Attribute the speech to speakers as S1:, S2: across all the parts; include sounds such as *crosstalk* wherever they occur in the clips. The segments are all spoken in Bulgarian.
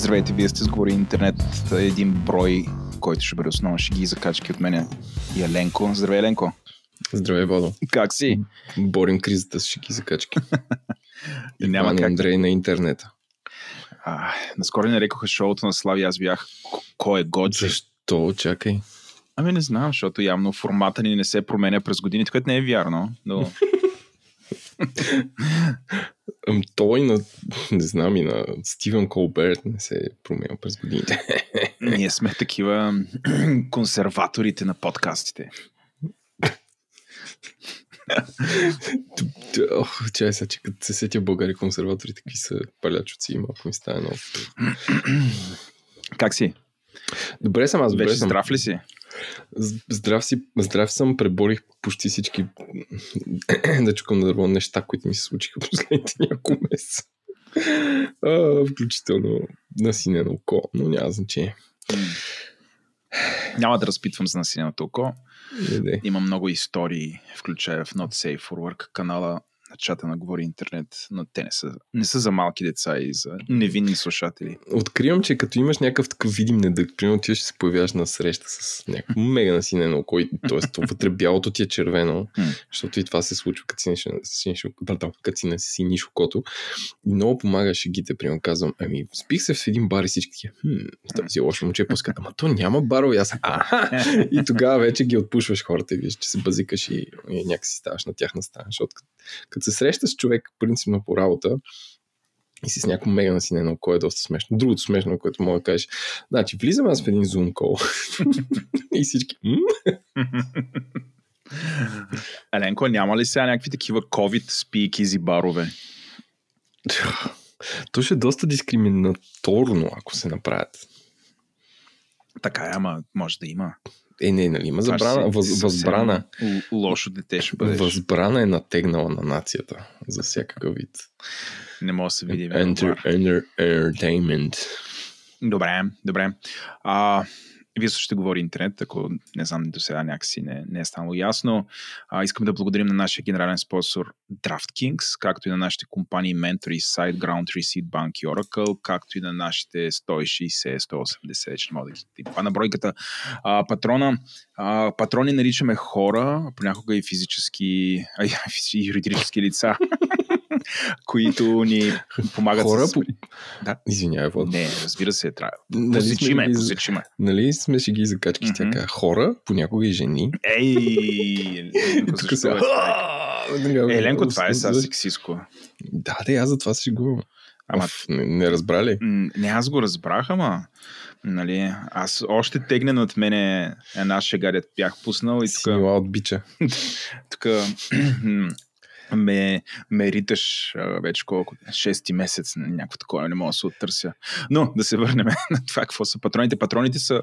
S1: Здравейте, вие сте сговори интернет. Един брой, който ще бъде основа шеги и закачки от мене и Еленко. Здравей, Еленко.
S2: Здравей, Водо.
S1: Как си?
S2: Борим кризата с шеги закачки. *laughs*
S1: и няма как.
S2: Андрей на интернета.
S1: А, наскоро ни нарекоха шоуто на Слави, аз бях кой е Годжи.
S2: Защо? Чакай.
S1: Ами не знам, защото явно формата ни не се променя през годините, което не е вярно. Но *laughs*
S2: Ам, той на, не знам, и на Стивен Колберт не се е променял през годините. *laughs*
S1: ние сме такива *clears throat* консерваторите на подкастите.
S2: Ох, чай сега, че като се сетя българи консерватори, такива са палячоци и малко ми става много. *clears throat*
S1: Как си?
S2: Добре съм аз, добре
S1: Вече
S2: съм.
S1: здрав ли си?
S2: Здрав, си, здрав съм, преборих почти всички *clears throat* да чукам на дърво неща, които ми се случиха последните няколко месеца. А, включително насинено око, но няма значение.
S1: Няма да разпитвам за насиненото око.
S2: Не.
S1: Има много истории, включая в Not Safe for Work канала на чата на Говори Интернет, но те не са, не са за малки деца и за невинни слушатели.
S2: Откривам, че като имаш някакъв такъв видим недък, примерно ти ще се появяваш на среща с някакво мега насинено око, т.е. вътре бялото ти е червено, защото и това се случва, като си, ниш- синиш, като си насиниш окото. И много помага шегите, примерно казвам, ами спих се в един бар и всички такива, тази лошо момче пускат, ама то няма барове, аз аха, и тогава вече ги отпушваш хората и виждаш, че се базикаш и, и някакси ставаш на тяхна страна, защото като, като се срещаш с човек, принципно по работа, и си с някакво мега насинено око е доста смешно. Другото смешно, което мога да кажеш, значи влизам аз в един Zoom call *laughs* и всички? *laughs*
S1: Еленко, няма ли сега някакви такива COVID speakeasy барове? *laughs*
S2: То ще е доста дискриминаторно, ако се направят.
S1: Така е, ама може да има.
S2: Е, не, нали, има забрана, въз, възбрана.
S1: Лошо дете ще бъдеш.
S2: Възбрана е натегнала на нацията за всякакъв вид.
S1: Не може да се види. в
S2: Enter, enter, entertainment.
S1: Добре, добре. А, вие също ще говори интернет, ако не знам до сега някакси не, не е станало ясно. А, искам да благодарим на нашия генерален спонсор DraftKings, както и на нашите компании Mentor, SiteGround, Receipt Bank и Oracle, както и на нашите 160, 180, че мога да ги това на бройката. А, патрона, а, патрони наричаме хора, понякога и физически, а, *laughs* и юридически лица, които ни помагат
S2: Хора
S1: с...
S2: по...
S1: Да.
S2: Извинявай, Вод.
S1: Не, разбира се, трябва.
S2: Нали
S1: Посечиме,
S2: ги-
S1: посечиме.
S2: Нали сме ще ги закачки
S1: Мгм.
S2: тяка хора, понякога и жени.
S1: Ей! *laughs*
S2: Тук се...
S1: Е, *laughs* Еленко, това е сега сексиско.
S2: Да, да, аз за това се шегувам.
S1: Ама-
S2: Оф, не, не разбрали?
S1: Не, аз го разбрах, ама... Нали, аз още тегнен от мене една шега, бях пуснал и тук,
S2: Синила от бича. *laughs*
S1: тук *clears throat* ме, ме риташ вече колко, шести месец, някакво такова, не мога да се оттърся. Но да се върнем *laughs* на това, какво са патроните. Патроните са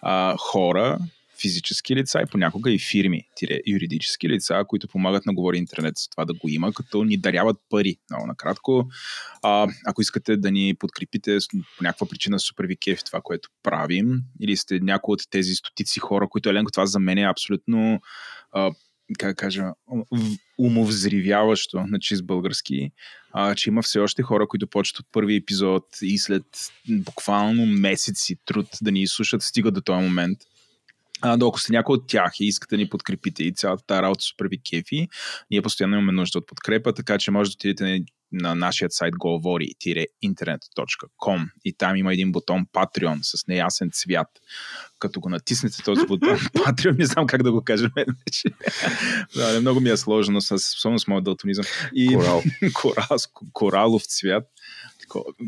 S1: а, хора, физически лица и понякога и фирми, тире, юридически лица, които помагат на Говори Интернет за това да го има, като ни даряват пари. Много накратко. А, ако искате да ни подкрепите по някаква причина супер ви кефи това, което правим, или сте някои от тези стотици хора, които Еленко, това за мен е абсолютно а, как да кажа, умовзривяващо на чист български, а, че има все още хора, които почват от първи епизод и след буквално месеци труд да ни изслушат, стига до този момент. А, но ако сте някой от тях и искате да ни подкрепите и цялата тази работа супер ви кефи, ние постоянно имаме нужда от подкрепа, така че може да отидете на, на нашия сайт говори-internet.com и там има един бутон Patreon с неясен цвят. Като го натиснете този бутон *laughs* Patreon, не знам как да го кажем да, много ми е сложно, с, особено с моят далтонизъм. И
S2: Корал. *laughs*
S1: корал, коралов цвят.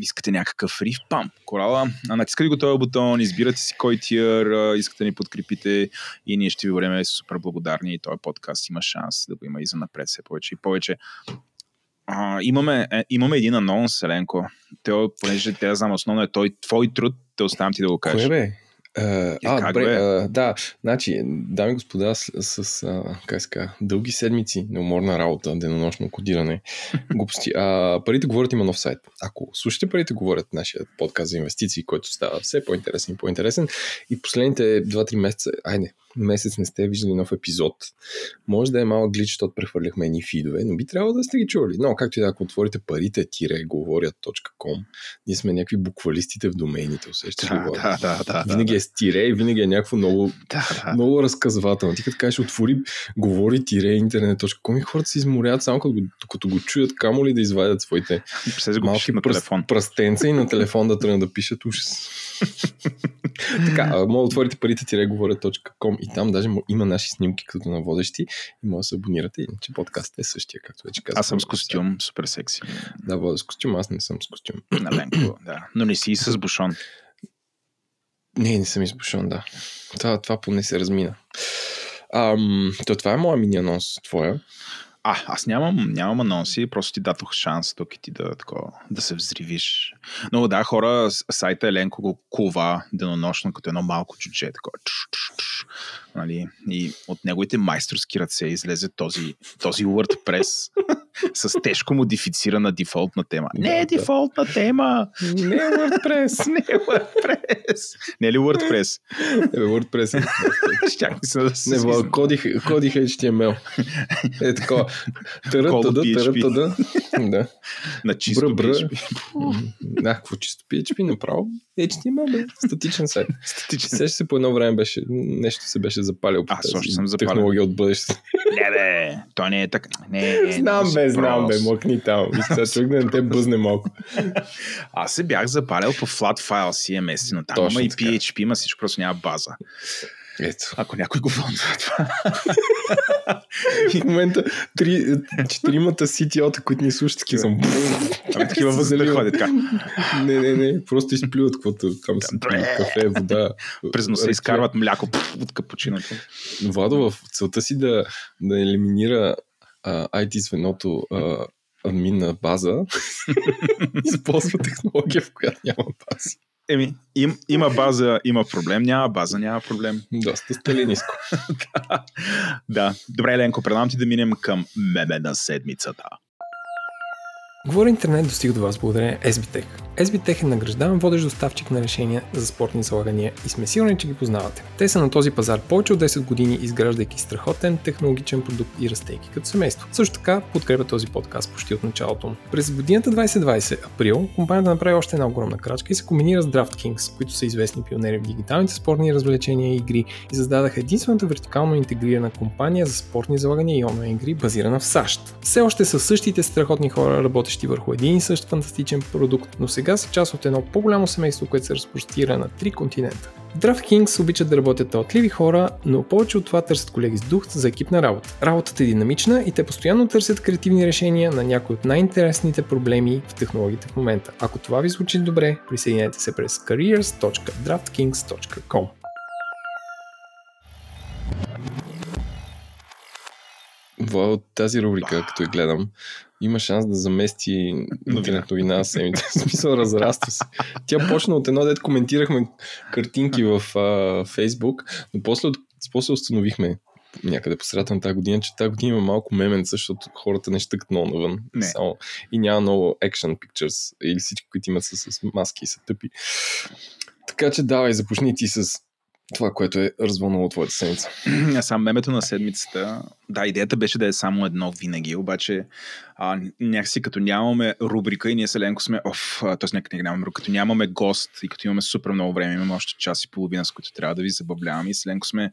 S1: Искате някакъв риф, пам, корала. А натискате го този бутон, избирате си кой тир, искате да ни подкрепите и ние ще ви бъдем супер благодарни и този подкаст има шанс да го има и за напред все повече и повече. А, имаме, е, имаме един анонс, Еленко. Те, понеже те, знам, основно е той, твой труд, те оставям ти да го кажеш.
S2: Кое бе? А, а, добре, а, да, значи, дами и господа, с, с а, как казва, дълги седмици, неуморна работа, денонощно кодиране, *laughs* глупости. А, парите говорят има нов сайт. Ако слушате парите говорят нашия подкаст за инвестиции, който става все по-интересен и по-интересен, и последните 2-3 месеца, айде, месец не сте виждали нов епизод, може да е малък глич, защото прехвърляхме едни фидове, но би трябвало да сте ги чули. Но както и да, ако отворите парите, тире, говорят.com, ние сме някакви буквалистите в домейните, усещаш ли?
S1: Да, да, да, да,
S2: Винаги
S1: да,
S2: е с тире и винаги е някакво много,
S1: да, да.
S2: много разказвателно. Ти като кажеш, отвори, говори тире интернет.com и хората се изморят само като, докато го чуят, камо ли да извадят своите малки пръст, пръстенца и на телефон да тръгнат да пишат ужас. *laughs* така, а, може да отворите парите говоря.com и там даже има наши снимки като на водещи и може да се абонирате, иначе подкастът е същия, както вече казах.
S1: Аз съм с костюм, супер секси.
S2: Да, водя с костюм, аз не съм с костюм.
S1: На Ленко, да. Но не си и с бушон.
S2: Не, не съм избушен, да. Това, това поне се размина. Ам, то това е моя мини анонс, твоя.
S1: А, аз нямам, нямам анонси, просто ти дадох шанс тук и ти да, такова, да се взривиш. Но да, хора, сайта Еленко го кува денонощно като едно малко чудже, такова. Тш, тш, тш, нали? И от неговите майсторски ръце излезе този, този WordPress с тежко модифицирана дефолтна тема. Не е дефолтна тема!
S2: Не е WordPress. *laughs*
S1: Не е WordPress! Не е ли WordPress?
S2: е, WordPress е. *laughs*
S1: Щях се да се
S2: Не, кодих, кодих HTML. Е такова. Търът,
S1: Коло
S2: тъда, търът,
S1: PHP.
S2: тъда. Да.
S1: На чисто. PHP.
S2: Да, какво чисто PHP направо? HTML, бе. Статичен сайт. *laughs*
S1: Статичен.
S2: Сеща се по едно време беше, нещо се беше запалил по
S1: Аз още съм запален.
S2: технология от бъдещето.
S1: Не, бе, то не е така. Не, не,
S2: знам, бе, знам, бе, мъкни там. Сега човек да не те бъзне малко. *laughs*
S1: Аз се бях запалил по flat file CMS, но там
S2: Точно
S1: има и. PHP, има всичко, просто няма база.
S2: Ето.
S1: Ако някой го вълнува това. *laughs*
S2: В момента три, четиримата CTO-та, които ни слушат, такива съм.
S1: Ами такива възели ходят така.
S2: Не, не, не, просто изплюват каквото там пили, кафе, вода.
S1: През носа изкарват мляко от капучиното.
S2: Владо в целта си да, да елиминира а, IT звеното а, админ на база, *laughs* използва технология, в която няма база.
S1: Еми, им, има база, има проблем, няма база, няма проблем.
S2: Доста стали ниско. *laughs*
S1: да. Добре, Ленко, предавам ти да минем към меме на седмицата.
S3: Говори интернет достига до вас благодарение SBTech. SBTech е награждаван водещ доставчик на решения за спортни залагания и сме сигурни, че ги познавате. Те са на този пазар повече от 10 години, изграждайки страхотен технологичен продукт и растейки като семейство. Също така подкрепя този подкаст почти от началото му. През годината 2020, април, компанията направи още една огромна крачка и се комбинира с DraftKings, които са известни пионери в дигиталните спортни развлечения и игри и създадаха единствената вертикално интегрирана компания за спортни залагания и онлайн игри, базирана в САЩ. Все още са същите страхотни хора, работещи върху един и същ фантастичен продукт, но сега са част от едно по-голямо семейство, което се разпростира на три континента. DraftKings обичат да работят талантливи хора, но повече от това търсят колеги с дух за екипна работа. Работата е динамична и те постоянно търсят креативни решения на някои от най-интересните проблеми в технологиите в момента. Ако това ви звучи добре, присъединете се през careers.draftkings.com.
S2: Вау, тази рубрика, като я гледам, има шанс да замести интернет новина на седмица. *laughs* В смисъл, разраства се. Тя почна от едно, дет коментирахме картинки в а, Фейсбук, но после, после установихме някъде по средата на тази година, че тази година има малко меменца, защото хората не щъкат много навън.
S1: Не.
S2: Само, и няма много action pictures или всички, които имат са с маски и са тъпи. Така че давай, започни ти с това, което е развълнало твоята седмица. *clears throat*
S1: А сам мемето на седмицата, да, идеята беше да е само едно винаги, обаче а, някакси като нямаме рубрика и ние с Еленко сме, оф, т.е. някъде нямаме рубрика, като нямаме гост и като имаме супер много време, имаме още час и половина, с които трябва да ви забавляваме и с Еленко сме,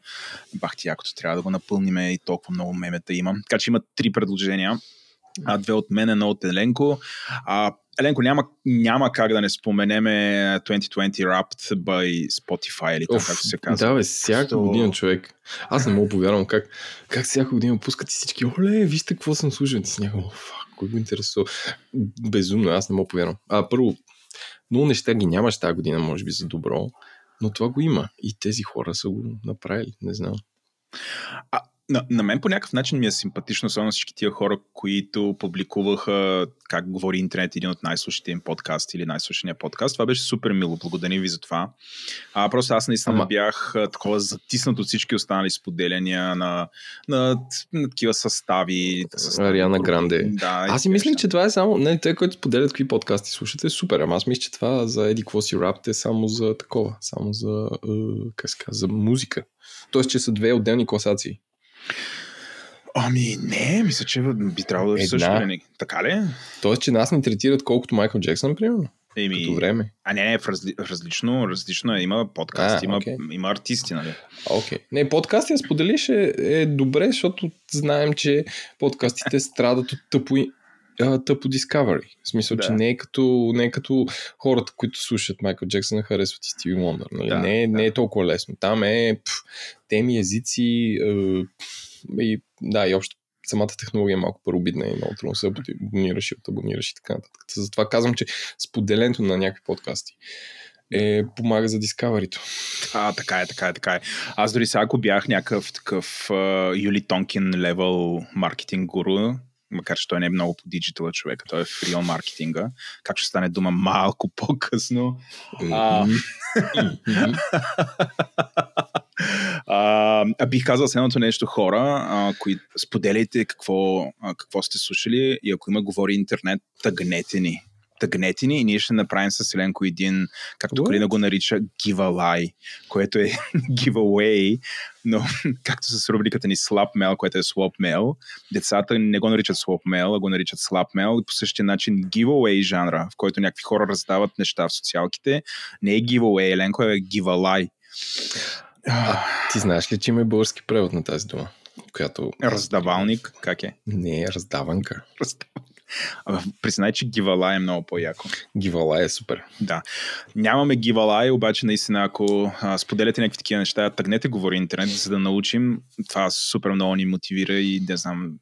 S1: бах ти якото, трябва да го напълниме и толкова много мемета има. Така че има три предложения. А, две от мен, едно от Еленко. А, Еленко, няма, няма как да не споменеме 2020 Wrapped by Spotify или там, както се казва.
S2: Да, бе, всяка
S1: Просто-
S2: година човек. Аз не мога повярвам как, как всяка година пускат и всички. Оле, вижте какво съм слушал. Ти си някакво, «О, фак, кой го интересува? Безумно, аз не мога повярвам. А, първо, много неща ги нямаш тази година, може би за добро, но това го има. И тези хора са го направили, не знам.
S1: На, на мен по някакъв начин ми е симпатично, особено всички тия хора, които публикуваха как говори интернет, един от най-слушите им подкаст или най-слушания подкаст. Това беше супер мило. Благодаря ви за това. А, просто аз наистина Ама... бях такова затиснат от всички останали споделяния на, на, на, такива състави. състави
S2: Ариана Гранде.
S1: Да,
S2: аз си мислих, че това е само... Не, те, които споделят какви подкасти слушате, е супер. Ама аз мисля, че това за Еди Какво си е само за такова. Само за, е, как казва, за музика. Тоест, че са две отделни класации.
S1: Ами не, мисля, че би трябвало да е също. Не. Така ли?
S2: Тоест, че нас ни третират колкото Майкъл Джексън, примерно?
S1: Еми,
S2: като време.
S1: А не, не, в разли, различно, различно е. Има подкаст, а, има, okay. има артисти, нали?
S2: Окей. Okay. Не, подкасти я споделиш е, е добре, защото знаем, че подкастите страдат от тъпо, тъпо Discovery. В смисъл, да. че не е, като, не е като хората, които слушат Майкъл Джексън, харесват и Стиви Уондър. Нали? Да, не, да. не е толкова лесно. Там е пф, теми, езици е, и да, и общо самата технология е малко паробидна и много трудно се абонираш и абонираш и така нататък. Затова казвам, че споделенето на някакви подкасти е, помага за дискаварито.
S1: А, така е, така е, така е. Аз дори сега, ако бях някакъв такъв uh, Юли Тонкин левел маркетинг гуру, макар че той не е много по диджитала човек, той е в реал маркетинга, как ще стане дума малко по-късно. Mm-hmm. *laughs* А, бих казал следното нещо хора, а, кои споделяйте какво, а, какво сте слушали и ако има говори интернет, тъгнете ни. Тъгнете ни и ние ще направим с Еленко един, както Калина го нарича, giveaway, което е *laughs* giveaway, но както с рубриката ни Slap Mail, което е Swap Mail, децата не го наричат Swap Mail, а го наричат Slap Mail и по същия начин giveaway жанра, в който някакви хора раздават неща в социалките, не е giveaway, Еленко е giveaway.
S2: А, ти знаеш ли, че има български превод на тази дума? Която...
S1: Раздавалник, как е?
S2: Не, раздаванка.
S1: Признай, че Гивалай е много по-яко.
S2: Гивалай е супер.
S1: Да. Нямаме Гивалай, обаче наистина, ако а, споделяте някакви такива неща, тъгнете говори интернет, за да научим. Това супер много ни мотивира и не знам,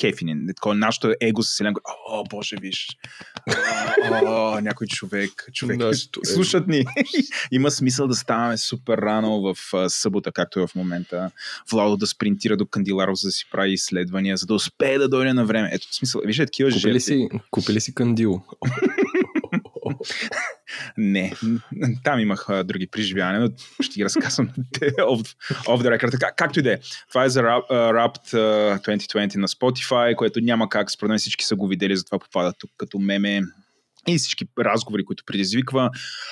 S1: кефини. Такова нашето его се селен. О, боже, виж. О, някой човек. човек. Нашето Слушат ни. Има смисъл да ставаме супер рано в събота, както е в момента. Владо да спринтира до Кандиларов, за да си прави изследвания, за да успее да дойде на време. Ето, смисъл. Виж, такива
S2: купили си, купили си кандил.
S1: Не, там имах а, други преживявания, но ще ги разказвам off, the record. Как, както и да е. Това е за Rap, uh, Wrapped uh, 2020 на Spotify, което няма как, според мен всички са го видели, затова попадат тук като меме и всички разговори, които предизвиква.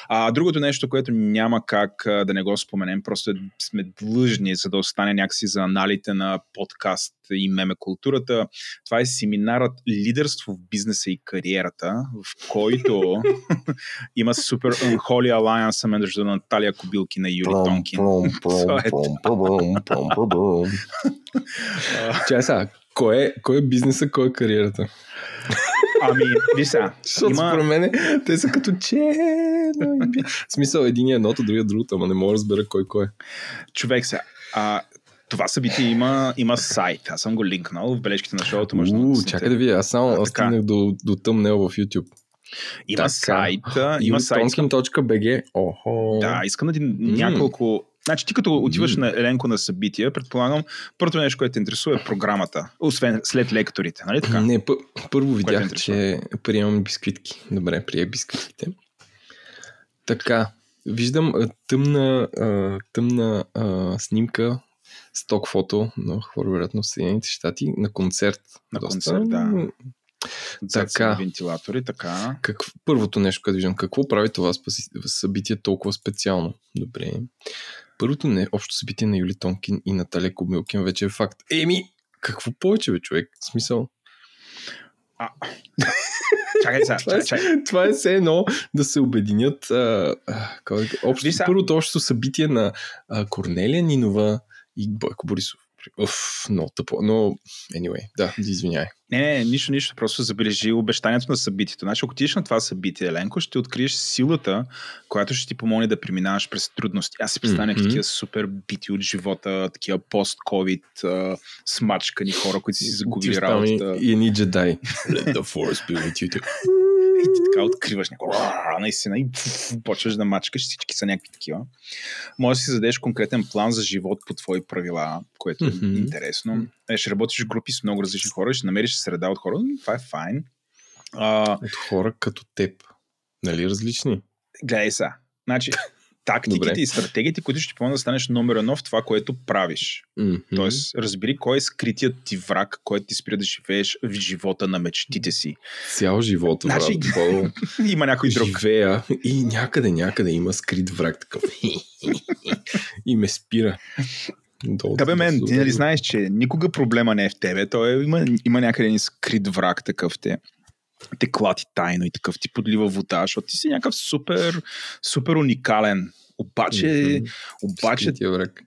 S1: А другото нещо, което няма как а, да не го споменем, просто е, сме длъжни, за да остане някакси за аналите на подкаст и меме културата. Това е семинарът Лидерство в бизнеса и кариерата, в който *laughs* има супер unholy alliance между Наталия Кобилкина и Юли Тонкин. *laughs* *laughs*
S2: Чай сега, кой е, кой е бизнеса, кой е кариерата?
S1: Ами, виж сега.
S2: Защото има... според мен те са като че... В смисъл, един е едното, другия другото, ама не мога да разбера кой кой е.
S1: Човек сега. А, това събитие има, има сайт. Аз съм го линкнал в бележките на шоуто. Може
S2: У, да чакай да видя. Аз само а, стигнах до, до тъмнел в YouTube.
S1: Има така, сайт. Има сайт.
S2: Охо.
S1: Да, искам да ти няколко Значи ти като отиваш mm. на Еленко на събития, предполагам, първото нещо, което те интересува е програмата, освен след лекторите, нали така?
S2: Не, пър- първо видях, че приемам бисквитки. Добре, прие бисквитките. Така, виждам тъмна, тъмна а, снимка, сток фото на хора, вероятно в Съединените щати, на концерт.
S1: На доста. концерт, да. Така. Вентилатори, така.
S2: Как, първото нещо, което виждам, какво прави това събитие толкова специално? Добре. Първото не общо събитие на Юли Тонкин и Наталия Кобилкин вече е факт. Еми, какво повече, бе, човек? В смисъл?
S1: А, чакай сега, *laughs* това, чакай,
S2: е, това е все едно да се обединят а, а, общо, първото общо събитие на а, Корнелия Нинова и Бойко Борисов. Уф, много тъпо. Но, anyway, да, извиняй.
S1: Не, не, нищо, нищо. Просто забележи обещанието на събитието. Значи, ако отидеш на това събитие, Еленко, ще откриеш силата, която ще ти помогне да преминаваш през трудности. Аз си представям mm-hmm. такива супер бити от живота, такива пост-ковид, смачкани хора, които си загубили работата.
S2: И едни джедай. Let the force be with you. *laughs*
S1: и ти така откриваш някакво, наистина, и почваш да мачкаш, всички са някакви такива. Може да си зададеш конкретен план за живот по твои правила, което е
S2: Мгм.
S1: интересно. Е, ще работиш в групи с много различни хора, ще намериш среда от хора, това е файн. А,
S2: От хора като теб. Нали различни?
S1: гледай са. Значи, тактиките
S2: Добре.
S1: и стратегиите, които ще ти помогнат да станеш номер едно в това, което правиш.
S2: Мгм.
S1: Тоест, разбери кой е скритият ти враг, който ти спира да живееш в живота на мечтите си.
S2: Цял живот,
S1: Значи-
S2: брат. Бо, *laughs*
S1: Има някой друг.
S2: живея и някъде, някъде има скрит враг такъв. *laughs* и ме спира. Долу,
S1: Да бе, мен, ти нали знаеш, че никога проблема не е в тебе. Той е, има, има някъде един скрит враг такъв те. Те клати тайно и такъв ти подлива вода, защото ти си някакъв супер, супер уникален. Обаче,
S2: Мгм.
S1: обаче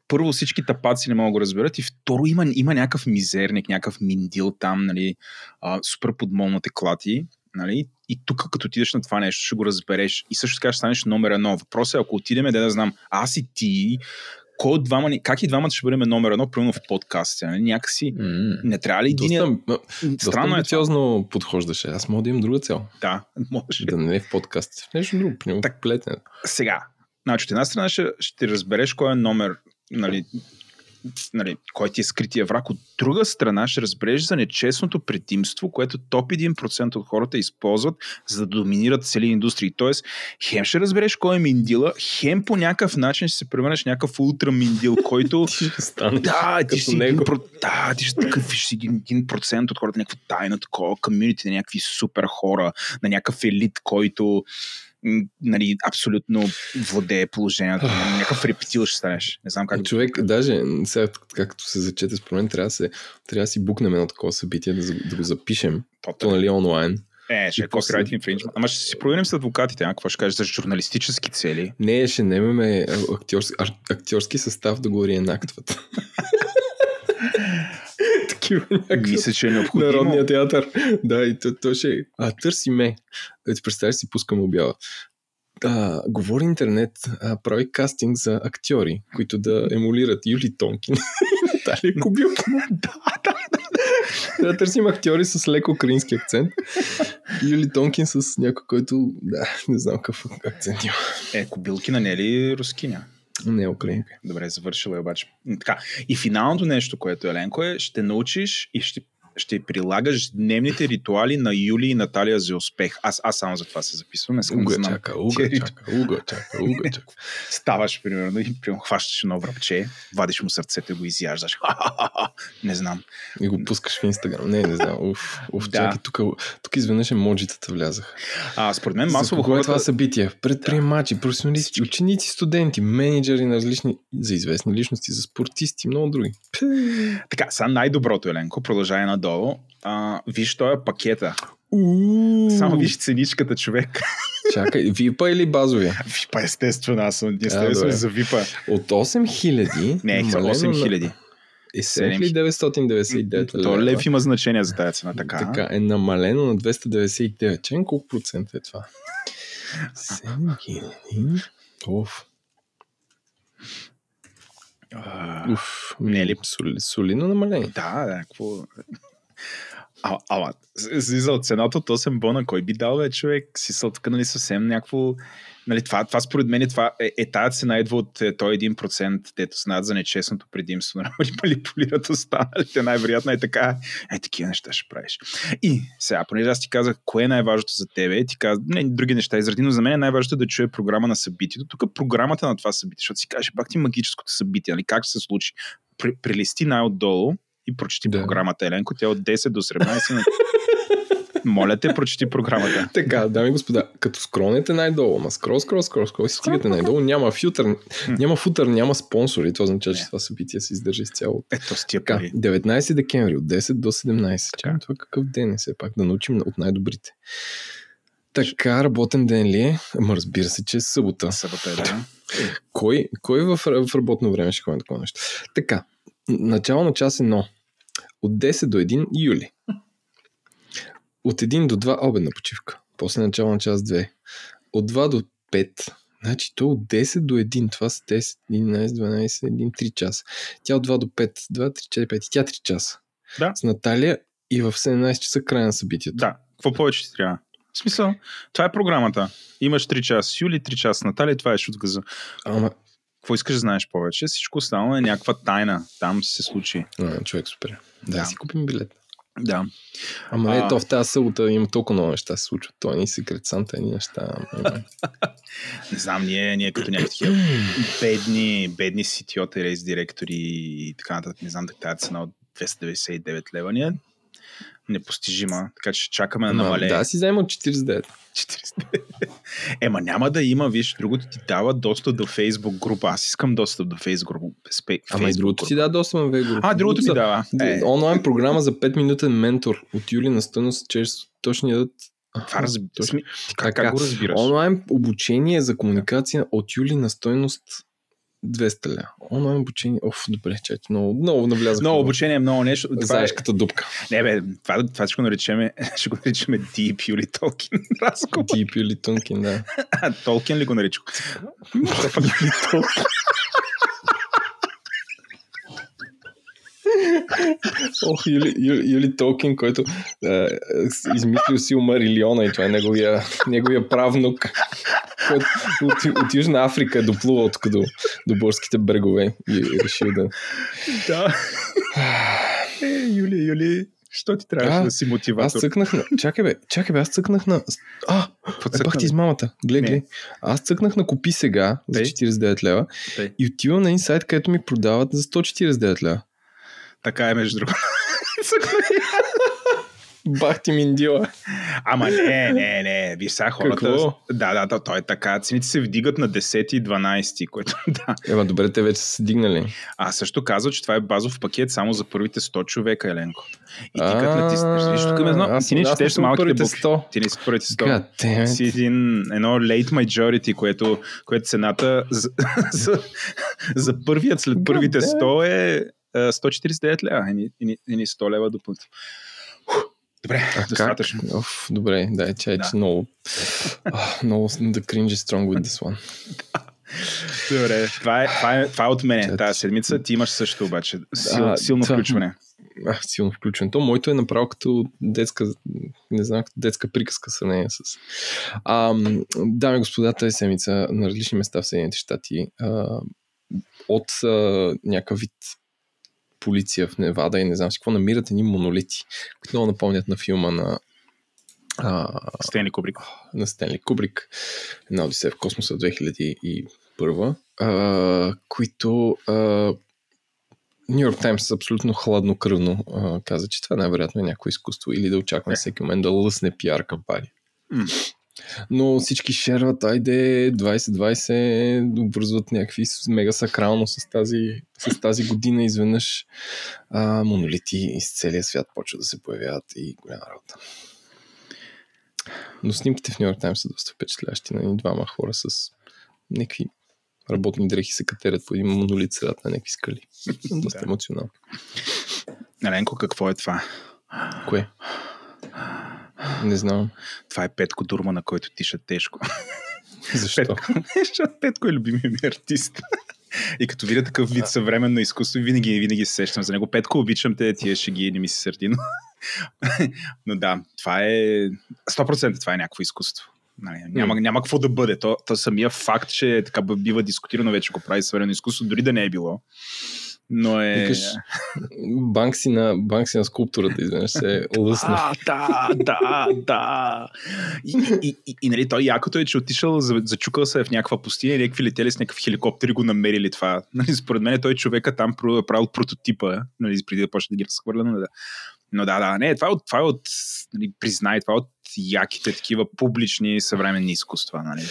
S1: първо всички тапаци не могат да го разберат и второ има, има някакъв мизерник, някакъв миндил там, нали, а, супер подмолно те клати. Нали? И тук, като отидеш на това нещо, ще го разбереш и също така ще станеш номер едно. Въпросът е, ако отидем, да, да знам, аз и ти, кой от двама, ни- как и двамата ще бъдем номер едно, примерно в подкаста. Нали? Някакси
S2: М.
S1: не трябва ли един...
S2: Доста, м- доста
S1: Странно е
S2: амбициозно подхождаше. Аз мога да имам друга цел.
S1: Да, *laughs* може.
S2: Да не е в подкаст. В нещо друго. Примерно
S1: Так.
S2: плетене.
S1: Сега, значи, от една страна ще, ще разбереш кой е номер, нали, нали, кой ти е скрития враг. От друга страна ще разбереш за нечестното предимство, което топ 1% от хората използват, за да доминират цели индустрии. Тоест, хем ще разбереш кой е миндила, хем по някакъв начин ще се превърнеш някакъв ултра миндил, *laughs* който
S2: Ти ще станеш
S1: Да, ти ще
S2: него.
S1: един, да, ти ще такъв, ще си един, един процент от хората, някаква тайна, такова комьюнити на някакви супер хора, на някакъв елит, който нали, абсолютно владее положението. *sighs* някакъв рептил ще станеш. Не знам как.
S2: Човек, даже сега, както се зачете, според мен, трябва да, се, трябва да си букнем едно такова събитие, да, да го запишем.
S1: То,
S2: То, нали, онлайн.
S1: е, ще е copyright infringement. Ама ще си проверим с адвокатите, а какво ще кажеш за журналистически цели.
S2: Не, ще немеме актьорски, актьорски състав да го реенактват. *laughs* Такива някакви.
S1: Мисля, че е необходимо.
S2: Народния театър. Да, и то, то ще... А, търси ме. Да ти представиш си, пускам обява. А, говори интернет, а, прави кастинг за актьори, които да емулират Юли Тонкин. *laughs* Наталия Кубилка. *laughs*
S1: да, да.
S2: Трябва да търсим актьори с леко украински акцент. Юли Тонкин с някой, който... Да, не знам какъв акцент има.
S1: Е, Кобилкина не е ли рускиня?
S2: Не е украинка.
S1: Добре, завършила е обаче. Така. И финалното нещо, което Еленко е, ще научиш и ще, ще прилагаш дневните ритуали на Юли и Наталия за успех. Аз, аз само за това се записвам. Искам да
S2: Уга
S1: знам.
S2: чака, уга
S1: Тия
S2: чака, уга чака, уга *laughs* чака.
S1: Ставаш, примерно, и примерно, хващаш едно връбче, вадиш му сърцето и го изяждаш. *laughs* не знам.
S2: И го пускаш в Инстаграм. Не, не знам. Уф, уф
S1: Да.
S2: чакай, тук, тук изведнъж емоджитата влязаха.
S1: А, според мен масово
S2: е
S1: хората...
S2: това събитие? Предприемачи, професионалисти, ученици, студенти, менеджери на различни, за известни личности, за спортисти и много други.
S1: Така, сега най-доброто, Еленко, продължай надолу. А, виж, той е пакета. Само виж ценичката, човек. *laughs*
S2: Чакай, випа или базовия?
S1: Випа, естествено, аз съм
S2: добре.
S1: за випа.
S2: От 8000
S1: Не,
S2: намалено
S1: 8000.
S2: На... Е 7999
S1: То лев има значение за тази цена, така.
S2: Така е намалено на 299. Чен колко процента е това? 7000. Оф. Уф.
S1: Не е ли?
S2: Соли, солидно намаление.
S1: Да, да, какво... А, ама, за от цената от 8 бона, кой би дал, бе, човек? Си са нали, съвсем някакво... Нали, това, това според мен е, това, е, е тази цена идва от е, той 1%, дето знаят за нечестното предимство, *laughs* нали, манипулират останалите, най-вероятно е така. Е, такива неща ще правиш. И сега, понеже аз ти казах, кое е най-важното за тебе, ти казах, не, други неща изради, но за мен е най-важното да чуе програма на събитието. Тук програмата на това събитие, защото си кажеш, пак ти магическото събитие, нали, как се случи. При, прилисти най-отдолу и прочети
S2: Да.
S1: програмата, Еленко. Тя е от 10 до 17 минути. *laughs* Моля те, прочети програмата.
S2: Така, дами и господа, като скронете най-долу, ма скрол, скрол, скрол, скрол, и стигате най-долу, няма фютър, няма футър, няма спонсори, това означава, че това събитие се издържа изцяло.
S1: Ето с тия
S2: Така,
S1: пари.
S2: 19 декември от 10 до 17.
S1: Така.
S2: Чакай, това какъв ден е все пак, да научим от най-добрите. Така, работен ден ли е? Ама разбира се, че е събота.
S1: Събота е, да.
S2: Кой, кой в, в работно време ще ходи на такова нещо? Така, начало на час 1. От 10 до 1 юли. От 1 до 2 обедна почивка. После начало на час 2. От 2 до 5. Значи то от 10 до 1. Това са 10, 11, 12, 1, 3 часа. Тя от 2 до 5. 2, 3, 4, 5. И Тя 3 часа.
S1: Да.
S2: С Наталия и в 17 часа край на събитието.
S1: Да, какво повече ти трябва? В смисъл, това е програмата. Имаш 3 часа Юли, 3 часа Натали, това е шутгаза.
S2: Ама,
S1: Какво искаш да знаеш повече? Всичко останало е някаква тайна. Там се случи.
S2: а, човек, супер. Да,
S1: Да.
S2: си купим билет.
S1: Да.
S2: Ама
S1: А.
S2: ето в тази събота има толкова много неща се случват. Той ни секрет Санта, ни неща. *laughs*
S1: Не знам, ние, ние като някакви такива *clears throat* бедни, бедни CTO, рейс директори и така нататък. Не знам да тази цена от 299 лева ни е непостижима. Така че чакаме да
S2: Ама,
S1: намалее.
S2: Да, си взема от 49.
S1: 49. Ема няма да има, виж, другото ти дава достъп до Facebook група. Аз искам достъп до Facebook група.
S2: Ама и
S1: Facebook
S2: другото ти
S1: група.
S2: да доста ме група.
S1: А, другото
S2: За-
S1: дава. Е,
S2: Онлайн програма за 5 минутен ментор от Юли на стойност, че точно ядат.
S1: това разб...
S2: точно.
S1: Сми... Как,
S2: Така,
S1: как го разбираш?
S2: Онлайн обучение за комуникация от Юли на стойност 200 ля. Онлайн обучение. Оф, добре, чайте, много, много навлязах.
S1: Много обучение, много нещо. Това е...
S2: Заешката дупка.
S1: Не, бе, това, това ще го наричаме, *laughs* ще го наричаме Deep Юли Толкин *laughs* разговор.
S2: Deep Юли Тункин, да.
S1: А, *laughs* Толкин ли го нарича? Що пък Юли
S2: Ох, Юли, Юли, Юли Толкин, който е, е, измислил си Марилиона и това е неговия, неговия правнук, който от, от Южна Африка доплувал тук до, до борските брегове и е решил да...
S1: Да. Е, Юли, Юли, що ти трябваше да си
S2: Аз
S1: мотиватор?
S2: цъкнах на... Чакай бе, чакай бе, аз цъкнах на... А, е,
S1: цъкна,
S2: ти измамата. Гледай,
S1: Не.
S2: гледай. Аз цъкнах на купи сега за
S1: Тъй.
S2: 49 лева
S1: Тъй.
S2: и отивам на един сайт, където ми продават за 149 лева.
S1: Така е, между другото. *laughs*
S2: Бах ти миндила.
S1: Ама не, не, не. Виж сега хората...
S2: Какво?
S1: Да, да, да, то е така. Цените се вдигат на 10 и 12, което *laughs* да.
S2: Ема добре, те вече са се дигнали.
S1: А също казва, че това е базов пакет само за първите 100 човека, Еленко. И ти като натиснеш, виж, тук едно, ти не четеш малките букви.
S2: 100.
S1: Ти не си първите 100.
S2: God damn it.
S1: си един, едно late majority, което, което цената за, *laughs* за, за първият след първите
S2: damn
S1: 100 е 149 лева. Ени, ени, ени 100 лева допълнително. Добре,
S2: А
S1: достатъчно.
S2: как? Оф, добре, дай, чай,
S1: Да.
S2: че много... Много cringe is strong with this one.
S1: Добре, това е, това е, това е от мене. Тази седмица ти имаш също обаче. Сил,
S2: А,
S1: силно
S2: това-
S1: включване.
S2: А, силно включен. То моето е направо като детска, не знам, като детска приказка сравнение с... А, дами и господа, тази седмица на различни места в Съединените щати а, от а, някакъв вид полиция в Невада и не знам си какво намират едни монолити, които много напомнят на филма на а,
S1: Стенли Кубрик.
S2: на Стенли Кубрик, една Одисея в космоса 2001, а, които Нью Йорк Таймс абсолютно хладнокръвно а, каза, че това най-вероятно е някакво изкуство или да очакваме всеки момент да лъсне пиар кампания.
S1: М.
S2: Но всички шерват, айде 2020 обвързват някакви мега сакрално с тази, с тази година изведнъж а, монолити из целия свят почват да се появяват и голяма работа. Но снимките в Нью Йорк Таймс са доста впечатляващи на двама хора с някакви работни дрехи се катерят по един монолит средата на някакви скали. Доста емоционално.
S1: Еленко, какво е това?
S2: Кое? Не знам.
S1: Това е Петко Дурма, на който тиша тежко. *laughs*
S2: Защо?
S1: Петко, защото Петко е любимият ми артист. И като видя такъв вид съвременно изкуство, винаги, винаги се сещам за него. Петко, обичам те, тия шеги, не ми се сърди, но... *laughs* но да, това е... 100% това е някакво изкуство. Нали, няма, няма какво да бъде. То, то самия факт, че така бива дискутирано вече го прави съвременно изкуство, дори да не е било. Но е...
S2: Викаш, банкси на, банкси на скулптурата, изведнъж се лъсна.
S1: А, да, да, да. И, и, и, и нали, той якото е, че отишъл, за- зачукал се в някаква пустиня и някакви летели с някакъв хеликоптер и го намерили това. Нали, според мен той човека там правил прототипа, нали, преди да почне да ги разхвърля. Но да. Но да, да, не, това е от, това е от нали, признай, това е от яките такива публични съвременни изкуства. Нали.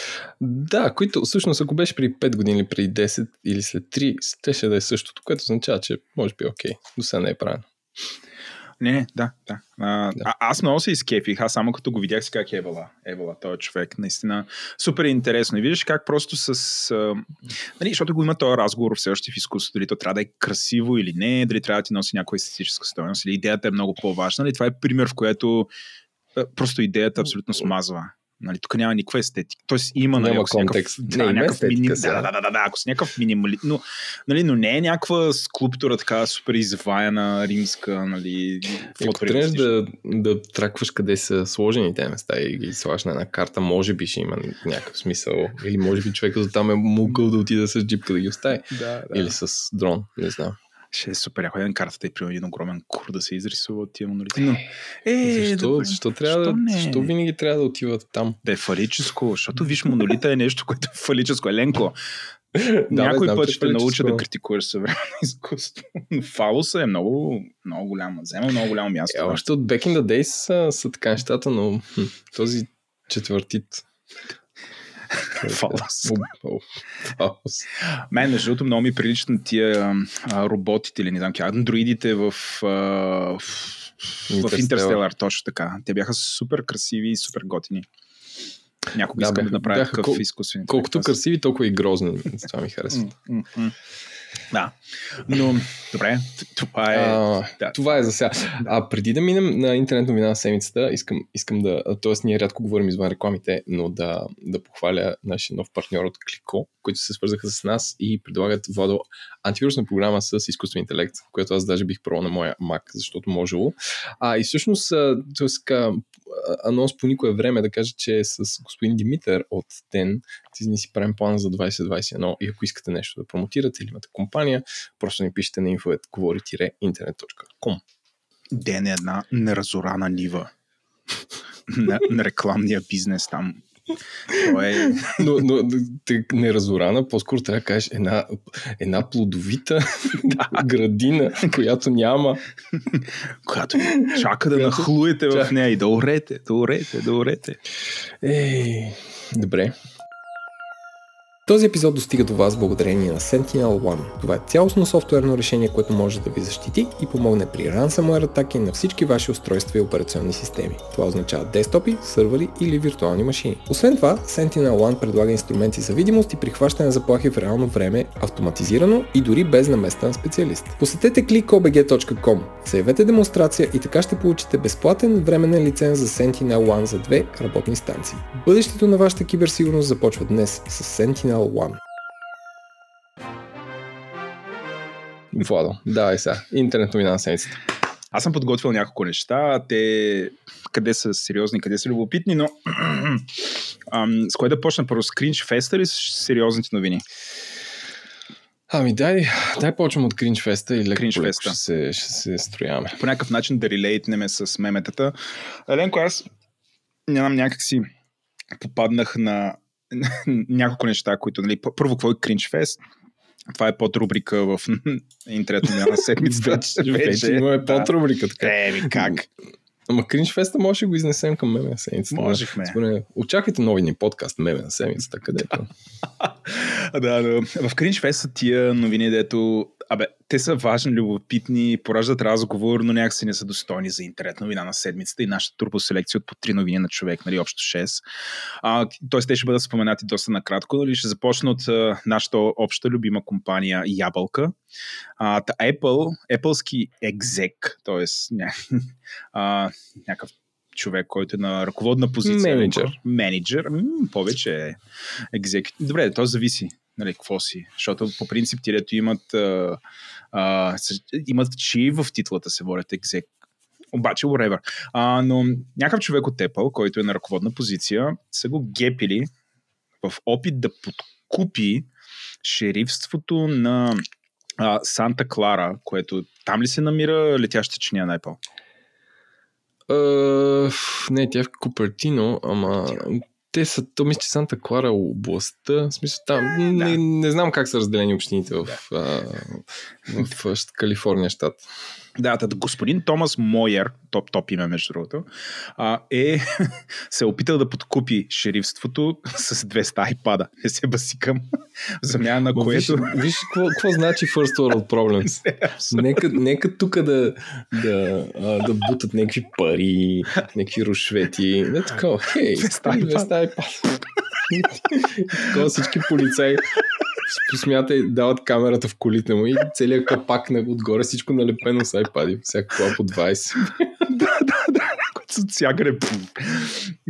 S2: Да, които всъщност ако беше при 5 години преди 10 или след 3, щеше да е същото, което означава, че може би е окей. До сега не е правилно.
S1: Не, не, да, да. А,
S2: Да.
S1: А, аз много се изкефих, аз само като го видях си как е Евала. Евала, този човек, наистина супер интересно. И виждаш как просто с... А, нали, защото го има този разговор все още в изкуството, дали то трябва да е красиво или не, дали трябва да ти носи някаква естетическа стоеност, или идеята е много по-важна. Нали, това е пример, в което просто идеята абсолютно смазва. Нали, тук няма никаква естетика. Тоест има, нали,
S2: Няма
S1: някакъв-
S2: контекст.
S1: Да,
S2: Не, има
S1: някакъв
S2: естетика
S1: миним...
S2: сега.
S1: да, да, да, да, да, ако си някакъв минимали... Но, нали, но не е някаква скулптура така супер изваяна, римска, нали,
S2: Ако трябваш да, да тракваш къде са сложени тези места и ги слагаш на една карта, може би ще има някакъв смисъл. Или може би човекът до там е могъл да отиде с джипка да ги остави.
S1: Да, да.
S2: Или с дрон, не знам.
S1: Ще е супер, ако един картата и примерно един огромен кур да се изрисува от тия монолити. Но, е,
S2: защо,
S1: добре.
S2: защо, трябва
S1: Защо
S2: да, защо винаги трябва да отиват там?
S1: Да е фалическо, защото виж, монолита е нещо, което е фалическо. Еленко, *laughs*
S2: бе,
S1: някой
S2: знам,
S1: път
S2: е
S1: ще науча
S2: фалическо.
S1: да критикуваш съвременно *laughs* изкуство. Но Фалоса е много, много голямо. Взема много голямо място.
S2: Е, още от Back in the Days са, са така нещата, но този четвъртит. О, Фалос.
S1: Мен, между другото, много ми приличат на тия а, роботите или не знам как, андроидите в, а, в, в. Интерстелар, точно така. Те бяха супер красиви и супер готини. Някога
S2: Да,
S1: искам
S2: бяха-
S1: да направя
S2: бяха
S1: такъв
S2: кол-
S1: изкуствен.
S2: Колкото красиви, толкова и грозни. Това ми харесва.
S1: Да. Но, добре, това е...
S2: А,
S1: да.
S2: Това е за сега. А преди да минем на интернет новина на седмицата, искам, искам да, т.е. ние рядко говорим извън рекламите, но да, да похваля нашия нов партньор от Клико, които се свързаха с нас и предлагат Водо антивирусна програма с изкуствен интелект, която аз даже бих пробвал на моя Mac, защото можело. А и всъщност, т.е. анонс по никое време да кажа, че с господин Димитър от ТЕН ти ни си правим план за 2021 и ако искате нещо да промотирате или имате компания, просто ни пишете на info.говори-internet.com.
S1: Ден е една неразорана нива на, на рекламния бизнес там. То е...
S2: Но, но неразорана, по-скоро трябва да кажеш една, една плодовита градина, която няма.
S1: Която чака да нахлуете в нея и да орете, да орете, да орете.
S2: Ей, добре.
S3: Този епизод достига до вас благодарение на Sentinel One. Това е цялостно софтуерно решение, което може да ви защити и помогне при ransomware атаки на всички ваши устройства и операционни системи. Това означава десктопи, сървъри или виртуални машини. Освен това, Sentinel One предлага инструменти за видимост и прихващане на заплахи в реално време, автоматизирано и дори без наместен специалист. Посетете clickobg.com, заявете демонстрация и така ще получите безплатен временен лиценз за Sentinel One за две работни станции. Бъдещето на вашата киберсигурност започва днес с Sentinel One.
S2: Владо, давай сега. Интернет новина на седмицата.
S1: Аз съм подготвил няколко неща. Те къде са сериозни, къде са любопитни, но *clears throat* ам, с кое да почна първо? С Феста или с сериозните новини?
S2: Ами дай, дай почвам от Кринч Феста и леко леко
S1: Феста.
S2: ще се, ще се строяваме.
S1: По някакъв начин да релейтнеме с меметата. Еленко, аз нямам някакси попаднах на *laughs* няколко неща, които, нали, първо, какво е Кринч Фест? Това е под рубрика в *laughs* интернет на седмицата. *laughs*
S2: Вече, вече имаме
S1: да.
S2: под рубрика, така.
S1: Еми, как?
S2: Ама Кринч Феста може да го изнесем към меме на седмицата.
S1: Можехме.
S2: Според- Очаквайте нови ни подкаст меме на седмицата, където
S1: да, да. В Кринч Фест са тия новини, дето Абе, те са важни, любопитни, пораждат разговор, но някакси не са достойни за интернет новина на седмицата и нашата турбоселекция от по три новини на човек, нали, общо 6. А, тоест, те ще бъдат споменати доста накратко, нали, ще започна от а, нашата обща любима компания Ябълка. А, та Apple, Appleски екзек, т.е. Ня, а, някакъв човек, който е на ръководна позиция.
S2: Менеджер.
S1: Менеджер. М, повече е екзек. Добре, то зависи. Нали, какво си? Защото по принцип ти, дето имат, а, а, имат чи в титлата се водят екзек. Обаче, whatever. А, но някакъв човек от Apple, който е на ръководна позиция, са го гепили в опит да подкупи шерифството на а, Санта Клара, което там ли се намира летяща чиния на Apple?
S2: Uh, не, тя е в Купертино, ама те са, то мисля, че Санта Клара областта, в смисъл там, не, не знам как са разделени общините в, а, в, в, в Калифорния щат.
S1: Да, тът господин Томас Мойер, топ-топ име между другото, а, е *laughs* се е опитал да подкупи шерифството *laughs* с 200 айпада. Не се басикам. *laughs* В замяна на
S2: Ма Виж,
S1: което...
S2: виж какво, какво значи First World Problems. Нека, нека тук да, да, а, да бутат някакви пари, някакви рушвети. Не такова. Хей,
S1: 200 iPad.
S2: 200 iPad. Такова всички полицаи посмятай, дават камерата в колите му и целият капак отгоре всичко налепено с iPad. Всяка по 20. *laughs*
S1: да, да, да. От всякъде.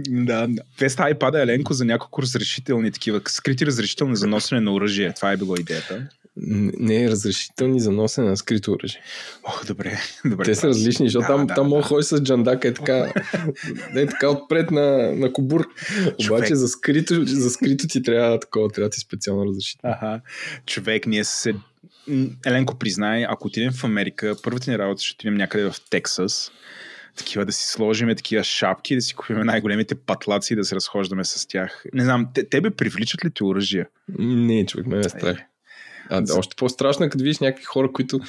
S1: Да, Веста iPad Еленко за няколко разрешителни такива, скрити разрешителни за носене на оръжие. Това е било идеята.
S2: Не е разрешителни за носене на скрито оръжие.
S1: Ох, добре. добре
S2: Те са различни, защото
S1: Да,
S2: там,
S1: да,
S2: там
S1: да.
S2: ходиш с джандака е така, е така отпред на, на кобур. Обаче за скрито, за скрито ти трябва такова, трябва ти специално разрешително.
S1: Аха. Човек, ние се... Еленко, признай, ако отидем в Америка, първата ни работа ще отидем някъде в Тексас, такива да си сложиме такива шапки, да си купим най-големите патлаци и да се разхождаме с тях. Не знам, те, тебе привличат ли ти оръжия?
S2: Не, човек, ме е страх. А, да, още по-страшно е, като видиш някакви хора, които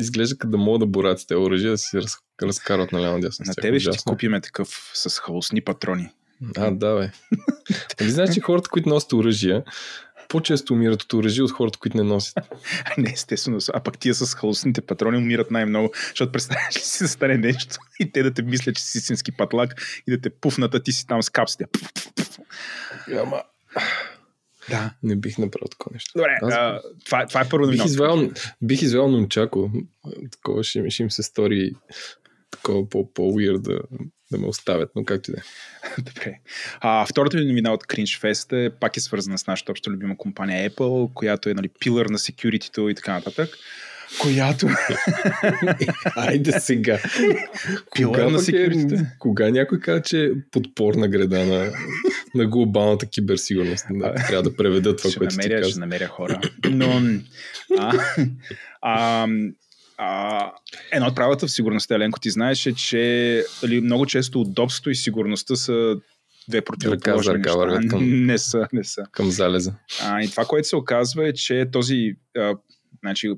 S2: изглеждат като да могат да борят с тези оръжия, да си раз, разкарват.
S1: На
S2: с тях.
S1: тебе ще ти купиме такъв с халусни патрони.
S2: А, да, бе. Нали знаеш, че хората, които носят оръжия, по-често умират от оръжие от хората, които не носят. *laughs*
S1: Не, естествено. А пък тия с халусните патрони умират най-много, защото представяш ли си да стане нещо и те да те мислят, че си истински патлак и да те пуфнат, а ти си там с капсите.
S2: Ама,
S1: Да.
S2: не бих направил такова нещо.
S1: Добре,
S2: Аз-
S1: а, това, това е първо
S2: Бих извел, бих извел Нунчако. Такова ще, ще им се стори такова по, по-уир да, ме оставят, но както и да е. *laughs*
S1: Добре. А, втората ви новина от Cringe Fest е, пак е свързана с нашата обща любима компания Apple, която е нали, пилър на security и така нататък. Която... *laughs*
S2: Айде сега. *laughs* Кога,
S1: на
S2: е,
S1: security.
S2: кога някой каза, че е подпорна греда на, на глобалната киберсигурност? Да, трябва да преведа това,
S1: ще,
S2: което ти
S1: намеря, ще
S2: каза.
S1: намеря хора. Но а, а, а, едно от правилата в сигурността, Еленко, ти знаеш, е, че дали, много често удобството и сигурността са две противоположни
S2: ръка
S1: неща.
S2: към- *laughs*
S1: Не са, не са.
S2: Към залеза.
S1: А, и това, което се оказва е, че този а, значи,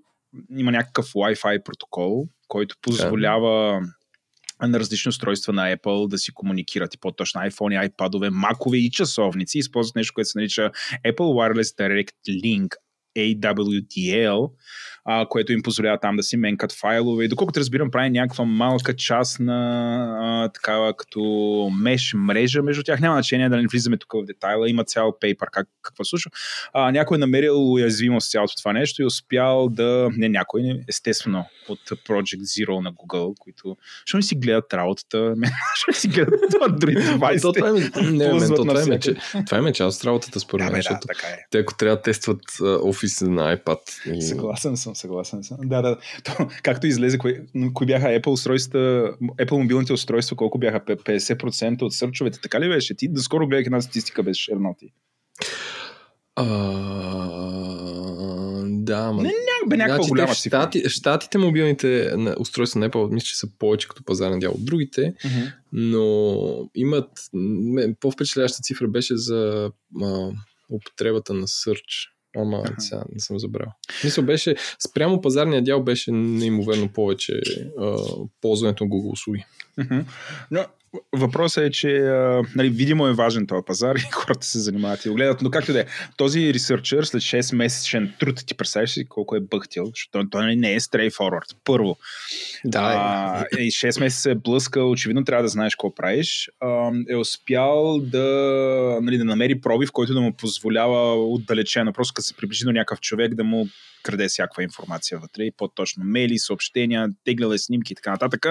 S1: има някакъв Wi-Fi протокол, който позволява на различни устройства на Apple да си комуникират и по-точно iPhone, iPad-ове, макове и часовници. Използват нещо, което се нарича Apple Wireless Direct Link AWDL, а, което им позволява там да си менкат файлове. И доколкото разбирам, прави някаква малка част на а, такава като меш мрежа между тях. Няма значение да не влизаме тук в детайла. Има цял пейпер как, какво случва. А, някой е намерил уязвимост в цялото това нещо и успял да... Не някой, не, естествено, от Project Zero на Google, които... Що не си гледат работата? *laughs* Що не си гледат Android
S2: това
S1: девайсите? *laughs*
S2: е, то, това, е, че, това е част от работата, според
S1: Да,
S2: мен,
S1: бе, да,
S2: защото
S1: така е.
S2: те ако трябва да тестват офис на iPad и...
S1: Съгласен съм, съгласен съм. Да, да. *laughs* То, както излезе, кои, кои бяха Apple устройства, Apple мобилните устройства, колко бяха 50% от сърчовете, така ли беше? Ти доскоро гледах една статистика без шерноти.
S2: А, да, ма...
S1: Не, бе някаква
S2: Значи,
S1: голяма цифра.
S2: щати, щатите мобилните устройства на Apple мисля, че са повече като пазарен дял от другите,
S1: Мгм.
S2: но имат по-впечатляваща цифра беше за а, употребата на Search. Ама
S1: Аха.
S2: сега не съм забрал. Мисля, беше, спрямо пазарния дял беше неимоверно повече а, ползването на Google услуги.
S1: Но въпросът е, че нали, видимо е важен този пазар и *laughs* хората се занимават и го гледат. Но както да е, този ресърчър след 6 месечен труд, ти представяш си колко е бъхтил, защото той, той не е straightforward. Първо, а, и 6 месеца е блъскал, очевидно трябва да знаеш какво правиш, а, е успял да, нали, да намери пробив, който да му позволява отдалечено, просто като се приближи до някакъв човек да му краде всякаква информация вътре. И по-точно мейли, съобщения, теглял е снимки и така нататък.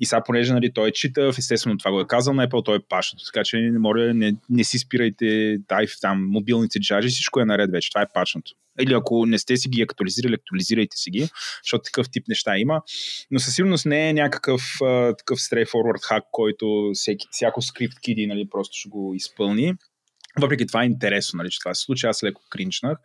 S1: И сега, понеже нали, той е читав, естествено това го е казал на Apple, той е пашното. Така че не, моля, не, не си спирайте дай, там мобилните джаджи, всичко е наред вече. Това е пачното. Или ако не сте си ги актуализирали, актуализирайте си ги, защото такъв тип неща има. Но със сигурност не е някакъв а, такъв straightforward хак, който всеки, всяко скрипт киди нали, просто ще го изпълни. Въпреки това е интересно, нали, че това се случи. Аз леко кринчнах.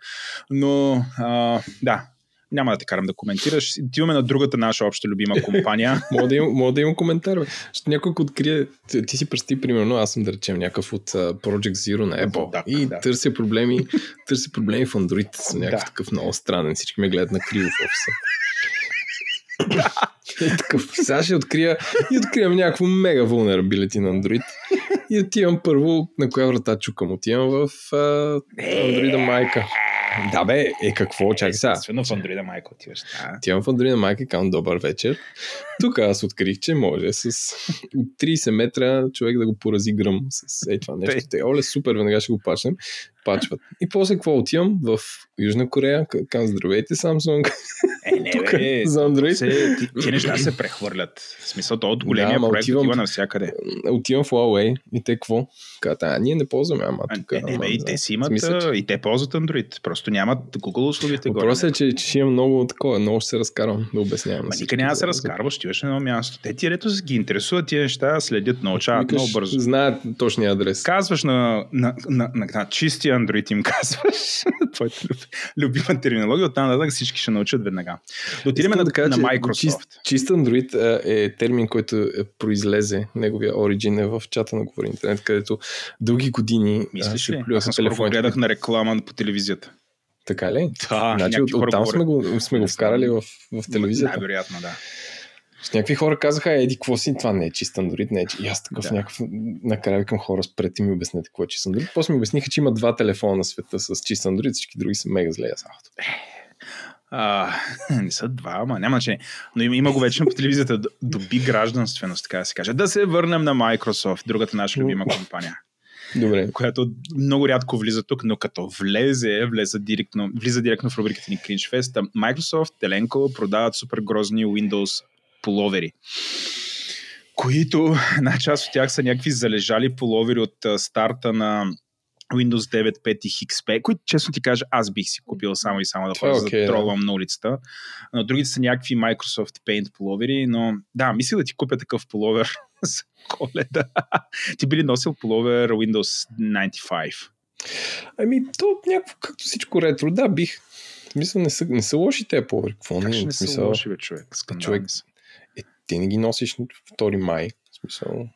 S1: Но а, да, няма да те карам да коментираш. Отиваме на другата наша обща любима компания. *laughs*
S2: Мога да, имам, мога да имам коментар. Ще някой открие, ти, ти си представи, примерно, аз съм да речем някакъв от uh, Project Zero на Apple
S1: Да,
S2: и
S1: да.
S2: търся проблеми, *laughs* търся проблеми в Android. Съм някакъв
S1: Да.
S2: такъв много странен. Всички ме гледат на криво в офиса. И *laughs* такъв, сега ще открия и откривам някакво мега vulnerability на Android. И отивам първо, на коя врата чукам? Отивам в uh, Android майка. *laughs* Да бе, е какво? Чакай сега.
S1: Естествено в Android майка отиваш. Да.
S2: Отивам в Android майка казвам добър вечер. Тук аз открих, че може с от 30 метра човек да го порази гръм с ей това нещо. Те, оле, супер, веднага ще го пачнем. Пачват. И после какво отивам в Южна Корея, казвам здравейте Samsung,
S1: Е, не,
S2: тук
S1: бе,
S2: за Android.
S1: се, ти, ти неща се прехвърлят. В смисъл, то от големия
S2: Да,
S1: проект
S2: отивам-
S1: отива навсякъде.
S2: Отивам в Huawei и те какво? Казват, а, ние не ползваме, ама тук...
S1: не, не, бе, и те си имат,
S2: Смисъл, че-
S1: и те ползват Android. Просто нямат Google услугите.
S2: Въпросът е, че, че ще имам много такова, много ще се разкарвам да обяснявам.
S1: Ма никъде няма да се разкарваш, отиваш на едно място. Те ти рето ги интересуват тия неща, следят, научават много бързо.
S2: Знаят точния адрес.
S1: Казваш на, на, на, на, на чистия Android им *laughs* казваш твоята люб, любима терминология, оттам нататък всички ще научат веднага. Да отидем на,
S2: да кажа,
S1: на Microsoft.
S2: Чист, чист Android е термин, който е произлезе, неговия origin е в чата на Говори Интернет, където дълги години
S1: Мислиш ли? Аз скоро гледах на реклама по телевизията.
S2: Така ли?
S1: Да,
S2: значи от, оттам сме го, сме го вкарали в, в телевизията.
S1: Най-вероятно, да.
S2: С някакви хора казаха, еди, какво си, това не е чист Android, не е. чи-» И аз такъв
S1: Да.
S2: някакъв, накрая към хора, спрете ми обяснете какво е чист Android. После ми обясниха, че има два телефона на света с чист Android, всички други са мега зле. Аз, «А,
S1: А, *laughs* не са два, ама няма че. Но има, има го вече по телевизията. Доби гражданственост, така да се каже. Да се върнем на Microsoft, другата наша любима компания,
S2: Добре.
S1: която много рядко влиза тук, но като влезе, влезе директно, влиза директно в рубриката ни Cringe Fest. Microsoft, Теленко продават супер грозни Windows пуловери които *laughs* една част от тях са някакви залежали половери от а, старта на Windows 9, 5 и XP, които честно ти кажа, аз бих си купил само и само да
S2: Това е
S1: ходя
S2: окей,
S1: да
S2: да.
S1: тролвам на улицата. Но другите са някакви Microsoft Paint половери, но да, мисля да ти купя такъв половер *laughs* за коледа. ти би ли носил половер Windows 95?
S2: Ами, то някакво, както всичко ретро, да, бих. Смисъл, не са, не са лоши те повери. Какво
S1: Как
S2: не,
S1: не са
S2: смисъл,
S1: лоши, бе, човек? Скандални
S2: човек,
S1: са.
S2: Ти не ги носиш 2 май. В смисъл,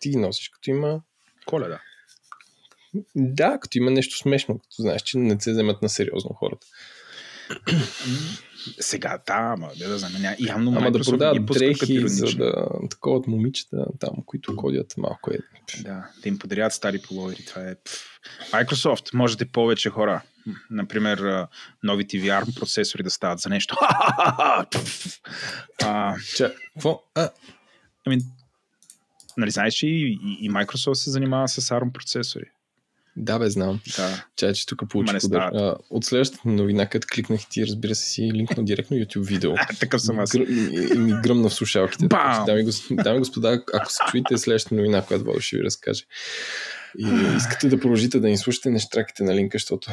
S2: ти ги носиш като има...
S1: Коледа.
S2: Да, като има нещо смешно, като знаеш, че не се вземат на сериозно хората. *clears throat*
S1: Сега, да, ама да, да знам, ня... явно
S2: Ама да
S1: Microsoft
S2: продават дрехи, за да такова от момичета там, които ходят малко е.
S1: Да, да им подарят стари половери. Това е... Microsoft, можете повече хора. Например, новите VR процесори да стават за нещо. *laughs* А,
S2: Ча, какво? А,
S1: ами, нали знаеш, че и, и, Microsoft се занимава с ARM процесори.
S2: да, бе, знам.
S1: Да.
S2: Чай, че тук получих удар. А, От следващата новина, като кликнах ти, разбира се, си линкна директно YouTube видео. *laughs*
S1: Такъв съм аз.
S2: Гр... И, ми гръмна в слушалките. Че, Дами, гос- господа, ако се чуете следващата новина, която Водо ще ви разкаже. И искате да продължите да ни слушате, не штракайте на линка, защото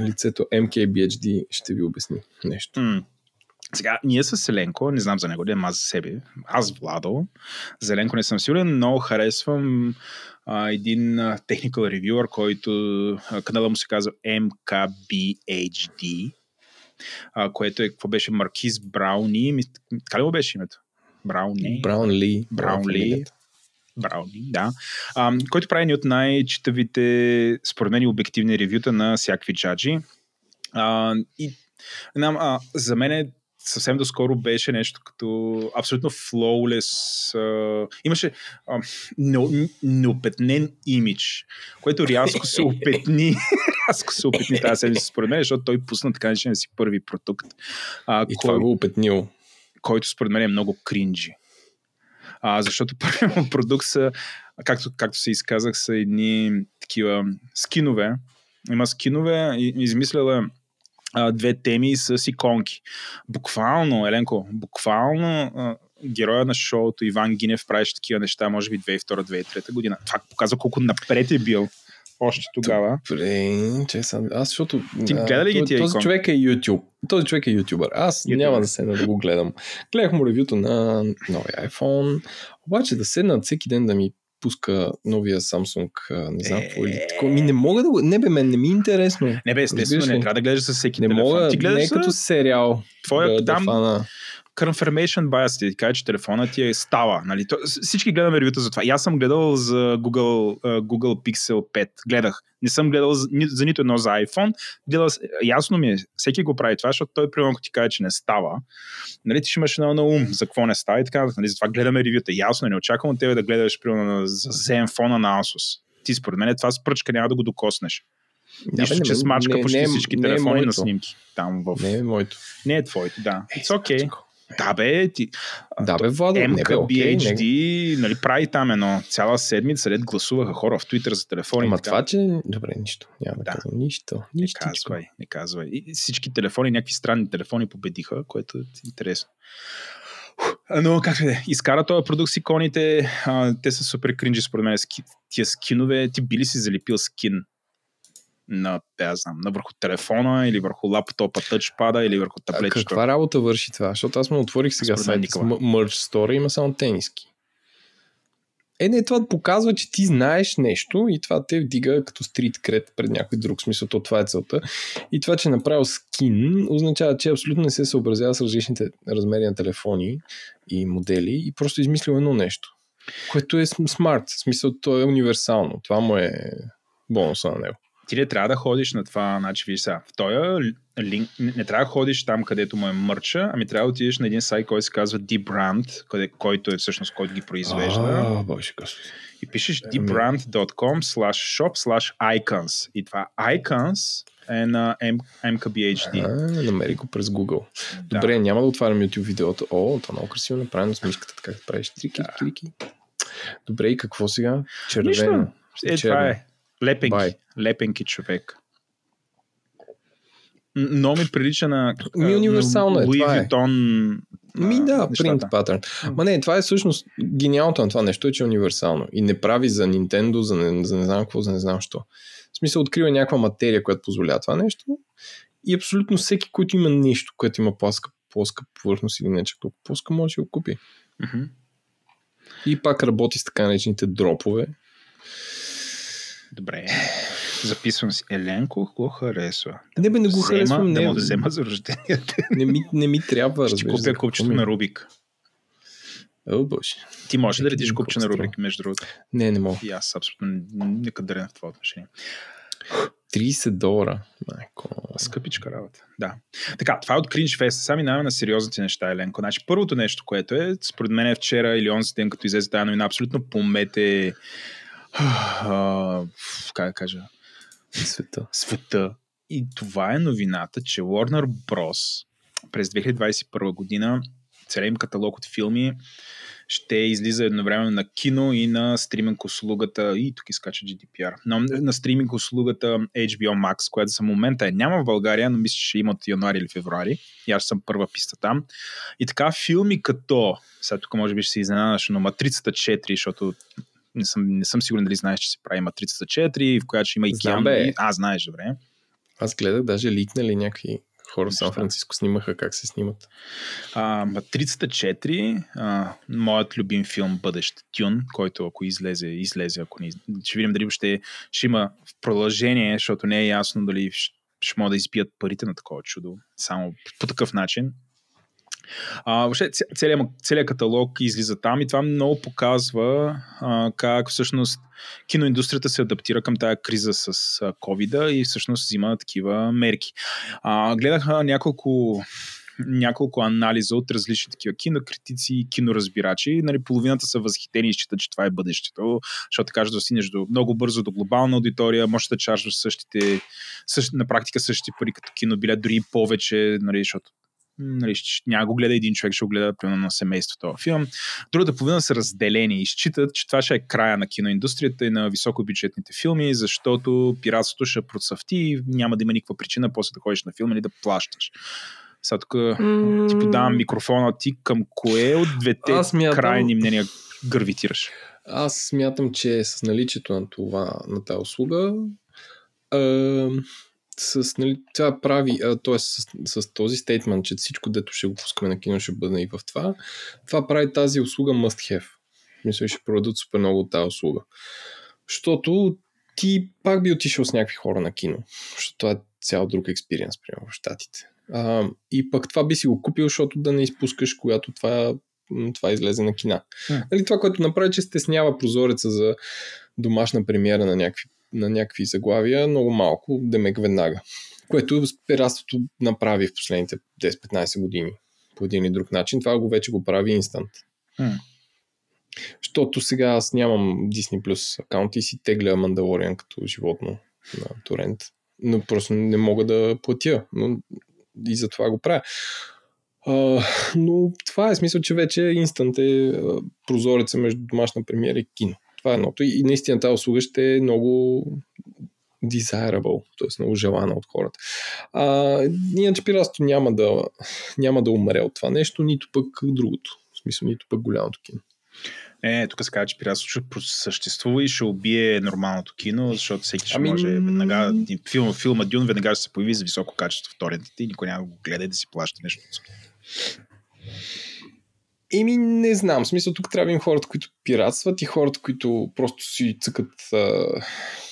S2: лицето MKBHD ще ви обясни нещо.
S1: М. Сега, ние с Селенко, не знам за него, да аз за себе, аз Владо, за Еленко не съм сигурен, но харесвам а, един technical reviewer, който а, канала му се казва MKBHD, а, което е, какво беше, Маркиз Брауни, така ли му беше името? Брауни?
S2: Браун Ли.
S1: Брауни, да. А, който прави ни от най-читавите, според мен, обективни ревюта на всякакви джаджи. А, и знам, а, за мен е съвсем доскоро беше нещо като абсолютно flawless. А, имаше а, не- неопетнен имидж, което рязко се опетни. *laughs* рязко се опетни тази седмица, според мен, защото той пусна така наречения си първи продукт. А,
S2: И това го опетнил.
S1: който според мен е много кринджи. А, защото *laughs* първият му продукт са, както, както се изказах, са едни такива скинове. Има скинове, измисляла две теми с иконки. Буквално, Еленко, буквално героя на шоуто Иван Гинев правеше такива неща, може би 2002-2003 година. Това показва колко напред е бил още тогава.
S2: Добре, че съм. Аз, защото.
S1: Ти
S2: а,
S1: гледа ли ги
S2: този-
S1: тия
S2: Този човек е YouTube. Този човек е ютубър. Аз
S1: Ютубър.
S2: няма да седна да го гледам. Гледах му ревюто на новия iPhone. Обаче да седна всеки ден да ми пуска новия Samsung, не знам какво или такова. Ми не мога да го... Не бе, мен не ми е интересно.
S1: Не бе, естествено, не трябва да гледаш с всеки
S2: Не
S1: телефон.
S2: мога,
S1: Ти гледаш
S2: не е
S1: с
S2: като сериал.
S1: твоя
S2: да,
S1: там
S2: да фана.
S1: Confirmation bias ти каже, че телефона ти е става. Нали? То, всички гледаме ревюта за това. И аз съм гледал за Google, uh, Google Pixel 5. Гледах. Не съм гледал за, ни, за нито едно за iPhone. Гледал, ясно ми е, всеки го прави това, защото той, примерно, ако ти каже, че не става, нали, ти ще имаш едно на ум за какво не става и така. Нали? Затова гледаме ревюта. Ясно е, не очаквам от тебе да гледаш, примерно, на- за Zenfone на Asus. Ти, според мен, това с пръчка няма да го докоснеш.
S2: Да,
S1: Нищо, че смачка
S2: не-
S1: почти
S2: не е-
S1: всички
S2: не е
S1: телефони на
S2: моето.
S1: снимки. Там в...
S2: Не е моето.
S1: Не е твоето, да. It's okay. Да, бе, ти,
S2: Да, бе, Владо, не бе, не...
S1: нали, прави там едно цяла седмица, ред гласуваха хора в Твитър за телефони.
S2: Ама това, че... Добре, нищо. Няма да
S1: Да.
S2: казвам нищо.
S1: Не казвай, не казвай. И всички телефони, някакви странни телефони победиха, което е интересно. Но как е, изкара този продукт с иконите, а, те са супер кринджи според мен. Ски, тия скинове, ти би ли си залепил скин на, да, знам, на върху телефона или върху лаптопа, тъчпада или върху таблетчето?
S2: каква работа върши това? Защото аз му отворих сега сайт с Merch Store има само тениски. Е, не, това показва, че ти знаеш нещо и това те вдига като стрит кред пред някой друг смисъл, то това е целта. И това, че е направил скин, означава, че абсолютно не се съобразява с различните размери на телефони и модели и просто измислил едно нещо. Което е см- смарт, в смисъл, то е универсално. Това му е бонуса на него.
S1: Ти не трябва да ходиш на това, значи виж сега, в този линк, не, не трябва да ходиш там, където му е мърча, ами трябва да отидеш на един сайт, който се казва D-Brand, къде, който е всъщност който ги произвежда.
S2: А, боже.
S1: И пишеш
S2: Ами-
S1: dbrand.com slash shop slash icons. И това icons е на M- MKBHD.
S2: А, намери го през Google.
S1: Да.
S2: Добре, няма да отварям YouTube видеото. О, това е много красиво направено с мишката, така да правиш трики,
S1: Да.
S2: трики. Добре, и какво сега?
S1: Нищо.
S2: Червено.
S1: Е, това е. Лепенки.
S2: Бай.
S1: Лепенки човек. Много ми прилича на
S2: Ми, универсално е,
S1: Луи
S2: това е. Ми да, принт патърн. Ма не, това е всъщност гениалното на това нещо е, че е универсално. И не прави за Nintendo, за не, за не знам какво, за не знам що. В смисъл, открива някаква материя, която позволява това нещо. И абсолютно всеки, който има нещо, което има плоска, плоска повърхност или не чак толкова плоска, може да го купи.
S1: Мгм.
S2: И пак работи с така наречените дропове.
S1: Добре. Записвам си. Еленко го харесва.
S2: Не бе, не го
S1: Взема-
S2: харесвам.
S1: Да
S2: Не,
S1: му да взема за рождение.
S2: не, ми, не ми трябва,
S1: Ще
S2: разбираш.
S1: купя купчето на Рубик.
S2: О, боже.
S1: Ти можеш да редиш купче на Рубик, между другото.
S2: Не, не мога.
S1: И аз абсолютно некадърен в това отношение.
S2: 30 долара. Майко.
S1: Скъпичка работа. Да. Така, това е от Cringe Fest. Сега минаваме на сериозните неща, Еленко. Значи, първото нещо, което е, според мен е вчера или онзи ден, като излезе тази новина, абсолютно помете а, как да кажа,
S2: Света.
S1: света. И това е новината, че Warner Bros. през 2021 година целият им каталог от филми ще излиза едновременно на кино и на стриминг услугата, и тук изкача GDPR, но на стриминг услугата HBO Max, която за момента е няма в България, но мисля, че ще има от януари или февруари. И аз съм първа писта там. И така филми като, сега тук може би ще се изненадаш, но Матрицата 4, защото не съм, не съм сигурен дали знаеш, че се прави Матрицата 4, в която ще има и
S2: Знам, бе.
S1: А, знаеш, добре.
S2: Аз гледах, даже ликнали някакви хора в Сан. Франциско снимаха как се снимат.
S1: А, Матрицата 4, а, моят любим филм Бъдещ Тюн, който ако излезе, излезе, ако не, ще видим дали ще, ще има в продължение, защото не е ясно дали ще, ще могат да избият парите на такова чудо, само по такъв начин. А, въобще целият, целият каталог излиза там и това много показва а, как всъщност киноиндустрията се адаптира към тая криза с covid и всъщност взима такива мерки. А, гледах няколко няколко анализа от различни такива кинокритици и киноразбирачи. Нали, половината са възхитени и считат, че това е бъдещето, защото така да стигнеш до, много бързо до глобална аудитория, можеш да чаржваш същите, същ, на практика същите пари като кинобилет, дори и повече, нали, защото нали, няма го гледа един човек, ще го гледа примерно на семейството този филм. Другата половина са разделени и считат, че това ще е края на киноиндустрията и на високобюджетните филми, защото пиратството ще процъфти и няма да има никаква причина после да ходиш на филм или да плащаш. Сега тук ти подавам микрофона ти към кое от двете
S2: Аз смятам-
S1: крайни мнения гравитираш?
S2: Аз смятам, че с наличието на това, на тази услуга, а, с, нали, това прави, а, т.е. С, с, този стейтмент, че всичко, дето ще го пускаме на кино, ще бъде и в това, това прави тази услуга must have. Мисля, ще продадат супер много от тази услуга. Защото ти пак би отишъл с някакви хора на кино, защото това е цял друг експириенс, примерно в Штатите. А, и пък това би си го купил, защото да не изпускаш, когато това, това излезе на кина. Нали, това, което направи, че стеснява прозореца за домашна премиера на някакви, на някакви заглавия, много малко, демек веднага. Което пиратството направи в последните 10-15 години по един или друг начин. Това го вече го прави инстант. Защото сега аз нямам Disney Plus акаунт и си тегля Мандалориан като животно на торент. Но просто не мога да платя. Но и затова го правя. А, но това е смисъл, че вече инстант е прозореца между домашна премиера и кино. Това е едното. И, наистина тази услуга ще е много desirable, т.е. много желана от хората. А, иначе пиратството няма да, няма да умре от това нещо, нито пък другото. В смисъл, нито пък голямото кино.
S1: Е, тук се казва, че пиратството ще съществува и ще убие нормалното кино, защото всеки ще
S2: Ами,
S1: може веднага, филма, филма Дюн веднага ще се появи за високо качество в торентите и никой няма да го гледа и да си плаща нещо.
S2: Еми, не знам. В смисъл, тук трябва да хората, които пиратстват и хората, които просто си цъкат а,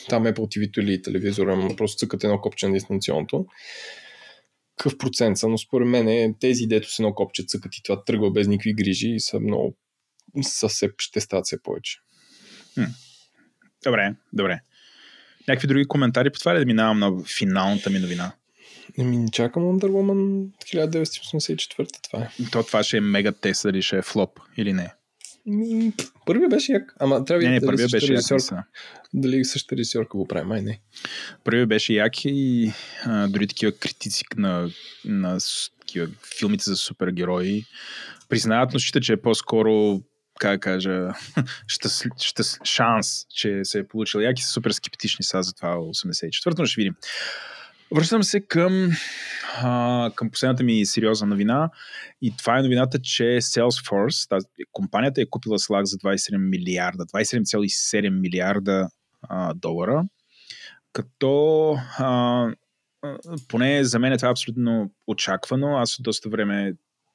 S2: там Apple TV или телевизора, ама просто цъкат едно копче на дистанционното. Какъв процент са, но според мен тези, дето с едно копче цъкат и това тръгва без никакви грижи и са много са се, ще стават все повече.
S1: Добре, добре. Някакви други коментари по това ли да минавам на финалната ми новина?
S2: Еми, не чакам Wonder Woman 1984, това е.
S1: То това ще е мега тест, дали ще е флоп или не.
S2: Ми, първия беше як. Ама трябва
S1: Не, не,
S2: дали
S1: първия беше як.
S2: режисьорка-. Дали същата режисьорка го прави, май не.
S1: Първият беше як и а, дори такива критици на, на такива филмите за супергерои признават, но считат, че е по-скоро как кажа, *laughs* щас, щас, шанс, че се е получил. Яки са супер скептични са за това 84-то, но ще видим. Връщам се към, а, към последната ми сериозна новина и това е новината, че Salesforce, тази, компанията е купила Slack за 27 милиарда, 27,7 милиарда а, долара, като а, поне за мен това е абсолютно очаквано. Аз от доста време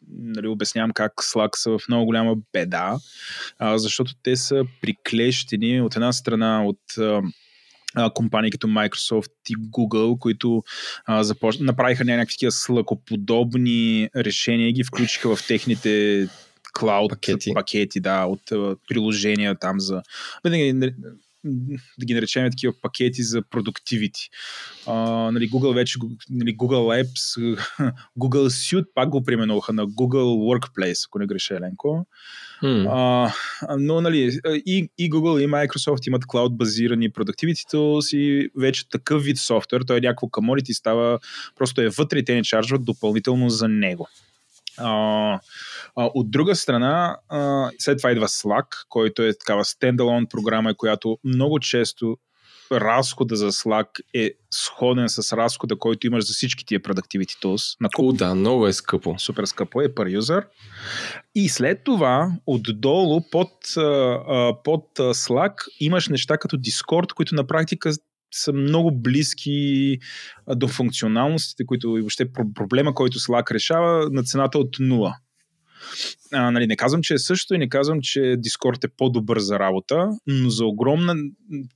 S1: нали, обяснявам как Slack са в много голяма беда, а, защото те са приклещени от една страна от компании като Microsoft и Google, които а, започ... направиха някакви слъкоподобни решения и ги включиха в техните клауд
S2: Пакети.
S1: пакети да, от приложения там за... Да, ги, наречем такива пакети за продуктивити. А, нали, Google вече, нали, Google Apps, *laughs* Google Suite пак го преименуваха на Google Workplace, ако не греша Еленко.
S2: М.
S1: А, но нали, и, и Google и Microsoft имат клауд базирани productivity tools и вече такъв вид софтуер, той е някакво commodity, става, просто е вътре и те не чарджват допълнително за него. А, а, от друга страна, а, след това идва Slack, който е такава стендалон програма, която много често разхода за Slack е сходен с разхода, който имаш за всички тия productivity tools. На
S2: О, да, много е скъпо.
S1: супер скъпо е per user. И след това, отдолу, под, под Slack, имаш неща като Discord, които на практика са много близки до функционалностите, които и въобще про- проблема, който Slack решава на цената от 0. А, нали, не казвам, че е също и не казвам, че Discord е по-добър за работа, но за огромна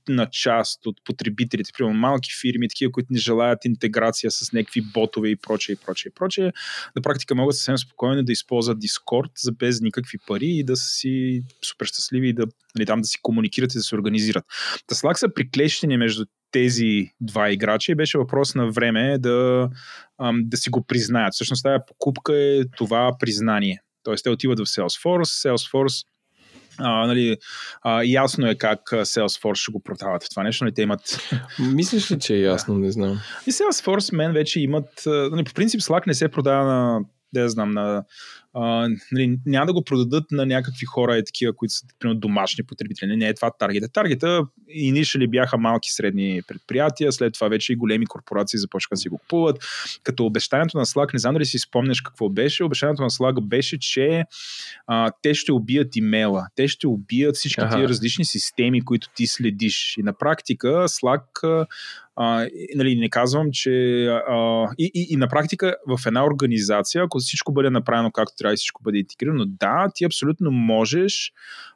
S1: на част от потребителите, примерно малки фирми, такива, които не желаят интеграция с някакви ботове и прочее, и прочее, и прочее, на практика могат съвсем спокойно да използват Discord за без никакви пари и да са си супер щастливи и да, нали, там да си комуникират и да се организират. Та Slack са приклещени между тези два играча и беше въпрос на време да, да си го признаят. Всъщност тази покупка е това признание. Тоест те отиват в Salesforce, Salesforce а, нали, а, ясно е как Salesforce ще го продават това нещо, нали, те имат *laughs*
S2: Мислиш ли, че е ясно? Не знам.
S1: и Salesforce мен вече имат... Нали, по принцип Slack не се продава на да знам, на, а, нали, няма да го продадат на някакви хора, е такива, които са примерно, домашни потребители. Не, не е това таргета. Таргета инишали бяха малки средни предприятия, след това вече и големи корпорации започнаха да си го купуват. Като обещанието на Slack, не знам дали си спомняш какво беше, обещанието на Slack беше, че а, те ще убият имейла, те ще убият всички
S2: Аха.
S1: тия различни системи, които ти следиш. И на практика Slack а, и, нали, не казвам, че а, и, и, и на практика в една организация, ако всичко бъде направено както трябва и всичко бъде интегрирано, да, ти абсолютно можеш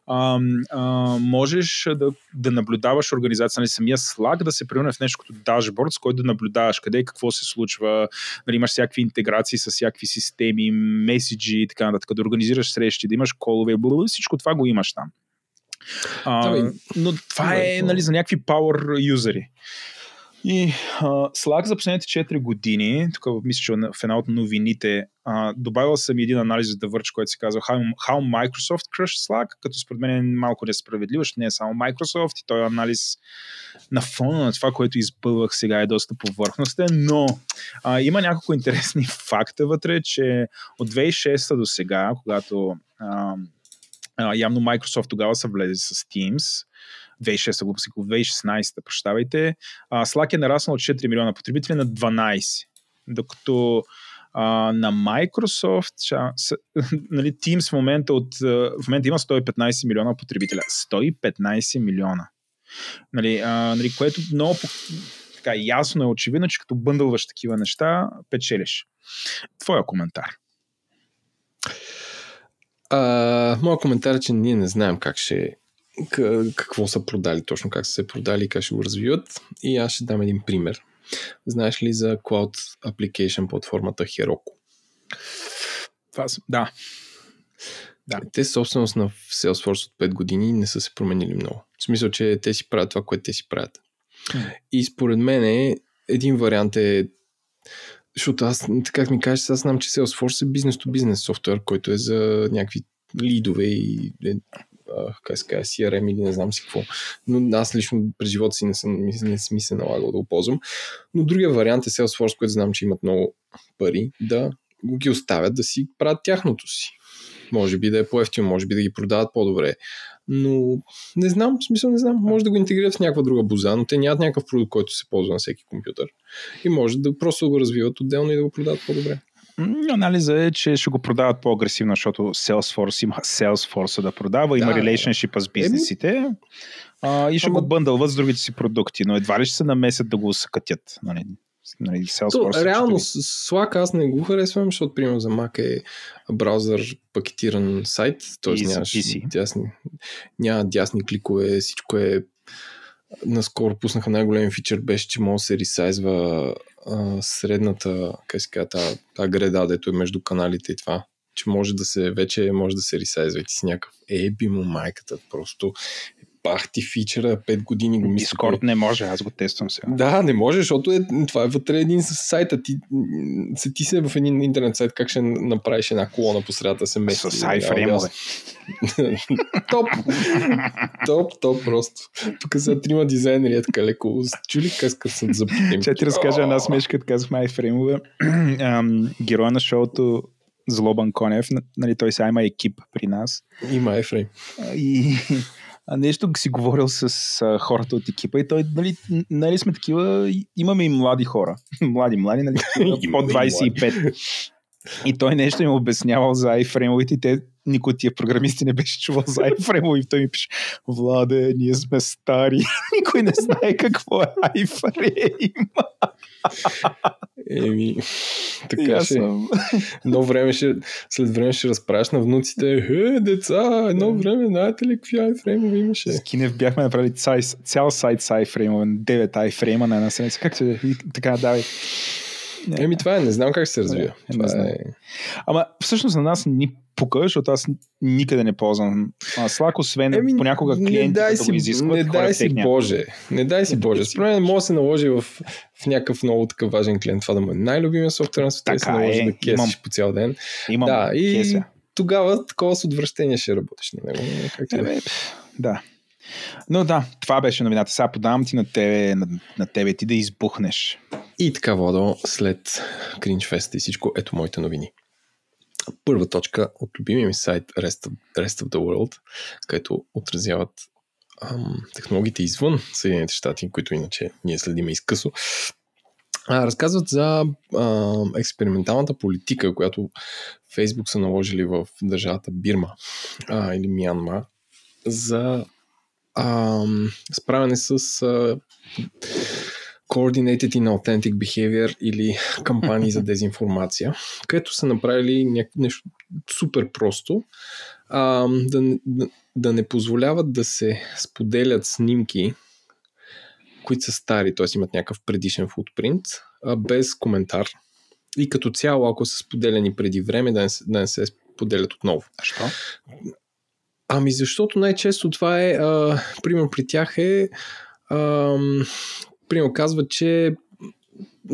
S1: а, а, можеш да, да наблюдаваш организация, нали, самия Slack да се превърне в нещо като дашборд, с който да наблюдаваш къде и какво се случва, нали, имаш всякакви интеграции с всякакви системи, меседжи и така нататък, да организираш срещи, да имаш колове, бла, всичко това го имаш там. А,
S2: Да,
S1: но това е нали, за някакви power юзери. И а, Slack за последните 4 години, тук мисля, че в една от новините, а, добавил съм един анализ за върч, който се казва How, How Microsoft Crush Slack, като според мен е малко несправедливо, защото не е само Microsoft и той анализ на фона на това, което избълвах сега е доста повърхностен, но а, има няколко интересни факта вътре, че от 2006 до сега, когато а, а, явно Microsoft тогава са влезли с Teams, 2006 го 2016, прощавайте, а, Slack е нараснал от 4 милиона потребители на 12. Докато а, на Microsoft, ша, с, *laughs* нали, Teams в момента, от, в момента има 115 милиона потребителя. 115 милиона. Нали, а, нали, което много така, ясно е очевидно, че като бъндълваш такива неща, печелиш. Твоя коментар.
S2: Моят коментар е, че ние не знаем как ще какво са продали, точно как са се продали и как ще го развиват. И аз ще дам един пример. Знаеш ли за Cloud Application платформата Heroku?
S1: Това, да.
S2: да. Те собственост на Salesforce от 5 години не са се променили много. В смисъл, че те си правят това, което те си правят. И според мен един вариант е защото аз, как ми кажеш, аз знам, че Salesforce е бизнес-то-бизнес софтуер, който е за някакви лидове и е, как се казва, CRM или не знам си какво. Но аз лично през живота си не, съм, не, ми се налагал да го ползвам. Но другия вариант е Salesforce, който знам, че имат много пари, да ги оставят да си правят тяхното си. Може би да е по-ефтино, може би да ги продават по-добре. Но не знам, в смисъл не знам. Може да го интегрират в някаква друга боза, но те нямат някакъв продукт, който се ползва на всеки компютър. И може да просто го развиват отделно и да го продават по-добре.
S1: Анализа е, че ще го продават по-агресивно, защото Salesforce има Salesforce да продава, има да, relationship с бизнесите а, и ще Ама... го бъндълват с другите си продукти, но едва ли ще се намесят да го съкътят. Нали?
S2: Нали, То, реално, ще... Slack аз не го харесвам, защото, примерно, за Mac е браузър пакетиран сайт, т.е. нямаш дясни, няма дясни кликове, всичко е наскоро пуснаха най-голем фичър, беше, че може да се ресайзва а, средната, как се казва, тази греда, дето е между каналите и това. Че може да се, вече може да се ресайзва и ти си някакъв еби му майката, просто бахти фичера, 5 години го
S1: мисля. Discord не може, аз го тествам сега.
S2: Да, не може, защото е, това е вътре един сайта. Ти, се, ти се в един интернет сайт, как ще направиш една колона по средата се мести.
S1: С iFrame. *laughs*
S2: топ! топ, топ просто. Тук са трима дизайнери, е така леко. Чули как съм запитим.
S1: Ще ти разкажа една смешка, като казахме iFrame. *clears throat* Героя на шоуто Злобан Конев, нали, той сега има екип при нас.
S2: Има iFrame.
S1: И нещо си говорил с а, хората от екипа и той, нали, нали сме такива, имаме и млади хора. *laughs* млади, млади, нали, *laughs* под 25. И той нещо им обяснявал за iFrame-овете и те, никой тия програмисти не беше чувал за iFrame и той ми пише, Владе, ние сме стари, *laughs* никой не знае какво е iFrame.
S2: Еми, така ще. Едно време ще, след време ще разправяш на внуците. Е, деца, едно време, знаете ли какви iFrame имаше?
S1: С Кинев бяхме направили цял, цял сайт с iFrame, 9 iFrame на една седмица. Как се... така, давай.
S2: Еми, това е, не знам как се развива. Не, това не е...
S1: Ама всъщност на нас ни пука, защото аз никъде не ползвам Slack, освен Еми, понякога клиенти, като го изискват.
S2: Не дай си Боже. Не дай си Боже. Според мен може да се наложи в, в някакъв много такъв важен клиент. Това да му е най-любимия софтуер на света и се наложи е, да кесиш имам, по цял ден.
S1: Имам
S2: да, и кеся. тогава такова с отвращение ще работиш на него. Как
S1: е, да. Но да, това беше новината. Сега подавам ти на тебе, на, на тебе ти да избухнеш.
S2: И така, Водо, след Кринчфест и всичко, ето моите новини. Първа точка от любимия ми сайт Rest of, Rest of the World, където отразяват ам, технологиите извън Съединените щати, които иначе ние следиме изкъсо. А, разказват за а, експерименталната политика, която Фейсбук са наложили в държавата Бирма а, или Мянма за а, справяне с а, Coordinated in Authentic Behavior или кампании за *laughs* дезинформация, където са направили нещо супер просто, а, да, да, да не позволяват да се споделят снимки, които са стари, т.е. имат някакъв предишен футпринт, а, без коментар. И като цяло, ако са споделени преди време, да не, да не се споделят отново.
S1: Защо?
S2: Ами защото най-често това е, а, примерно при тях е а, примерно казва, че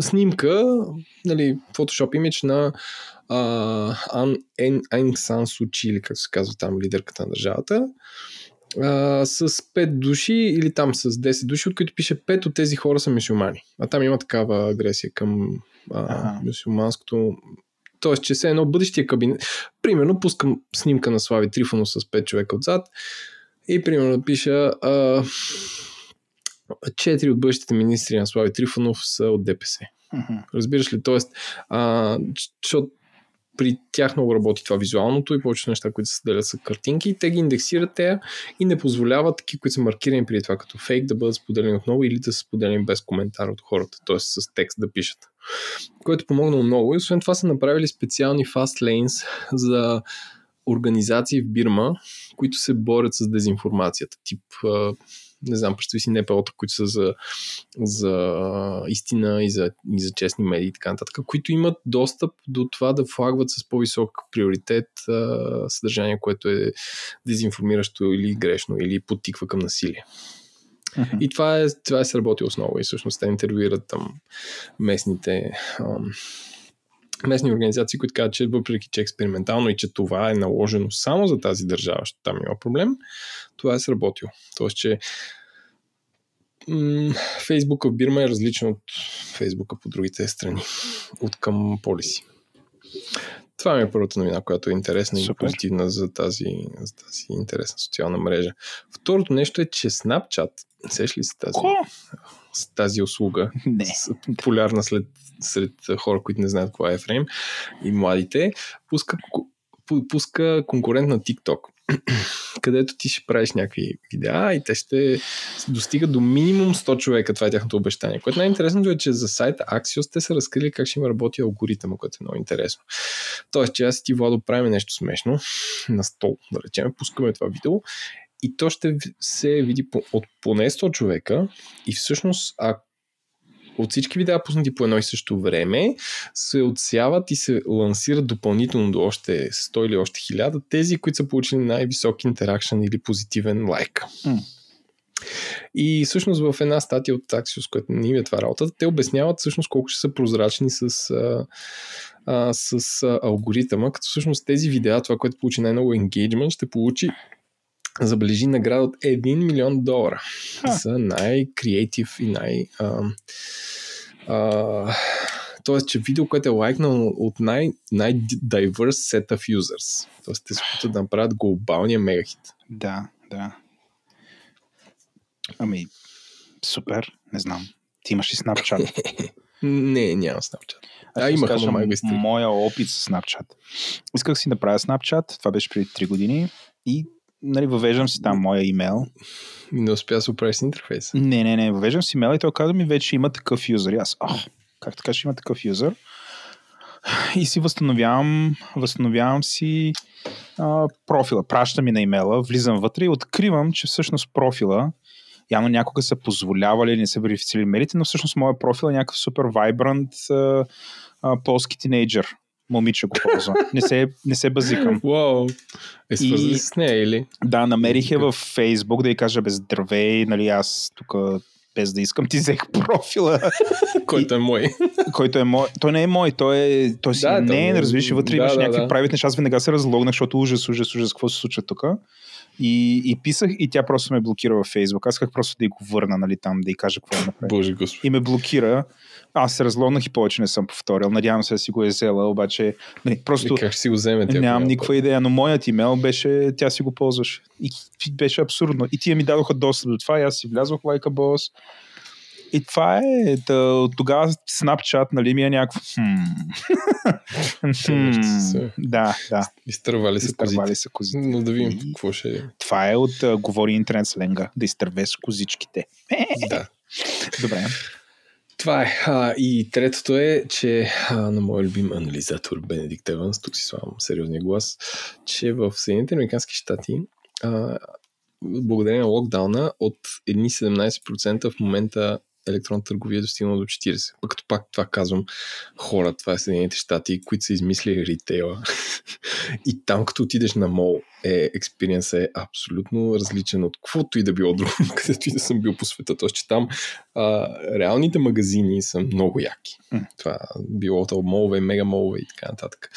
S2: снимка, нали, Photoshop имидж на Ан Айн Сан Сучи, или как се казва там лидерката на държавата, а, с 5 души или там с 10 души, от които пише 5 от тези хора са мусулмани. А там има такава агресия към а, мусулманското. Тоест, че се едно бъдещия кабинет. Примерно, пускам снимка на Слави Трифонов с 5 човека отзад и примерно пиша а, 4 от бъдещите министри на Слави Трифонов са от ДПС.
S1: Мгм.
S2: Разбираш ли? Тоест, а, защото при тях много работи това визуалното и повечето неща, които се делят са картинки, те ги индексират те и не позволяват такива, които са маркирани преди това като фейк, да бъдат споделени отново или да са споделени без коментар от хората, т.е. с текст да пишат. Което помогнало много и освен това са направили специални fast lanes за организации в Бирма, които се борят с дезинформацията. Тип, не знам, представи си НПО-та, които са за, за истина и за, и за честни медии и така нататък, които имат достъп до това да флагват с по-висок приоритет а, съдържание, което е дезинформиращо или грешно, или подтиква към насилие.
S1: Мгм.
S2: И това е, това е сработило основа и всъщност те интервюират там местните ам, местни организации, които казват, че въпреки, че експериментално и че това е наложено само за тази държава, защото там има проблем, това е сработило. Тоест, че м- Фейсбука в Бирма е различен от Фейсбука по другите страни, от към полиси. Това ми е първата новина, която е интересна и
S1: Супер.
S2: позитивна за тази, за тази интересна социална мрежа. Второто нещо е, че Snapchat, сеш ли си тази, с тази услуга,
S1: Не.
S2: с- популярна след, сред хора, които не знаят кога е Frame и младите, пуска, пуска конкурент на TikTok, *clears throat* където ти ще правиш някакви видеа и те ще достигат до минимум 100 човека. Това е тяхното обещание. Което най-интересното е, че за сайта Axios те са разкрили как ще им работи алгоритъма, което е много интересно. Тоест, че аз и ти, Владо, правим нещо смешно на стол, да речем, пускаме това видео и то ще се види от поне 100 човека и всъщност, а от всички видеа, пуснати по едно и също време, се отсяват и се лансират допълнително до още 100 или още 1000, тези, които са получили най-висок интеракшн или позитивен лайк.
S1: М.
S2: И всъщност в една статия от Axios, която не им е това работата, те обясняват всъщност колко ще са прозрачни с, а, а, с а, алгоритъма, като всъщност тези видеа, това, което получи най-много engagement, ще получи забележи награда от 1 милион долара
S1: Ха.
S2: за най-креатив и най- а, а, Тоест, че видео, което е лайкнало от най- най-diverse set of users. Тоест, те се опитват да направят глобалния мегахит.
S1: Да, да. Ами, супер, не знам. Ти имаш и Snapchat. *laughs*
S2: Не, няма Snapchat.
S1: Аз
S2: А, имах, ама май
S1: моя опит с Snapchat. Исках си да правя Snapchat, това беше преди 3 години и нали, въвеждам си там моя имейл.
S2: Не успя да се оправиш с интерфейса.
S1: Не, не, не, въвеждам си имейл и той каза ми вече има такъв юзър. И аз, ах, как така ще има такъв юзър? И си възстановявам, възстановявам си а, профила. Праща ми на имейла, влизам вътре и откривам, че всъщност профила явно някога са позволявали, не са верифицирали имейлите, но всъщност моят профил е някакъв супер вайбрант а, а, полски тинейджър. Момиче го ползва. Не се, не се базикам.
S2: Вау! Е
S1: И-
S2: с нея или?
S1: Да, намерих я във Фейсбук да й кажа без здравей, нали аз тук без да искам ти взех профила, *laughs*
S2: Който е мой.
S1: който е мой. Той не е мой, той е. Той си
S2: Да,
S1: не,
S2: е-
S1: разбираш, вътре
S2: да,
S1: имаш
S2: да,
S1: някакви
S2: да.
S1: правит неща. Аз веднага се разлогнах, защото ужас, ужас, ужас, какво се случва тук. И, и писах и тя просто ме блокира във Фейсбук. Аз исках просто да й го върна, нали, там, да й кажа какво да направи.
S2: Боже господи.
S1: И ме блокира. Аз се разлогнах и повече не съм повторил. Надявам се да си го е взела, обаче нали, просто
S2: И как ще си го вземе? тя,
S1: Нямам никаква идея, но моят имейл беше, тя си го ползваше. И беше абсурдно. И тия ми дадоха достъп до това, и аз си влязох в Like a Boss. И това е, да, от тогава Snapchat, нали, ми е някакво... Да, да.
S2: Изтървали се козите.
S1: Са козите.
S2: Но да видим какво ще е.
S1: Това е от а, говори интернет сленга. Да изтърве с козичките.
S2: Да.
S1: Добре.
S2: Това е. А, и третото е, че а, на моят любим анализатор Бенедикт Еванс, тук си слагам сериозния глас, че в Съединените американски щати а, благодарение на локдауна от едни 17% в момента електронна търговия е достигнала до 40. Пък като пак това казвам, хора, това е Съединените щати, които са измислили ритейла. *laughs* и там, като отидеш на мол, е, експириенсът е абсолютно различен от каквото и да било друго, *laughs* където и да съм бил по света. Тоест, че там а, реалните магазини са много яки. Това било то молове, мега молове и така нататък.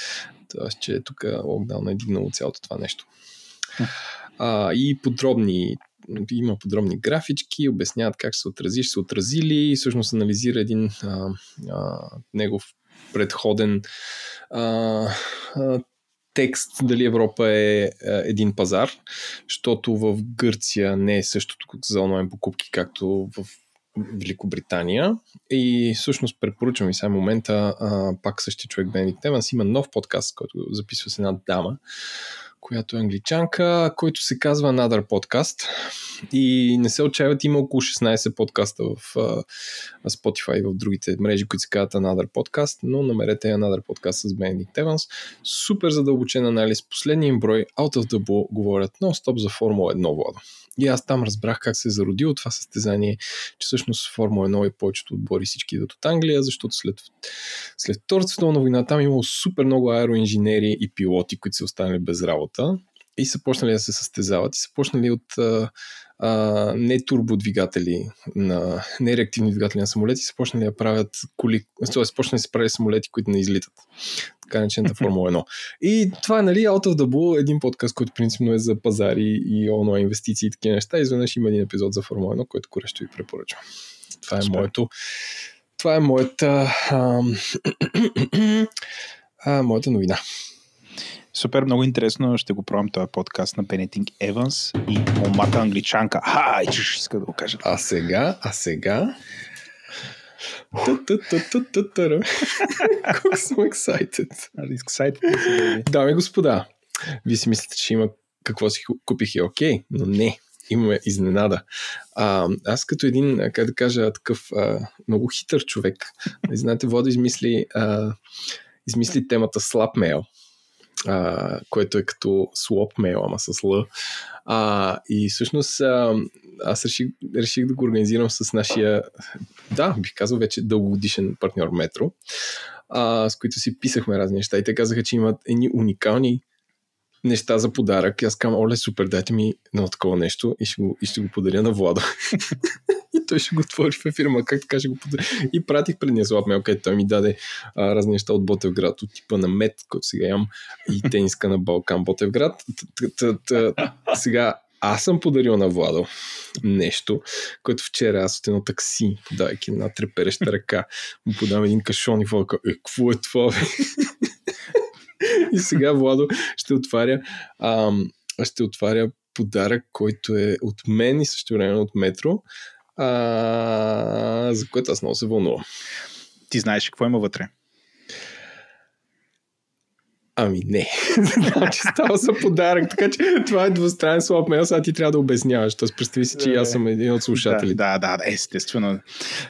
S2: Тоест, че тук локдаун е дигнало цялото това нещо. А, и подробни има подробни графички, обясняват как се отрази, ще се отразили и всъщност анализира един а, а, негов предходен а, а, текст дали Европа е един пазар, защото в Гърция не е същото за онлайн покупки, както в Великобритания. И всъщност препоръчвам ви сега момента, а, пак същия човек Бенедикт Еванс има нов подкаст, който записва с една дама, която е англичанка, който се казва Another Podcast. И не се отчаяват, има около 16 подкаста в uh, Spotify и в другите мрежи, които се казват Another Podcast, но намерете Another Podcast с Benedict Evans. Супер задълбочен анализ. Последния им брой Out of the Blue говорят нон-стоп за Формула 1 влада. И аз там разбрах как се е зародило това състезание, че всъщност Формула 1 и повечето отбори всички идват от Англия, защото след, след Втората световна война там имало супер много аероинженери и пилоти, които са останали без работа и са почнали да се състезават и са почнали от а, а, не турбодвигатели, на, не реактивни двигатели на самолети, са почнали да правят коли, т.е. почнали да се правят самолети, които не излитат. Така начината *laughs* Формула 1. И това е, нали, Out of the Blue, един подкаст, който принципно е за пазари и онлайн инвестиции и такива неща. Изведнъж има един епизод за Формула 1, който корещо ви препоръчвам. Това е
S1: Супер.
S2: моето това е моята ам, *clears throat* а, моята новина.
S1: Супер, много интересно. Ще го пробвам този подкаст на Бенетинг Еванс и момата англичанка. Хай, че иска да го кажа.
S2: А сега, а сега... Колко съм excited.
S1: Excited.
S2: Дами и господа, вие си мислите, че има какво си купих и окей, но не. Имаме изненада. А, аз като един, как да кажа, такъв а, много хитър човек, знаете, Водо измисли, а, измисли темата Slap Mail, а, което е като Swap Mail, ама с Л. А, и всъщност а, аз реших, реших да го организирам с нашия, да, бих казал вече дългогодишен партньор Метро, а, с които си писахме разни неща и те казаха, че имат едни уникални неща за подарък. И аз казвам, оле, супер, дайте ми едно такова нещо и ще го, и ще го подаря на Владо. *laughs* той ще го отвори в ефирма, как така ще го подаря. И пратих предния слаб мейл, където той ми даде а, разни неща от Ботевград, от типа на мед, който сега ям, и тениска на Балкан Ботевград. Сега аз съм подарил на Владо нещо, което вчера аз от едно такси, подавайки една трепереща ръка, му подам един кашон и Владо е, какво е това, бе? *laughs* и сега Владо ще отваря ам, ще отваря подарък, който е от мен и също време от Метро, а, за което аз много се вълнувам.
S1: Ти знаеш какво има вътре.
S2: Ами не. *laughs* значи става за подарък, така че това е двустранен слаб мейл, сега ти трябва да обясняваш. Тоест представи си, че аз съм един от слушателите.
S1: Да, да, да, естествено.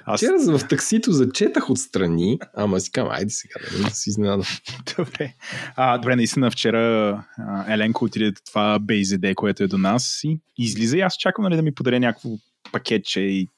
S1: Аз...
S2: Вчера в таксито зачетах отстрани, ама си казвам, айде сега да не си изненадам. *laughs*
S1: Добре. А, добре, наистина вчера Еленко отиде до това BZD, което е до нас и излиза и аз чакам нали, да ми подаря някакво пакетче и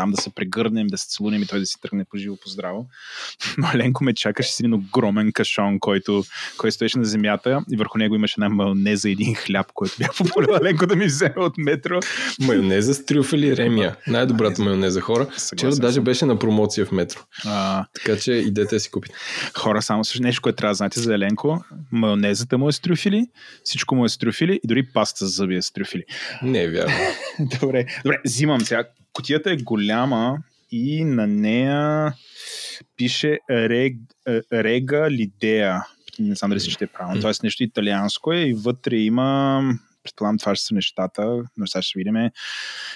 S1: там да се прегърнем, да се целунем и той да си тръгне по живо, по здраво. *laughs* Но Еленко ме чакаше с един огромен кашон, който, който стоеше на земята и върху него имаше една майонеза и един хляб, който бях помолил Еленко *laughs* да ми вземе от метро.
S2: Майонеза с трюфели Ремия. Най-добрата майонеза хора. Вчера даже беше на промоция в метро.
S1: А,
S2: Така че идете си купите.
S1: хора, само също нещо, което трябва да знаете за Еленко. Майонезата му е с трюфили, всичко му е с трюфили и дори паста за зъби е с трюфили.
S2: Не е вярно. *laughs*
S1: Добре, добре, взимам сега. Котията е голяма и на нея пише Рег, е, Рега Лидея. Не знам дали се чете правилно. Тоест нещо италианско е и вътре има предполагам това ще са нещата, но сега ще видим.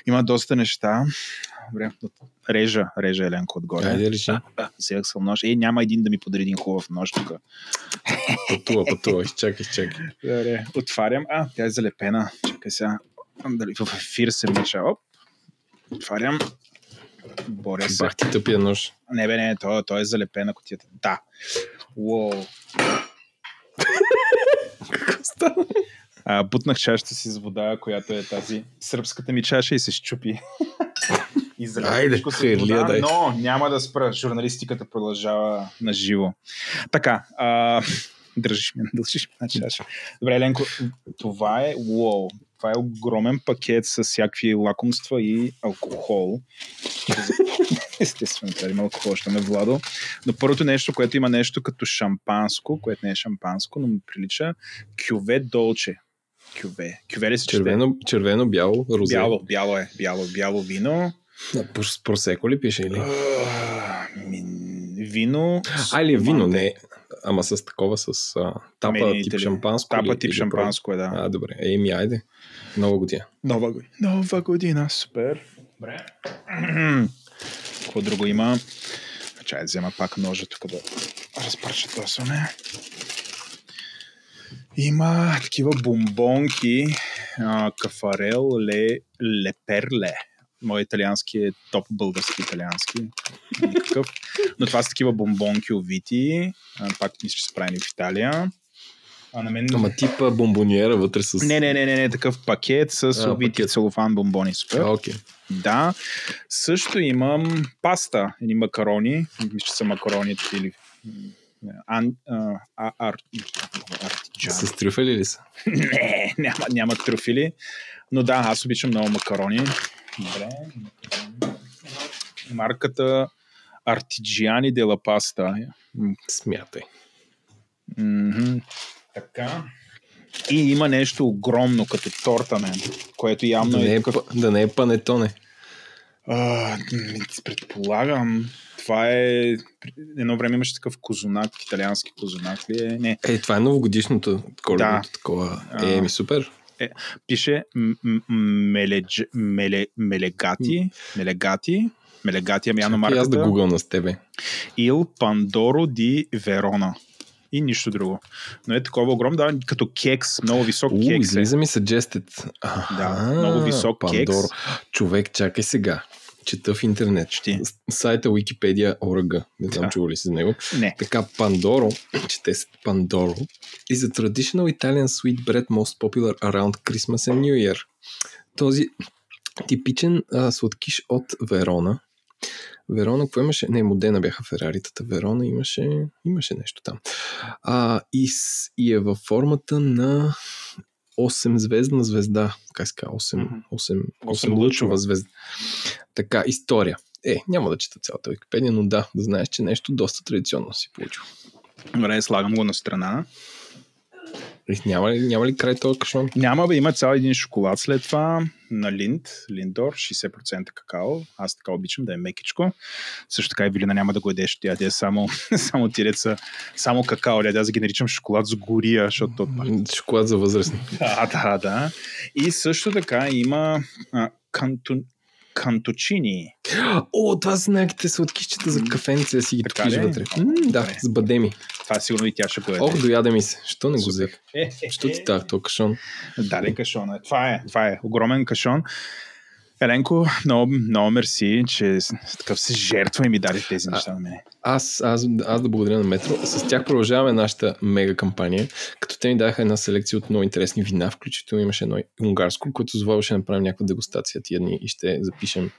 S1: Има доста неща. Добре, режа, режа Еленко отгоре.
S2: Айде реши.
S1: Да, да, взех съм нож. Е, няма един да ми подари един хубав нож тук.
S2: Пътува, пътува. Изчакай, изчакай.
S1: Добре, отварям. А, тя е залепена. Чакай сега. Дали в ефир се миша. Оп. Отварям. Боря се.
S2: Бах ти тъпия нож.
S1: Не, бе, не, той, той е залепена котията. Да. Уоу. А, бутнах чашата си с вода, която е тази сръбската ми чаша и се щупи. И
S2: Айде,
S1: лекичко с
S2: Хайлия,
S1: вода,
S2: дай.
S1: но няма да спра. Журналистиката продължава на живо. Така, а, *laughs* държиш ми, дължиш ми на чаша. Добре, Ленко, това е, уоу, това е огромен пакет с всякакви лакомства и алкохол. Естествено, трябва да има алкохол, ще ме Владо. Но първото нещо, което има нещо като шампанско, което не е шампанско, но му прилича, кюве долче. Кюве. Кюве ли се чете?
S2: Червено, червено, бяло, розе.
S1: Бяло, бяло е. Бяло, бяло вино.
S2: Да, прос- просеко ли пише или?
S1: Ми- Вино.
S2: А, или вино, не. Ама с такова, с а, тапа
S1: Мените
S2: тип
S1: ли?
S2: шампанско.
S1: Тапа
S2: или-
S1: тип
S2: или
S1: шампанско е, да.
S2: А, добре. Еми, айде. Нова година.
S1: Нова година. Нова година, супер. Добре. Какво друго има? Чай да взема пак ножа тук да разпърча тосване. Има такива бомбонки, а, кафарел, ле, леперле. Мой италиански е топ български италиански. Никакъв. Но това са такива бомбонки овити. Пак мисля, че са правени в Италия. А на мен...
S2: Ама типа бомбониера вътре с...
S1: Не, не, не, не, не, такъв пакет с
S2: А,
S1: овити
S2: пакет.
S1: целофан бомбони. Супер.
S2: А, окей.
S1: Да. Също имам паста, едни макарони. Мисля, че са макарони или ан, а, а, ар, артиджан.
S2: С трюфели ли са? *laughs*
S1: Не, няма, няма трюфили. Но да, аз обичам много макарони. Добре. Марката Артиджиани де ла паста.
S2: Смятай.
S1: Мгм. Така. И има нещо огромно, като торта, мен, което явно
S2: Да
S1: е,
S2: не е, да не е панетоне.
S1: А, предполагам, това е... Едно време имаше такъв козунак, италиански козунак ли е? Не,
S2: Е, това е новогодишното коледното
S1: Да.
S2: такова. Е, ми супер.
S1: Пише м- м- меледж, меле, мелегати, мелегати, мелегати, ами явно
S2: Чакай аз да
S1: марката.
S2: гугълна с тебе.
S1: Il Pandoro di Verona. И нищо друго. Но е такова огромно, да, като кекс, много висок
S2: У,
S1: кекс. е.
S2: излиза ми suggested.
S1: Да, много висок кекс.
S2: Човек, чакай сега. Чета в интернет.
S1: Чети.
S2: С- Сайта Wikipedia ORG. Не знам,
S1: Да.
S2: чува ли си за него.
S1: Не.
S2: Така, Пандоро, *clears throat* чете се Пандоро, is a traditional Italian sweet bread most popular around Christmas and New Year. Този типичен а, сладкиш от Верона. Верона, какво имаше? Не, Модена бяха Фераритата. Верона имаше, имаше нещо там. А, и, и е във формата на 8 звездна звезда. Как се казва? 8,
S1: Мгм.
S2: 8, 8
S1: Осем
S2: лъчова
S1: лъчова.
S2: звезда. Така, история. Е, няма да чета цялата Википедия, но да, да знаеш, че нещо доста традиционно си получил.
S1: Добре, слагам го на страна.
S2: Няма ли, няма ли край този кашон?
S1: Няма бе, има цял един шоколад след това на Линд, Линдор, 60% какао. Аз така обичам да е мекичко. Също така и Вилина няма да го ядеш, тя яде само, *laughs* само тиреца, само какао. Ляде, аз ги наричам шоколад с гория, защото то
S2: М, Шоколад за възрастни. *laughs*
S1: Да, да, да. И също така има а, канто, канточини.
S2: О, това са някаките сладкищета за кафенце, си ги топиш вътре. М, да, с бадеми.
S1: Това сигурно и тя ще го яде.
S2: Ох, дояде ми се. Що не го взех?
S1: Е, е,
S2: Що
S1: е.
S2: ти дах този кашон?
S1: Даде кашона. Това е, това е огромен кашон. Еленко, много, много мерси, че такъв се жертва и ми даде тези неща на мен.
S2: Аз, аз, аз да благодаря на Метро. С тях продължаваме нашата мега кампания, като те ни даха една селекция от много интересни вина, включително имаше едно унгарско, което Владо ще направим някаква дегустация тия дни и ще запишем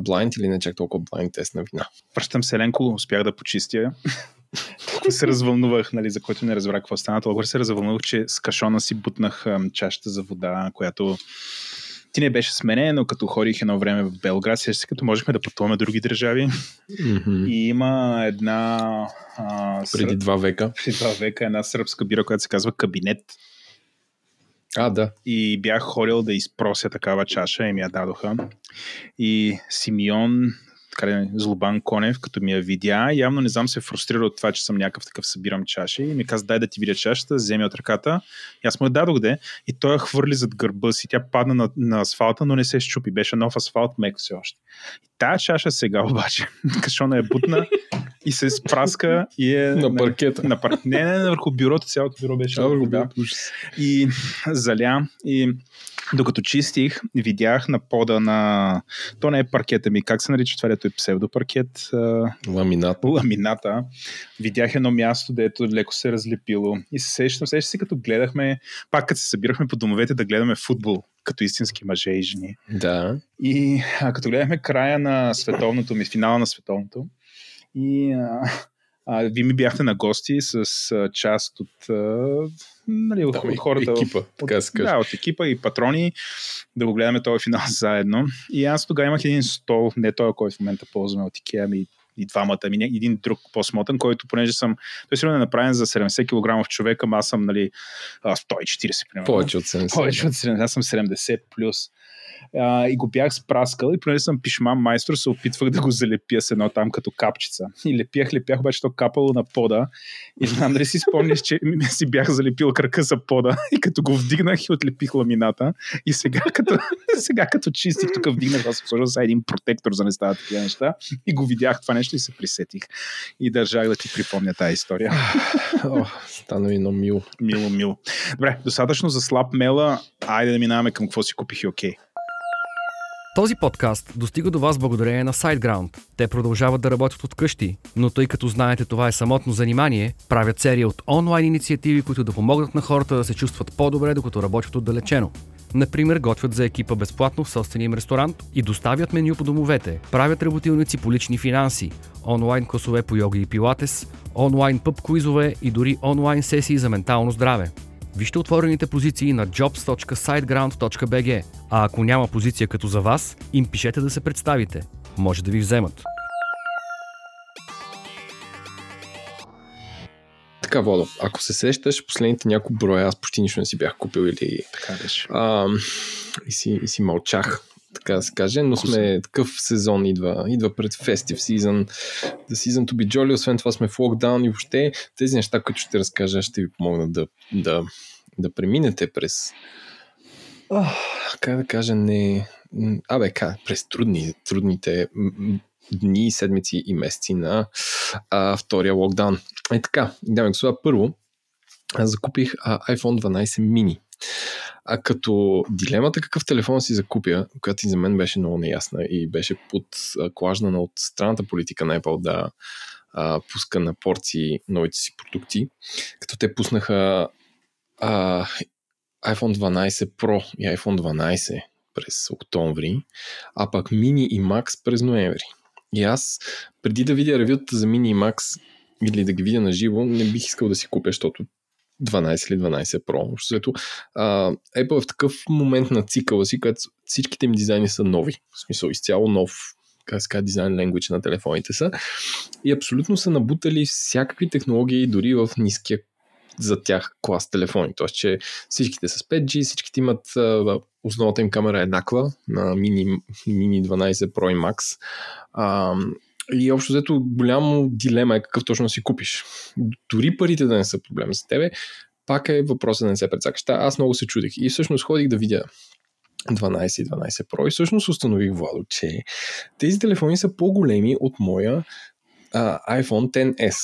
S2: блайнд или не чак толкова блайнд тест на вина.
S1: Връщам се, Еленко, успях да почистя. Толкова се развълнувах, нали, за който не разбрах какво стана. Толкова се развълнувах, че с кашона си бутнах ам, чашата за вода, която ти не беше с мене, но като ходих едно време в Белград, се като можехме да пътуваме други държави.
S2: Мгм.
S1: И има една а,
S2: Преди
S1: сръб...
S2: два века.
S1: преди два века една сръбска бира, която се казва Кабинет.
S2: А, да.
S1: И бях ходил да изпрося такава чаша и ми я дадоха. И Симеон, така е, Злобан Конев, като ми я видя, явно не знам се фрустрира от това, че съм някакъв такъв събирам чаши и ми каза, дай да ти видя чашата, вземи от ръката. И аз му я дадох де и той я хвърли зад гърба си. Тя падна на, на асфалта, но не се щупи. Беше нов асфалт, мек все още. И тая чаша сега обаче, *laughs* кашона е бутна и се спраска и е...
S2: На паркета.
S1: На пар... Не, не, не, върху бюрото, цялото бюро беше.
S2: А, върху
S1: да. И заля. И докато чистих, видях на пода на... То не е паркета ми, как се нарича това, дето е псевдопаркет? А,
S2: Ламинат.
S1: ламината. Видях едно място, дето леко се е разлепило. И се сещам, сещам се, като гледахме, пак като се събирахме по домовете да гледаме футбол, като истински мъже и жени.
S2: Да.
S1: И а, като гледахме края на световното ми, финала на световното, и а, а, вие ми бяхте на гости с а, част от, а, нали, от, от хората.
S2: екипа, така да се.
S1: Да, от екипа и патрони да го гледаме този финал *laughs* заедно. И аз тогава имах един стол, не този, който в момента ползваме от Ikea, ами и двамата, ми един друг по-смотен, който понеже съм, той сигурно е направен за 70 кг човек, ама аз съм, нали, а, 140 примерно.
S2: Повече от 70.
S1: Повече от 70, аз съм 70 плюс. А, и го бях спраскал и понеже съм пишман майстор, се опитвах да го залепя с едно там като капчица. И лепях, лепях, обаче то капало на пода. И знам дали си спомняш, че си бях залепил кръка за пода и като го вдигнах и отлепих ламината. И сега като, *laughs* сега като чистих, тук вдигнах, аз сложил за един протектор, за да не стават такива неща. И го видях това нещо и се присетих. И държах да ти припомня тази история. *laughs*
S2: О, стана ми едно мило.
S1: Мило, мило. Добре, достатъчно за слаб мела. Айде да минаваме към какво си купих и окей.
S4: Този подкаст достига до вас благодарение на SiteGround. Те продължават да работят от къщи, но тъй като знаете това е самотно занимание, правят серия от онлайн инициативи, които да помогнат на хората да се чувстват по-добре, докато работят отдалечено. Например, готвят за екипа безплатно в собствения им ресторант и доставят меню по домовете, правят работилници по лични финанси, онлайн класове по йога и пилатес, онлайн пъб квизове и дори онлайн сесии за ментално здраве. Вижте отворените позиции на jobs.siteground.bg, а ако няма позиция като за вас, им пишете да се представите. Може да ви вземат.
S2: Така, Водо, ако се сещаш, последните няколко броя, аз почти нищо не си бях купил или
S1: Така беше.
S2: а, и, си, и си мълчах, така да се каже, но сме такъв сезон идва, идва пред Festive Season, The Season to be Jolly, освен това сме в локдаун и въобще тези неща, които ще разкажа, ще ви помогнат да, да, да преминете през Ах, как да кажа, не... Абе, как, през трудни, трудните дни, седмици и месеци на а, втория локдаун. Е така, дами и господа, първо, аз закупих а, iPhone 12 mini. А като дилемата какъв телефон си закупя, която и за мен беше много неясна и беше подклажнана от странната политика на Apple да а, пуска на порции новите си продукти, като те пуснаха а, iPhone 12 Pro и iPhone 12 през октомври, а пък Mini и Max през ноември. И аз, преди да видя ревютата за Mini и Max или да ги видя на живо, не бих искал да си купя, защото 12 или 12 Pro. Защото а, Apple е в такъв момент на цикъла си, където всичките им дизайни са нови. В смисъл, изцяло нов как дизайн language на телефоните са. И абсолютно са набутали всякакви технологии, дори в ниския за тях клас телефони. Тоест, че всичките са с 5G, всичките имат основната им камера е еднаква на Mini, Mini 12 Pro и Max. А, и общо взето голямо дилема е какъв точно си купиш. Дори парите да не са проблем за тебе, пак е въпросът да не се прецакаш. Та, аз много се чудих и всъщност ходих да видя 12 и 12 Pro и всъщност установих, Владо, че тези телефони са по-големи от моя а, iPhone XS.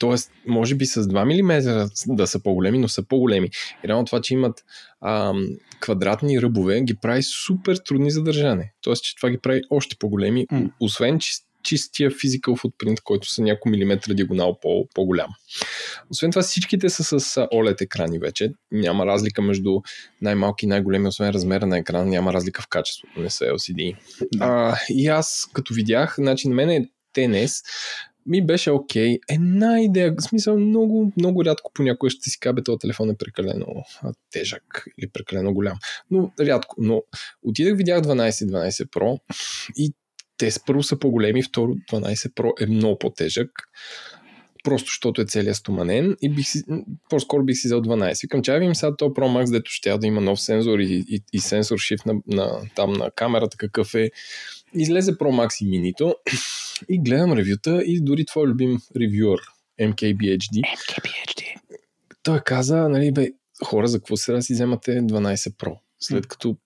S2: Тоест, може би с 2 мм да са по-големи, но са по-големи. И рано това, че имат ам, квадратни ръбове, ги прави супер трудни за държане. Тоест, че това ги прави още по-големи,
S1: М.
S2: освен чис- чистия physical footprint, който са няколко милиметра диагонал по- по-голям. Освен това, всичките са с а, OLED екрани вече. Няма разлика между най-малки и най-големи, освен размера на екрана, няма разлика в качеството, не са LCD.
S1: Да.
S2: А, и аз, като видях, значи на мен е TNS, ми беше окей. Една идея, в смисъл много, много рядко понякога ще си кабе, този телефон е прекалено тежък или прекалено голям. Но рядко. Но отидах, видях 12-12 Pro и те първо са по-големи, второ 12 Pro е много по-тежък. Просто защото е целият стоманен и бих си, по-скоро бих си взел 12. Викам, че видим сега то Pro Max, дето ще да има нов сензор и, и, и сенсор shift на, на, там на камерата, какъв е. Излезе Pro Max и минито и гледам ревюта и дори твой любим ревюър MKBHD,
S1: MKBHD.
S2: той каза, нали, бе, хора, за какво сега си вземате 12 Pro? След като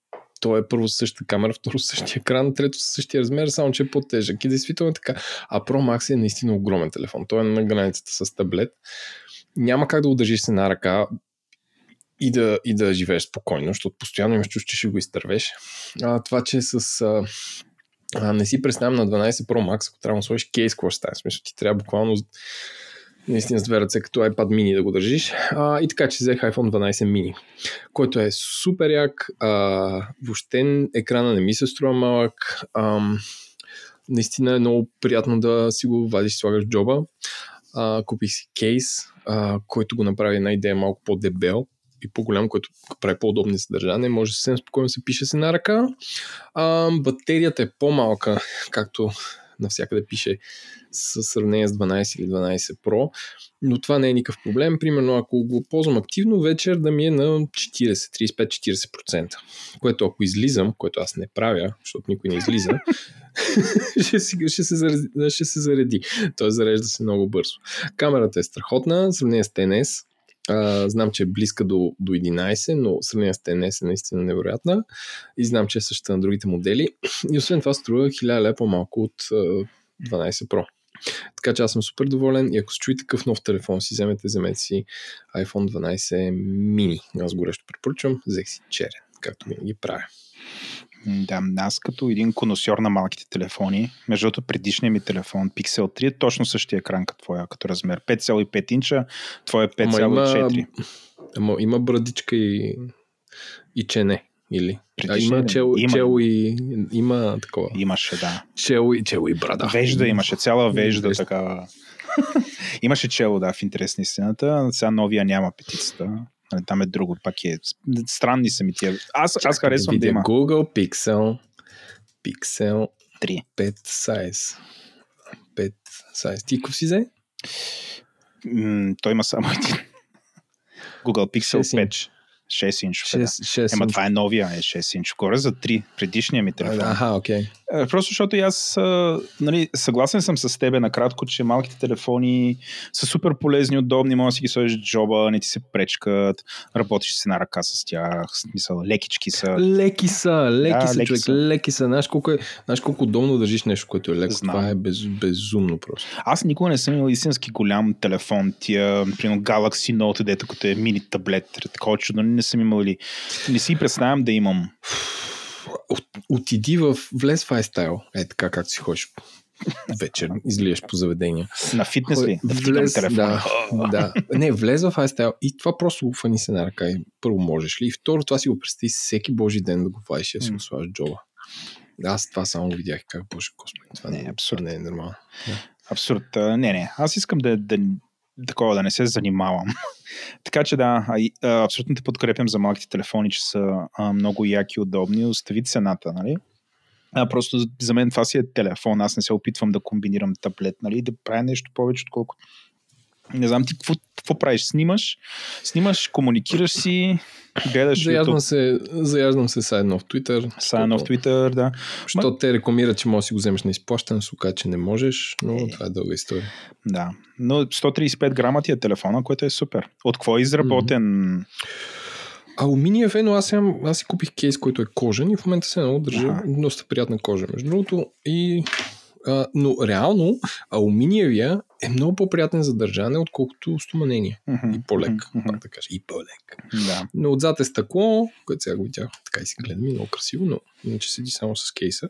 S2: то е първо същата камера, второ същия екран, трето същия размер, само че е по-тежък. И действително е така. А Pro Max е наистина огромен телефон. Той е на границата с таблет. Няма как да го държиш с една ръка и да, и да живееш спокойно, защото постоянно имаш чувство, че ще го изтървеш. А, това, че с... А, а, не си представям на 12 Pro Max, ако трябва да сложиш кейс, какво ще стане? Смисъл, ти трябва буквално наистина с две ръце, като iPad mini да го държиш. А, и така, че взех iPhone 12 mini, който е супер як. А, въобще екрана не ми се струва малък. А, наистина е много приятно да си го вадиш, слагаш в джоба. А, купих си кейс, а, който го направи една идея малко по-дебел и по-голям, който прави по-удобни съдържание. Може съвсем спокойно се пише с една ръка. А, батерията е по-малка, както навсякъде пише с сравнение с 12 или 12 Pro, но това не е никакъв проблем. Примерно, ако го ползвам активно, вечер да ми е на 40, 35-40%, което ако излизам, което аз не правя, защото никой не излиза, *laughs* ще, си, ще, се зареди, ще се зареди. Той зарежда се много бързо. Камерата е страхотна, в сравнение с TNS, а, знам, че е близка до, до 11, но сравнение с TNS е наистина невероятна. И знам, че е същата на другите модели. *clears throat* И освен това струва 1000 лева по-малко от а, 12 Pro. Така че аз съм супер доволен и ако се чуете такъв нов телефон си, вземете, вземете си iPhone 12 mini. Аз горещо препоръчвам, взех си черен, както винаги правя.
S1: Да, аз като един коносьор на малките телефони, между другото предишният ми телефон Pixel 3 е точно същия екран като твоя, като размер. 5,5 инча, твоя е 5,4.
S2: Има, ама, има брадичка и, и чене. Или? А, има чел, има. чел и има такова.
S1: Имаше, да.
S2: Чел и, чел и брада.
S1: Вежда имаше, цяла вежда, вежда. такава. *laughs* имаше чело, да, в интерес на истината. Сега новия няма петицата. Нали, там е друго, пак е. Странни са ми тия. Аз, аз харесвам да има.
S2: Google Pixel Pixel
S1: 3.
S2: 5 size. 5 size. Ти си взе?
S1: М- той има само един. Google Pixel 5. 6 инчов. 6, 6 Ема това е новия, е 6 инчов. Горе за 3, предишния ми телефон.
S2: Аха, окей.
S1: Okay. Е, просто защото и аз нали, съгласен съм с тебе накратко, че малките телефони са супер полезни, удобни, може да си ги сложиш джоба, не ти се пречкат, работиш с една ръка с тях, смисъл, лекички са.
S2: Леки са, леки да, са, леки човек, са. леки са. Знаеш колко, е, знаеш колко удобно държиш нещо, което е леко. Знам. Това е без, безумно просто.
S1: Аз никога не съм имал истински голям телефон, тия, примерно Galaxy Note, дето като е мини таблет, такова чудо, не съм имал ли. Не си представям да имам.
S2: От, отиди в влез в iStyle, е така както си ходиш вечер, излияш по заведения.
S1: На фитнес ли?
S2: Да влез, да, да. Не, влез в iStyle и това просто го фани се на ръка и първо можеш ли. И второ, това си го представи всеки божи ден да го вадиш и да си го слагаш джоба. Аз това само видях как, боже, господи, това не, е абсурд. не е нормално.
S1: Абсурд. Не, не. Аз искам да, да, такова да не се занимавам. *laughs* така че да, абсолютно те подкрепям за малките телефони, че са много яки и удобни. Остави цената, нали? А, просто за мен това си е телефон. Аз не се опитвам да комбинирам таблет, нали? Да правя нещо повече, отколкото не знам ти какво, какво правиш. Снимаш, снимаш, комуникираш си, гледаш
S2: заяждам се, заяждам се сайдно в Twitter.
S1: Сайдно в Twitter, да.
S2: Защото Ма... те рекламират, че можеш да си го вземеш на изплащане, се оказа, че не можеш, но е. това е дълга история.
S1: Да, но 135 грама ти е телефона, което е супер. От какво е изработен? Mm-hmm.
S2: Алуминиев е, но аз, имам, аз си купих кейс, който е кожен и в момента се много държа. Ага. Доста приятна кожа, между другото. И а, но реално алуминиевия е много по-приятен за държане, отколкото стоманения. Mm-hmm. И по-лек, mm-hmm. пак да кажа. И по-лек.
S1: Да.
S2: Но отзад е стъкло, което сега го видях, така и си гледам, много красиво, но иначе седи само с кейса.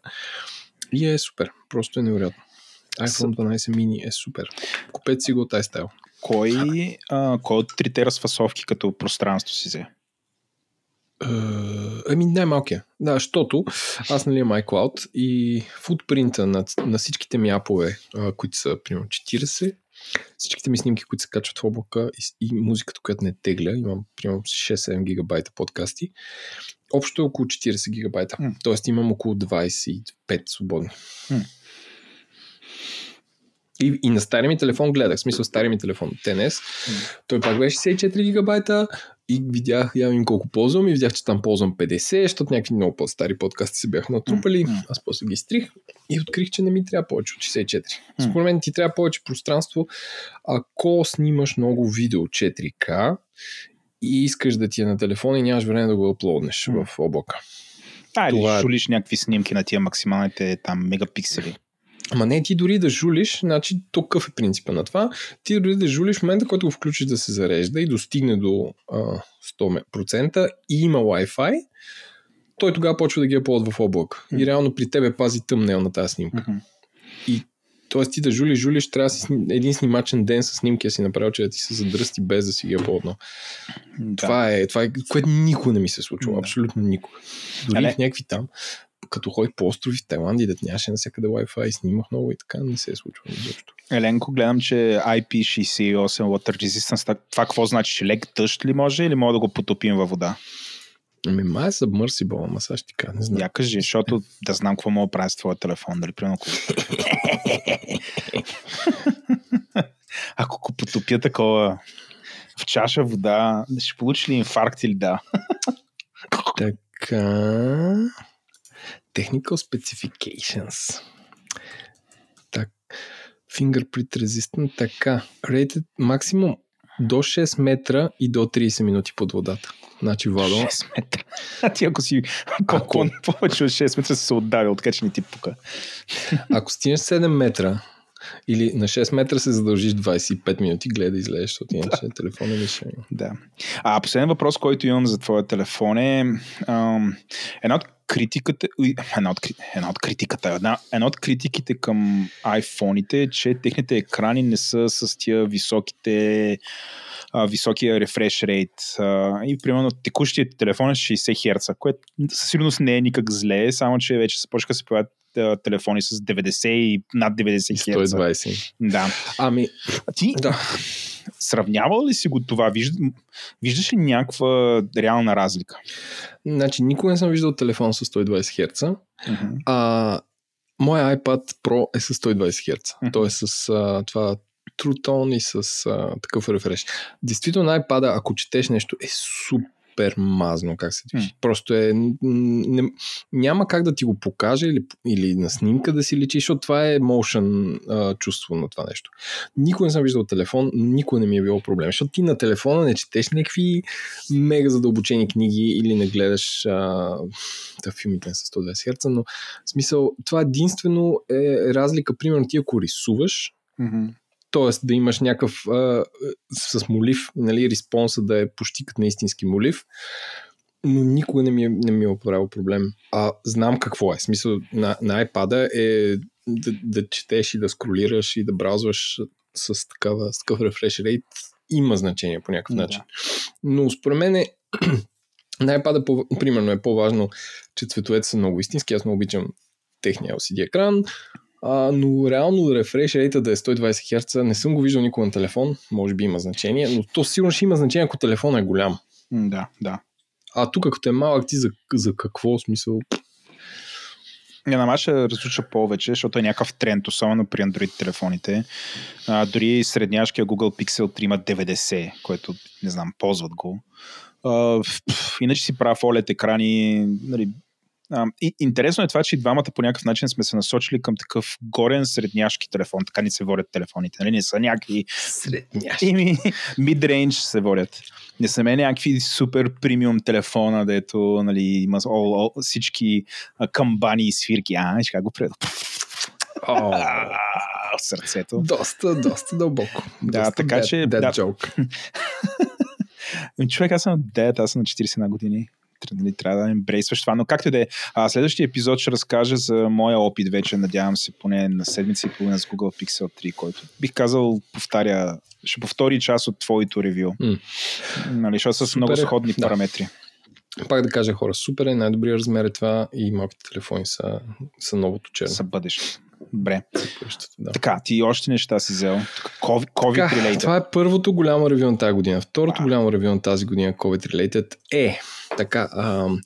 S2: И е супер. Просто е невероятно. iPhone 12 mini е супер. Купете си го от iStyle.
S1: Кой, а, кой от трите разфасовки като пространство си взе?
S2: Uh, ами най-малкия. Да, защото аз нали имам iCloud и футпринта на, на всичките ми апове, uh, които са примерно 40, всичките ми снимки, които се качват в облака и, и музиката, която не тегля, имам примерно 6-7 гигабайта подкасти, общо е около 40 гигабайта. Mm. Тоест имам около 25 свободни. Mm. И, и на стария ми телефон гледах, в смисъл стария ми телефон, mm. той пак беше 64 гигабайта и видях, я им колко ползвам и видях, че там ползвам 50, защото някакви много по-стари подкасти се бяха натрупали. Аз после ги стрих и открих, че не ми трябва повече от 64. Mm. Според мен ти трябва повече пространство, ако снимаш много видео 4K и искаш да ти е на телефона и нямаш време да го аплоднеш в облака.
S1: А, или
S2: Това е-
S1: жулиш някакви снимки на тия максималните там мегапиксели.
S2: Ама не, ти дори да жулиш, значи какъв е принципа на това? Ти дори да жулиш в момента, който го включиш да се зарежда и достигне до а, 100% и има Wi-Fi, той тогава почва да ги upload в облак. И реално при тебе пази тъмнел на тази снимка.
S1: Мгм.
S2: Тоест ти да жулиш, жулиш, трябва да си един снимачен ден с снимки си направил, че да ти се задръсти без да си ги uploadнал.
S1: Да.
S2: Това е, това е, което никога не ми се случва.
S1: Да.
S2: Абсолютно никога. Дори
S1: Але-
S2: в някакви там, като ходих по острови в Тайланд и да нямаше навсякъде Wi-Fi, снимах много и така, не се е случвало изобщо.
S1: Еленко, гледам, че IP68 Water Resistance, това какво значи, че лек дъжд ли може или може да го потопим във вода?
S2: Ами май е submersible, ама сега ще ти кажа, не знам.
S1: Я кажи, защото да знам какво мога да правя с твоя телефон, дали примерно ако... *laughs* ако го потопя такова в чаша вода, ще получи ли инфаркт или да?
S2: Така... Technical specifications. Так. Fingerprint resistant. Така. Rated максимум до 6 метра и до 30 минути под водата. Значи, Владо,
S1: 6 метра. А ти ако си колко повече от 6 метра си се отдавил, така че не ти пука.
S2: ако стигнеш 7 метра или на 6 метра се задължиш 25 минути, гледай да излезеш, защото иначе телефона не ще...
S1: Да. А последен въпрос, който имам за твоя телефон е ам, една от критиката, една от, една от критиката, една, една от критиките към iPhone-ите е, че техните екрани не са с тия високите а, високия рефреш рейт. А, и примерно текущият телефон е 60 Hz, което със сигурност не е никак зле, само че вече се да се появят телефони с 90 и над 90 Hz.
S2: 120.
S1: Да.
S2: Ами,
S1: А ти
S2: да.
S1: сравнявал ли си го това? Вижда, виждаш ли някаква реална разлика?
S2: Значи, никога не съм виждал телефон с 120 Hz. А, моя iPad Pro е с 120 Hz.
S1: Мгм.
S2: Той е с а, това True Tone и с а, такъв рефреш. Действително iPad, ако четеш нещо, е супер мазно как се движи.
S1: М.
S2: Просто е... Не, няма как да ти го покаже или, или на снимка да си личи, защото това е motion а, чувство на това нещо. Никога не съм виждал телефон, никога не ми е било проблем, защото ти на телефона не четеш някакви мега задълбочени книги или не гледаш а, да, филмите са 120 Hz, но в смисъл, това единствено е разлика, примерно ти ако рисуваш, т.е. да имаш някакъв а, с молив, нали, респонса да е почти като на истински молив, но никога не ми е, не ми е правил проблем. А знам какво е. Смисъл на, на iPad е да, да четеш и да скролираш и да браузваш с, такава, с такъв рефреш рейт има значение по някакъв
S1: Да.
S2: начин. Но според мен е, *clears throat* на iPad по, примерно е по-важно, че цветовете са много истински. Аз много обичам техния LCD екран, а, но реално рефреш рейта да е 120 Hz не съм го виждал никога на телефон, може би има значение, но то сигурно ще има значение, ако телефонът е голям.
S1: Да, да.
S2: А тук, като е малък, ти за, за какво смисъл?
S1: Не, на ще различа повече, защото е някакъв тренд, особено при Android телефоните. А, дори средняшкия Google Pixel 3 има 90, което не знам, ползват го. Пф, иначе си прав OLED екрани. Нали, а, и, интересно е това, че и двамата по някакъв начин сме се насочили към такъв горен средняшки телефон. Така ни се водят телефоните. Нали? Не са някакви
S2: Средняшки.
S1: Ими, mid-range се водят. Не са мен някакви супер премиум телефона, дето нали, има all, all, всички камбани и свирки. А, ще го преда.
S2: О,
S1: в сърцето.
S2: доста, доста дълбоко.
S1: Да,
S2: доста
S1: така
S2: dead,
S1: че,
S2: Dead
S1: да.
S2: joke. *laughs*
S1: Човек, аз съм дед, аз съм на 41 години. Нали, трябва да ембрейсваш това. Но както и да е, а, следващия епизод ще разкажа за моя опит вече, надявам се, поне на седмица и половина с Google Pixel 3, който бих казал повтаря, ще повтори част от твоето ревю.
S2: М.
S1: Нали, защото са с много сходни
S2: Да.
S1: параметри.
S2: Пак да кажа хора, супер е, най-добрият размер е това и малките телефони са, са новото черно.
S1: За бъдеще. Добре.
S2: Да.
S1: Така, ти още неща си взел. COVID, COVID
S2: Така,
S1: related.
S2: това е първото голямо ревю на тази година. Второто
S1: А.
S2: голямо ревю на тази година COVID related е така. Ам,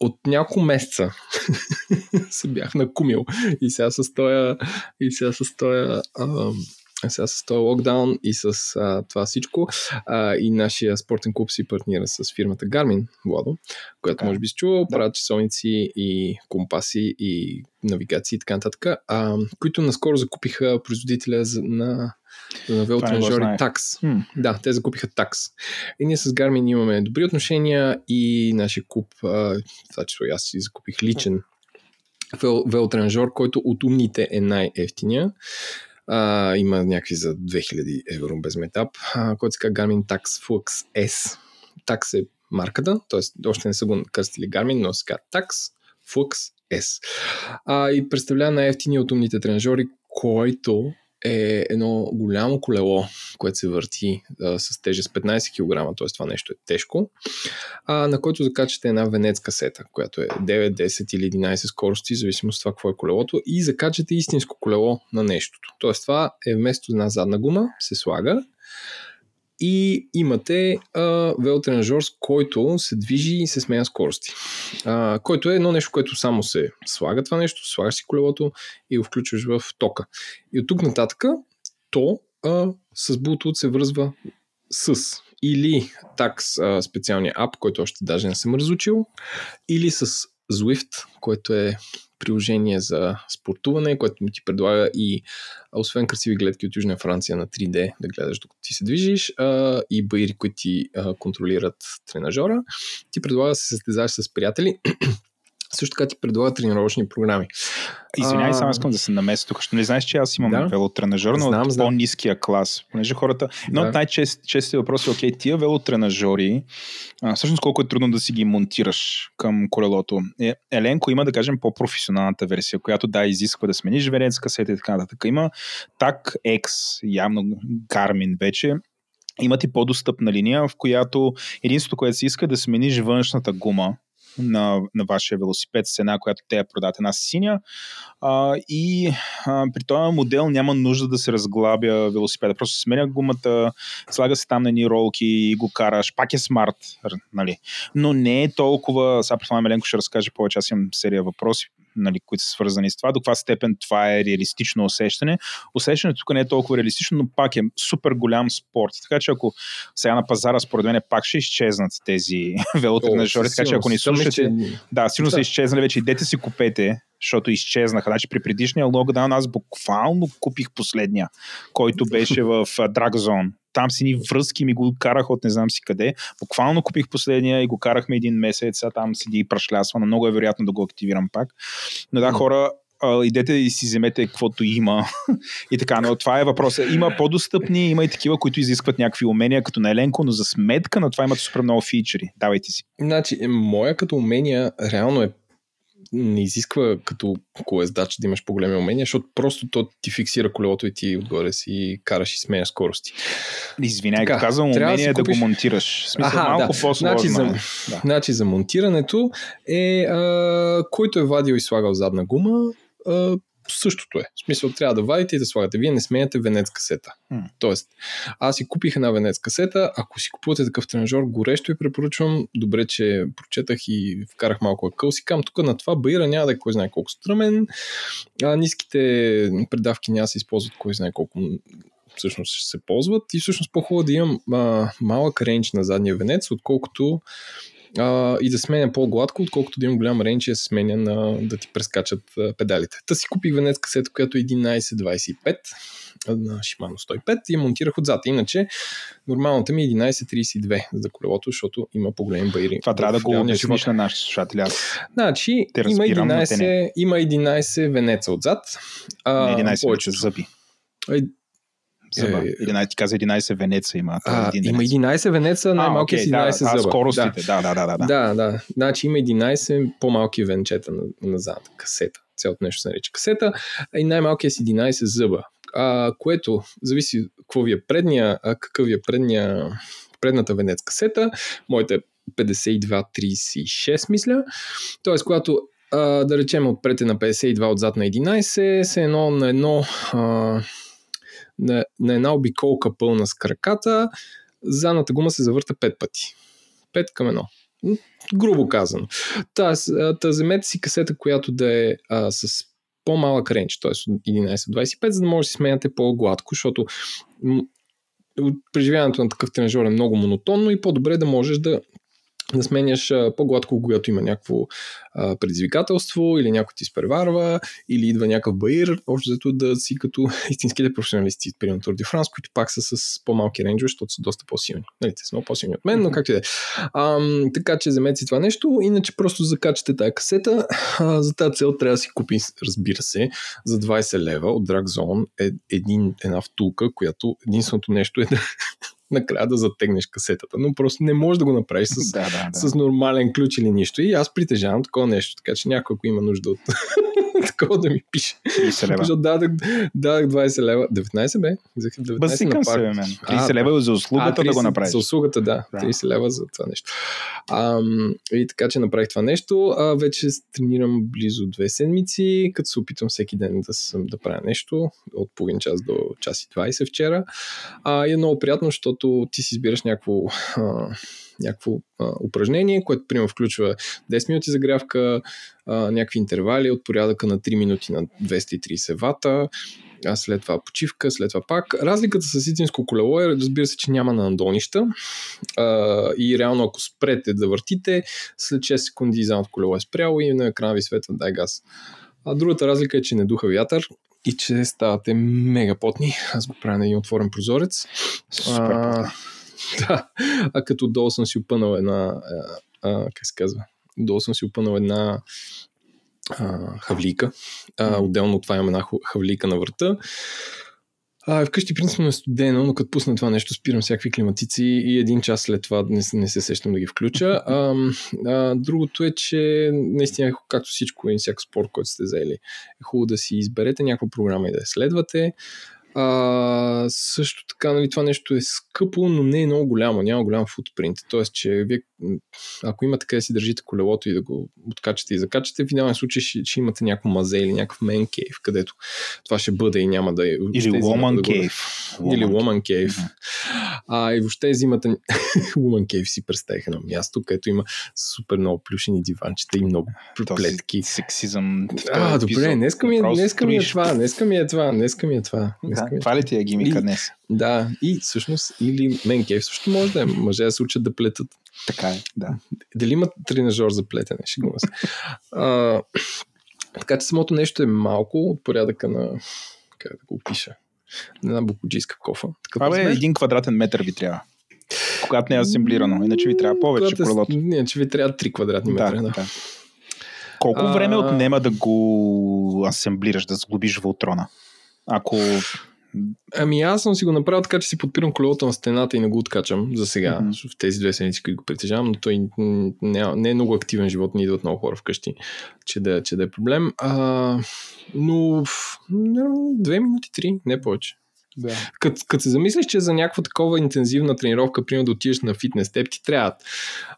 S2: от няколко месеца *laughs* се бях накумил и сега с тоя, и сега с ам, сега с този локдаун и с а, това всичко а, и нашия спортен клуб си партнира с фирмата Garmin, Владо, която
S1: Така.
S2: може би си чувал, правят часовници и компаси и навигации и така нататък, а, които наскоро закупиха производителя на, на велотренажери. Tax.
S1: Хм.
S2: Да, те закупиха такс. И ние с Garmin имаме добри отношения и нашия клуб, а, това число аз си закупих личен вел, велотренажер, който от умните е най-ефтиния. А, има някакви за 2000 евро без метап, а, който се казва Garmin Tax Flux S. Tax е марката, т.е. още не са го кръстили Garmin, но се казва Tax Flux S. А, и представлява най-ефтиния от умните тренажери, който е едно голямо колело, което се върти а, с тежест 15 кг, т.е. това нещо е тежко, а, на който закачате една венец касета, която е 9, 10 или 11 скорости, в зависимост от това какво е колелото, и закачате истинско колело на нещото. Т.е. това е вместо една задна гума, се слага и имате а, велотренажер, с който се движи и се сменя скорости. А, който е едно нещо, което само се слага това нещо, слагаш си колелото и го включваш в тока. И от тук нататък то а, с Bluetooth се връзва с или такс а, специалния ап, който още даже не съм разучил, или с Zwift, което е приложение за спортуване, което ти предлага и освен красиви гледки от Южна Франция на 3D да гледаш докато ти се движиш а, и баири, които ти а, контролират тренажера, ти предлага да се състезаваш с приятели. Също така ти предлага тренировъчни програми.
S1: Извинявай,
S2: А,
S1: само искам да се намеся тук. Ще не знаеш, че аз имам
S2: Да.
S1: велотренажер, но
S2: Знам,
S1: от
S2: знам.
S1: по-низкия клас. Понеже хората... Но
S2: Да.
S1: от най-честите въпроси, окей, тия велотренажери, а, всъщност колко е трудно да си ги монтираш към колелото. Е, Еленко има, да кажем, по-професионалната версия, която да, изисква да смениш венец, касета и така нататък. Има TAC X, явно Garmin вече, имат и по-достъпна линия, в която единството, което се иска е да смениш външната гума на, на вашия велосипед с една, която те я продават, една синя. А, и а, при този модел няма нужда да се разглабя велосипеда. Просто сменя гумата, слага се там на едни ролки и го караш. Пак е смарт, нали? Но не е толкова... Сега предполагам, Еленко ще разкаже повече. Аз имам серия въпроси, нали, които са свързани с това. До каква степен това е реалистично усещане. Усещането тук не е толкова реалистично, но пак е супер голям спорт. Така че ако сега на пазара, според мен, пак ще изчезнат тези *laughs* велотренажери. Така че ако ни слушате, да, сигурно са изчезнали вече. Идете си купете, защото изчезнаха. Значи при предишния локдаун аз буквално купих последния, който беше в Drag Zone. Там си ни връзки ми го караха от не знам си къде. Буквално купих последния и го карахме един месец, а там седи и прашлясва, но много е вероятно да го активирам пак. Но да, хора, а, идете и си вземете каквото има. *laughs* и така, но това е въпросът. Има по-достъпни, има и такива, които изискват някакви умения, като на Еленко, но за сметка на това имат супер много фичери. Давайте си.
S2: Значи, е, моя като умения реално е не изисква като колездач да имаш по-големи умения, защото просто то ти фиксира колелото и ти отгоре си караш и сменяш скорости.
S1: Извинявай,
S2: Така,
S1: казвам
S2: трябва да
S1: умение
S2: си
S1: да,
S2: купиш-
S1: го монтираш. В смисъл,
S2: Аха,
S1: малко
S2: да.
S1: по-сложно
S2: Значи за-
S1: е. Да.
S2: Значи за монтирането е а, който е вадил и слагал задна гума, а, същото е. В смисъл трябва да вадите и да слагате. Вие не сменяте венец касета.
S1: М.
S2: Тоест, аз си купих една венец касета. Ако си купувате такъв тренажер, горещо ви препоръчвам. Добре, че прочетах и вкарах малко акъл си. Кам тук на това баира няма да е кой знае колко стръмен. А, ниските предавки няма се използват кой знае колко всъщност ще се ползват и всъщност по-хубаво да имам а, малък рейндж на задния венец, отколкото а, и да сменя по-гладко, отколкото да имам голям рейндж и да се сменя на, да ти прескачат а, педалите. Та си купих венец касета, която е 11.25 а, на Shimano 105 и я монтирах отзад. Иначе нормалната ми е 11.32 за колелото, защото има по-големи байри.
S1: Това трябва да го обясниш на нашите слушатели. Аз
S2: Значи,
S1: Те
S2: има
S1: разбирам, но те
S2: 11, има 11 венеца отзад. А,
S1: не 11
S2: повече
S1: вече зъби. Зъба.
S2: Е,
S1: 11, ти каза 11 венеца има. е
S2: А, има
S1: венец.
S2: 11 венеца, най-малкият
S1: а,
S2: с
S1: окей,
S2: 11
S1: да,
S2: зъба.
S1: А, скоростите, да, да, да, да. да.
S2: Да, да. Значи има 11 по-малки венчета на, на задната касета. Цялото нещо се нарича касета. И най-малкият е с 11 зъба. А, което зависи какво ви е предния, а какъв ви е предния, предната венец касета. Моята е 52-36, мисля. Тоест, когато а, да речем отпред е на 52, отзад на 11, се едно на едно а, на, на една обиколка пълна с краката, задната гума се завърта 5 пъти. 5 към 1. М, Грубо казано. Та, вземете си касета, която да е а, с по-малък рейндж, т.е. от 11-25, за да може да си сменяте по-гладко, защото преживяването на такъв тренажер е много монотонно и по-добре да можеш да да сменяш по-гладко, когато има някакво а, предизвикателство или някой ти изпреварва или идва някакъв баир, общо зато да си като *laughs* истинските професионалисти, примерно Tour de France, които пак са с по-малки рейнджове, защото са доста по-силни. Нали, те са много по-силни от мен, но както и да е. Така че вземете си това нещо, иначе просто закачате тази касета. А, за тази цел трябва да си купи, разбира се, за 20 лева от Drag Zone е един, една втулка, която единственото нещо е да *laughs* накрая да затегнеш касетата. Но просто не можеш да го направиш с,
S1: Да, да, да.
S2: с нормален ключ или нищо. И аз притежавам такова нещо, така че някой, ако има нужда от *laughs* такова да ми пише.
S1: 30 лева.
S2: Защото дадах, дадах 20 лева. 19 бе? Взех 19
S1: Басикам
S2: на
S1: се,
S2: пак.
S1: бе, мен. 30
S2: А,
S1: лева за услугата да го
S2: 30
S1: направиш.
S2: За услугата, да.
S1: Да.
S2: 30 лева за това нещо. Ам, и така, че направих това нещо. А, вече тренирам близо две седмици, като се опитвам всеки ден да, съм, да правя нещо. От половин час до час и 20 вчера. А, и е много приятно, защото ти си избираш някакво, а, някакво а, упражнение, което примерно включва 10 минути загрявка, а, някакви интервали от порядъка на 3 минути на 230 вата, а след това почивка, след това пак. Разликата с истинско колело е, разбира се, че няма на надолнища а, и реално ако спрете да въртите, след 6 секунди задното колело е спряло и на екрана ви светва дай газ. А другата разлика е, че не духа вятър и че ставате мега потни. Аз го правя на един отворен прозорец.
S1: Супер.
S2: А, *laughs* да, а като долу съм си опънал една, а, а, как се казва, долу съм си опънал една а, хавлийка. А, отделно от това имам една хавлийка на врата. А, вкъщи принципно е студено, но като пусна това нещо, спирам всякакви климатици и един час след това не, не се сещам да ги включа. А, а, другото е, че наистина, както всичко и всяка спорт, който сте заели, е хубаво да си изберете някаква програма и да я следвате. А, също така, нали, това нещо е скъпо, но не е много голямо, няма голям футпринт. Тоест, че вие, ако имате къде да си държите колелото и да го откачате и закачате, в идеален случай ще, ще имате някакво мазе или някакъв мен кейв, където това ще бъде и няма да е.
S1: Или Woman
S2: да
S1: Cave.
S2: Или Woman.
S1: Мгм.
S2: А, и въобще зимата *laughs* Woman Cave си представих едно място, където има супер много плюшени диванчета и много
S1: Този
S2: плетки.
S1: Сексизъм.
S2: А, добре, днеска ми, е-
S1: Направо
S2: днеска ми е това, днеска ми е това, днеска ми е това.
S1: Да,
S2: е
S1: това ли ти е гимика днес?
S2: Да, и всъщност или мен кейв също може да е. Мъже да се учат да плетат.
S1: Така е, да.
S2: Дали имат тренажер за плетене? Шегувам се. А, така че самото нещо е малко от порядъка на как да го опиша. на Една букуджийска кофа. Такъв
S1: Това бе,
S2: размер.
S1: един квадратен метър ви трябва. Когато не е асемблирано, иначе ви трябва повече
S2: Когато е. Иначе ви трябва 3 квадратни метра.
S1: Да,
S2: Да,
S1: да. Колко
S2: А-
S1: време отнема да го асемблираш, да сглобиш Волтрона? Ако...
S2: Ами аз съм си го направил така, че си подпирам колелото на стената и не го откачам за сега,
S1: Мгм.
S2: в тези две седмици, които го притежавам, но той не, не е много активен живот, не идват много хора вкъщи, че да, че да е проблем. А, но в, две минути, три, не повече.
S1: Да.
S2: Като, като се замислиш, че за някаква такова интензивна тренировка, примерно да отидеш на фитнес, теб ти трябват.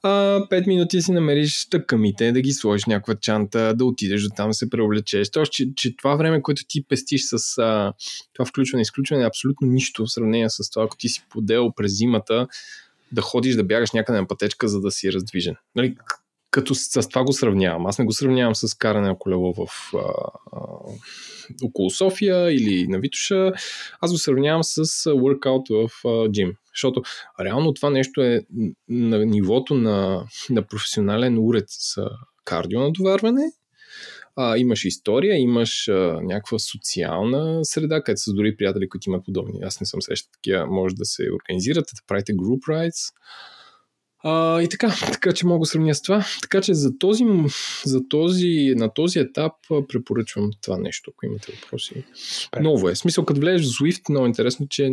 S2: А, 5 минути си намериш тъкамите, да ги сложиш в някаква чанта, да отидеш до там, да се преоблечеш. Тоест, че, че това време, което ти пестиш с а, това включване и изключване е абсолютно нищо в сравнение с това, ако ти си подел през зимата да ходиш да бягаш някъде на пътечка, за да си раздвижен. Нали, като с, с това го сравнявам. Аз не го сравнявам с каране на колело в а, а, около София или на Витуша. Аз го сравнявам с workout в а, джим. Защото реално това нещо е на нивото на, на професионален уред с кардио натоварване. А, имаш история, имаш а, някаква социална среда, където са дори приятели, които имат подобни. Аз не съм срещал такива. Може да се организирате, да правите group rides. А, и така, *laughs* така че мога да сравня с това. Така че за този, за този, на този етап препоръчвам това нещо, ако имате въпроси.
S1: Супер.
S2: Ново е. В смисъл, като влезеш в Zwift, много интересно, че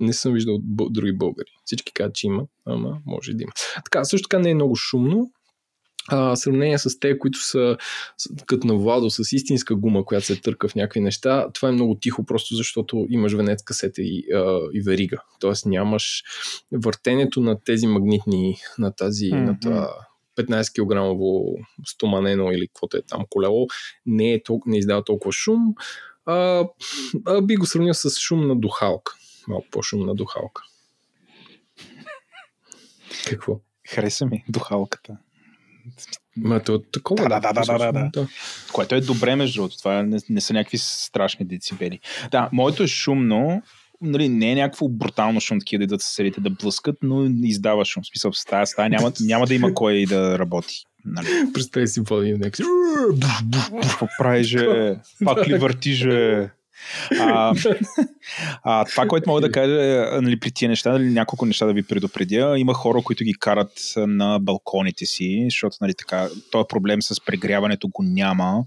S2: не съм виждал други българи. Всички казват, че има, ама може да има. Така, също така не е много шумно. А, в сравнение с те, които са като на Владо с истинска гума, която се търка в някакви неща, това е много тихо, просто защото имаш венец, касета и, а, и верига. Тоест нямаш въртенето на тези магнитни, на тази,
S1: Мгм.
S2: на това 15 кг стоманено или каквото е там колело, не, е толкова, не издава толкова шум. А, а, би го сравнил с шумна духалка. Малко по-шумна духалка. *laughs* Какво?
S1: Хареса ми духалката.
S2: Ма то такова.
S1: Да, да, да, да, да, да.
S2: да.
S1: Което е добре, между другото. Това не, не са някакви страшни децибели. Да, моето е шумно, нали, не е някакво брутално шум, такива да идват съседите да блъскат, но издава шум. В смисъл, тази стая няма, *laughs* няма да има кой да работи. Нали.
S2: Представи си води някакси.
S1: Какво правиш, *laughs* же? Пак ли въртиже? А, *laughs* а, това, което мога да кажа е, нали, при тия неща, нали, няколко неща да ви предупредя. Има хора, които ги карат на балконите си, защото нали, така, този проблем с прегряването го няма.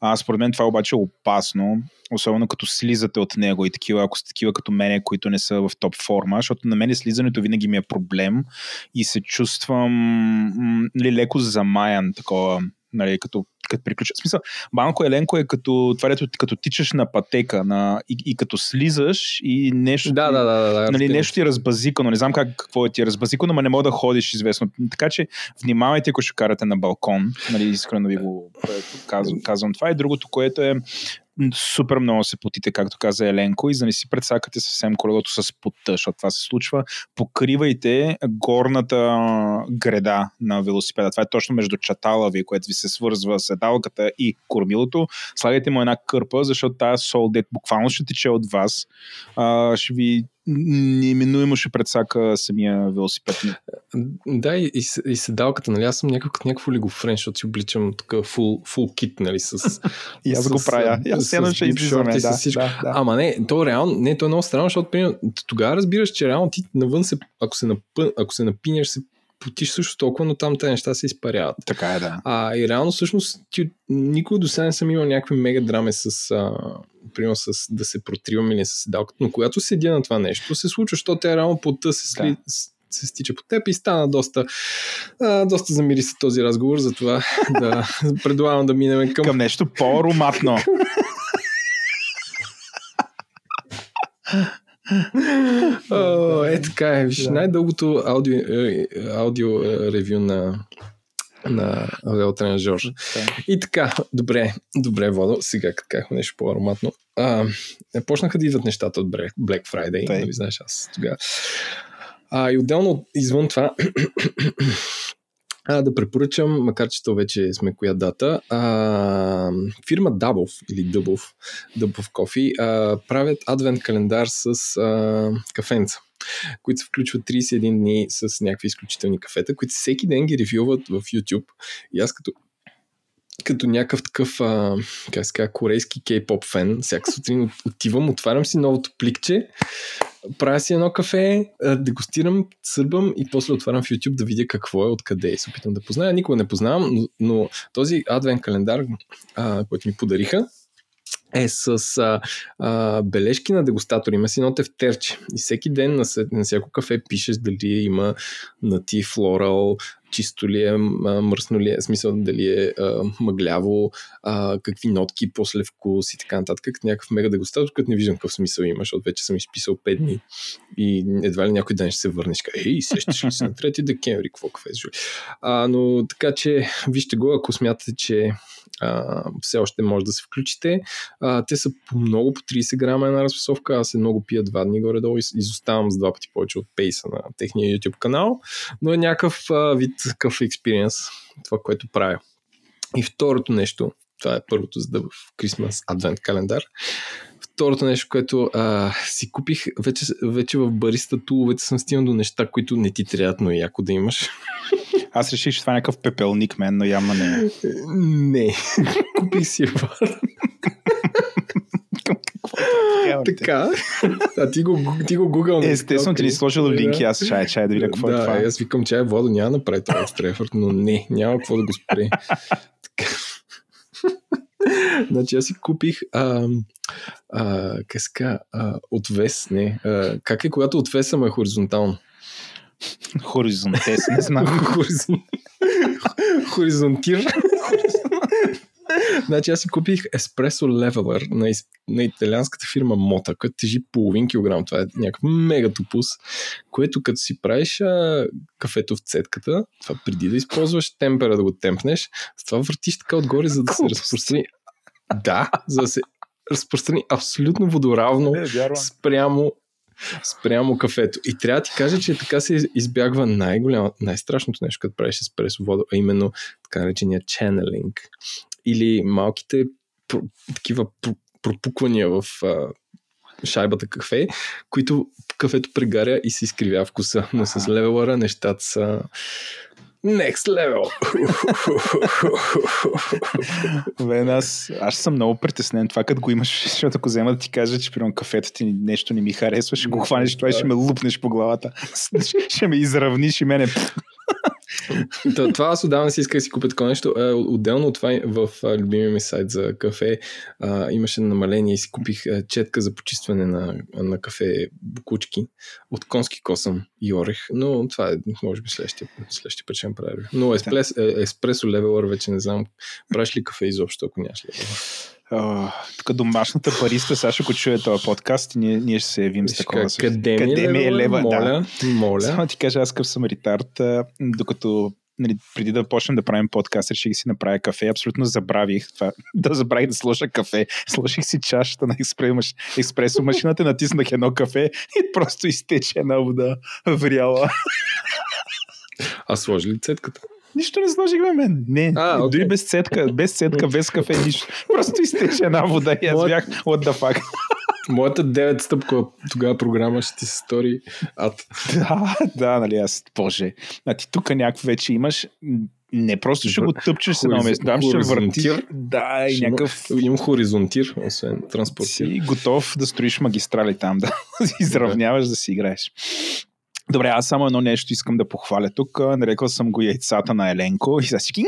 S1: А, според мен това обаче е опасно, особено като слизате от него и такива, ако сте такива като мене, които не са в топ форма, защото на мен слизането винаги ми е проблем и се чувствам нали, леко замаян, такова, нали, като като приключа. В смисъл, малко еленко е като това, дето като тичаш на пътека на, и, и като слизаш и нещо,
S2: Да, да, да. да, да
S1: нали, нещо ти е разбазикано. Не знам как, какво е ти е разбазикано, но не мога да ходиш известно. Така че внимавайте, ако ще карате на балкон. Нали, искрено ви го е, казвам, казвам това. И другото, което е супер много се потите, както каза Еленко, и за не си предсакате съвсем колелото с пота, защото това се случва. Покривайте горната греда на велосипеда. Това е точно между чатала ви, което ви се свързва седалката и кормилото. Слагайте му една кърпа, защото тази сол, дет буквално ще тече от вас, а, ще ви неминуемо ще предсака самия велосипед.
S2: Да, и, и, и седалката, нали, аз съм някакъв, като някакво лигофрен, защото си обличам такъв фул, фул кит, нали, с...
S1: И аз го правя. И аз ще излизаме. Да, да, да.
S2: Ама не, то реално, не, то е много странно, защото примерно, тогава разбираш, че реално ти навън се, ако се, напъ, ако се напинеш, се потиш също толкова, но там тези неща се изпаряват.
S1: Така е, да.
S2: А, и реално всъщност ти, никога до сега не съм имал някакви мега драми с, а, примерно с да се протривам или с седалката, но когато седя на това нещо, се случва, защото тя реално пота се, сли,
S1: Да.
S2: се стича по теб и стана доста, а, доста замириса този разговор, затова *laughs* да предлагам да минем към...
S1: Към нещо по-ароматно. *laughs*
S2: О, е така е, виж,
S1: Да.
S2: най-дългото аудио, е, аудио е, ревю на на велотренажер. И така, добре, добре, Водо, сега като казахме нещо по-ароматно. А, е, почнаха да идват нещата от Black Friday,
S1: Тъй.
S2: нали знаеш аз тогава. А, и отделно извън това, а, да препоръчам, макар че то вече сме коя дата, а, фирма Дабов или Дъбов, Дъбов Кофи, правят адвент календар с а, кафенца които се включват 31 дни с някакви изключителни кафета, които всеки ден ги ревюват в YouTube. И аз като като някакъв такъв, а, как казва, корейски кей-поп фен, всяка сутрин от- отивам, отварям си новото пликче, правя си едно кафе, дегустирам, сърбам и после отварям в YouTube да видя какво е, откъде е. Се опитам да позная. Никога не познавам, но, но този адвент календар, а, който ми подариха, е с а, а, бележки на дегустатори. Има си едно тефтерче. И всеки ден на, на всяко кафе пишеш дали има нати, флорал, чисто ли е, мръсно ли е, смисъл дали е а, мъгляво, какви нотки, после вкус и така нататък. Някакъв мега дегустатор, като не виждам какъв смисъл има, защото вече съм изписал 5 дни. И едва ли някой ден ще се върнеш. Ей, сещаш ли се на 3 декември, какво кафе си? А, но така че, вижте го, ако смятате, че а, все още може да се включите. А, те са по много по 30 грама една разфасовка. Аз се много пия два дни горе-долу и изоставам с два пъти повече от пейса на техния YouTube канал. Но е някакъв а, вид такъв експириенс, това, което правя. И второто нещо, това е първото, за да в Christmas адвент календар. Второто нещо, което а, си купих, вече, вече в бариста туловете съм стигнал до неща, които не ти трябват, но е яко да имаш. *laughs*
S1: Аз реших, че това е някакъв пепелник, мен, но явно не е.
S2: Не. *laughs* Купих си бар. Така. А ти го, ти го гугъл.
S1: Е, Естествено, ти ни сложил линки, аз чай, чай да видя какво е
S2: да,
S1: това.
S2: аз викам, че е Водо няма да направи това екстра ефорт, но не, няма какво да го спре. Значи аз си купих а, а, казва, а, отвес, не, а, как е когато отвеса е хоризонтално?
S1: Хоризонтес, не знам.
S2: Хоризон... Хоризонтир. значи аз си купих еспресо левелър на, из... на италианската фирма Мота, която тежи половин килограм. Това е някакъв мега топус, което като си правиш а, кафето в цетката, това преди да използваш темпера да го темпнеш, с това въртиш така отгоре, за да се разпространи. Да, за да се разпространи абсолютно водоравно
S1: Не,
S2: спрямо спрямо кафето. И трябва да ти кажа, че така се избягва най-голямо, най-страшното нещо, като правиш еспресо вода, а именно така наречения channeling. Или малките про, такива про, пропуквания в а, шайбата кафе, които кафето прегаря и се изкривя вкуса. Но с левелъра нещата са next level.
S1: Бе, аз, аз съм много притеснен това, като го имаш, защото ако взема да ти кажа, че примерно кафето ти нещо не ми харесва, ще го хванеш това и ще ме лупнеш по главата. ще ме изравниш и мене. *laughs*
S2: То, това аз отдавна си исках да си купя такова нещо. Отделно от това в любимия ми сайт за кафе а, имаше намаление и си купих четка за почистване на, на кафе букучки от конски косъм и орех. Но това е, може би, следващия, следващия път ще направя. Но еспрес, е, еспресо левелър вече не знам. Правиш ли кафе изобщо, ако нямаш левелър?
S1: Uh, тук домашната париста, Саша, ако чуе този подкаст, ние, ние ще се явим с такова.
S2: Къде ми е лева? Моля,
S1: да.
S2: моля.
S1: Само ти кажа, аз къв съм ретард, докато нали, преди да почнем да правим подкаст, реших си направя кафе. Абсолютно забравих това. *laughs* Да забравих да сложа кафе. Сложих си чашата на експрес, експресо машината, натиснах едно кафе и просто изтече една вода вряла.
S2: А сложи ли цетката?
S1: Нищо не сложих бе, мен. Не, а, okay. дори без цетка, без цетка, без кафе, нищо. Просто изтече една вода и аз бях, what the fuck.
S2: Моята 9 стъпка тогава програма ще ти се стори ад.
S1: Да, да, нали аз, боже. А ти тук някакво вече имаш не просто ще го тъпчеш се на место, там ще върти. Да, и някакъв...
S2: Имам хоризонтир, освен транспортир.
S1: Си готов да строиш магистрали там, да *laughs* изравняваш, да си играеш. Добре, аз само едно нещо искам да похваля тук. Нарекал съм го яйцата на Еленко и сега всички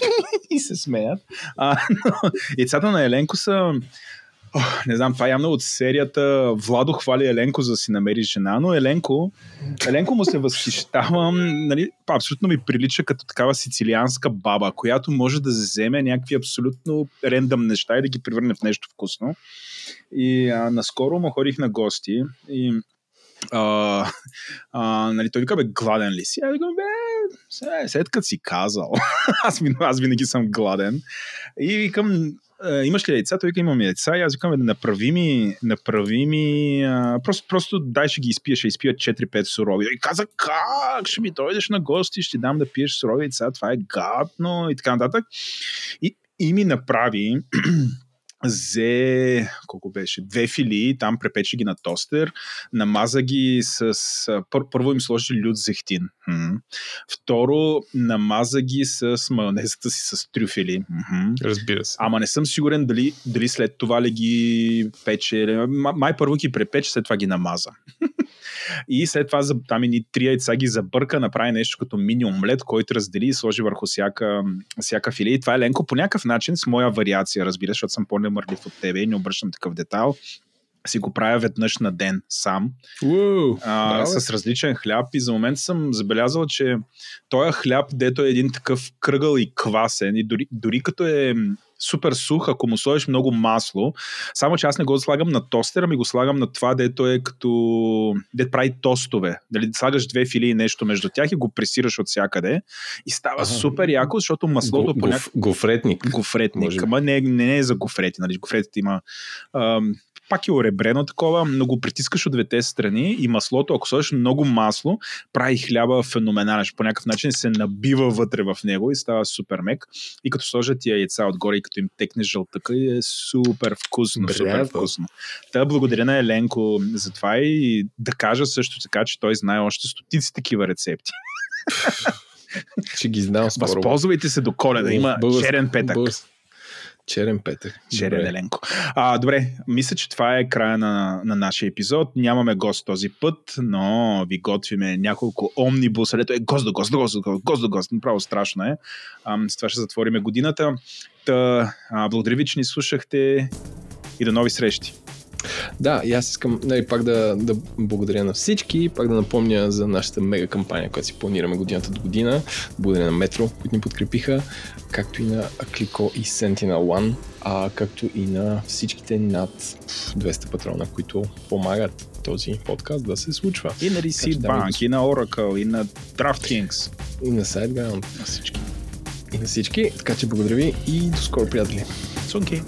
S1: *laughs* и се смеят. А, но, яйцата на Еленко са О, не знам, това е явно от серията Владо хвали Еленко за да си намери жена, но Еленко, Еленко му се възхищавам, нали, абсолютно ми прилича като такава сицилианска баба, която може да вземе някакви абсолютно рендъм неща и да ги превърне в нещо вкусно. И а, наскоро му ходих на гости и а, а, нали, той вика, бе, гладен ли си? Аз викам, бе, след като си казал. *laughs* аз, аз винаги съм гладен. И викам, имаш ли яйца? Той вика, имам яйца. И аз викам, да направи ми, направи ми а, просто, просто дай ще ги изпия, ще изпия 4-5 сурови. И каза, как? Ще ми дойдеш на гости, ще дам да пиеш сурови яйца, това е гадно и така нататък. И, и ми направи *clears throat* взе, колко беше, две филии, там препече ги на тостер, намаза ги с, пър, първо им сложи люд зехтин. М-м. Второ, намаза ги с майонезата си с трюфели.
S2: М-м. Разбира се.
S1: Ама не съм сигурен дали, дали след това ли ги пече. Май първо ги препече, след това ги намаза. *laughs* И след това там и три яйца ги забърка, направи нещо като мини омлет, който раздели и сложи върху всяка, всяка филе. И това е ленко по някакъв начин с моя вариация, разбира, защото съм по-немърлив от тебе и не обръщам такъв детайл си го правя веднъж на ден сам.
S2: Уу,
S1: а, с различен хляб и за момент съм забелязал, че този хляб, дето е един такъв кръгъл и квасен и дори, дори като е супер сух, ако му сложиш много масло. Само, че аз не го слагам на тостера, ми го слагам на това, дето е като... дето прави тостове. Дали слагаш две фили и нещо между тях и го пресираш от всякъде. И става ага. супер яко, защото маслото...
S2: Го, поня... Гофретник.
S1: Гофретник. Ама не, не, не е за гофрети. Нали? Гофретите има... Ам, пак е оребрено такова, но го притискаш от двете страни и маслото, ако сложиш много масло, прави хляба феноменален. По някакъв начин се набива вътре в него и става супер мек. И като сложат тия яйца отгоре и като им текне жълтъка, е супер вкусно. Бре, супер вкусно. Та благодаря на Еленко за това и да кажа също така, че той знае още стотици такива рецепти. *laughs*
S2: Ще ги знам скоро.
S1: Възползвайте се до коледа. Има черен петък.
S2: Черен петък.
S1: Черен добре. Еленко. А, добре, мисля, че това е края на, на нашия епизод. Нямаме гост този път, но ви готвиме няколко омнибуса, лето е гост до гост, до гост, гост до гост. Направо страшно е. А, с това ще затвориме годината. Та, а, благодаря ви, че ни слушахте и до нови срещи.
S2: Да, и аз искам нали, пак да, да благодаря на всички, пак да напомня за нашата мега кампания, която си планираме годината до година. Благодаря на Метро, които ни подкрепиха, както и на Клико и Sentinel One, а както и на всичките над 200 патрона, които помагат този подкаст да се случва.
S1: И на Receipt Bank, и на Oracle, и на DraftKings.
S2: И на SiteGround. На всички. И на всички. Така че благодаря ви и до скоро, приятели.
S1: It's okay.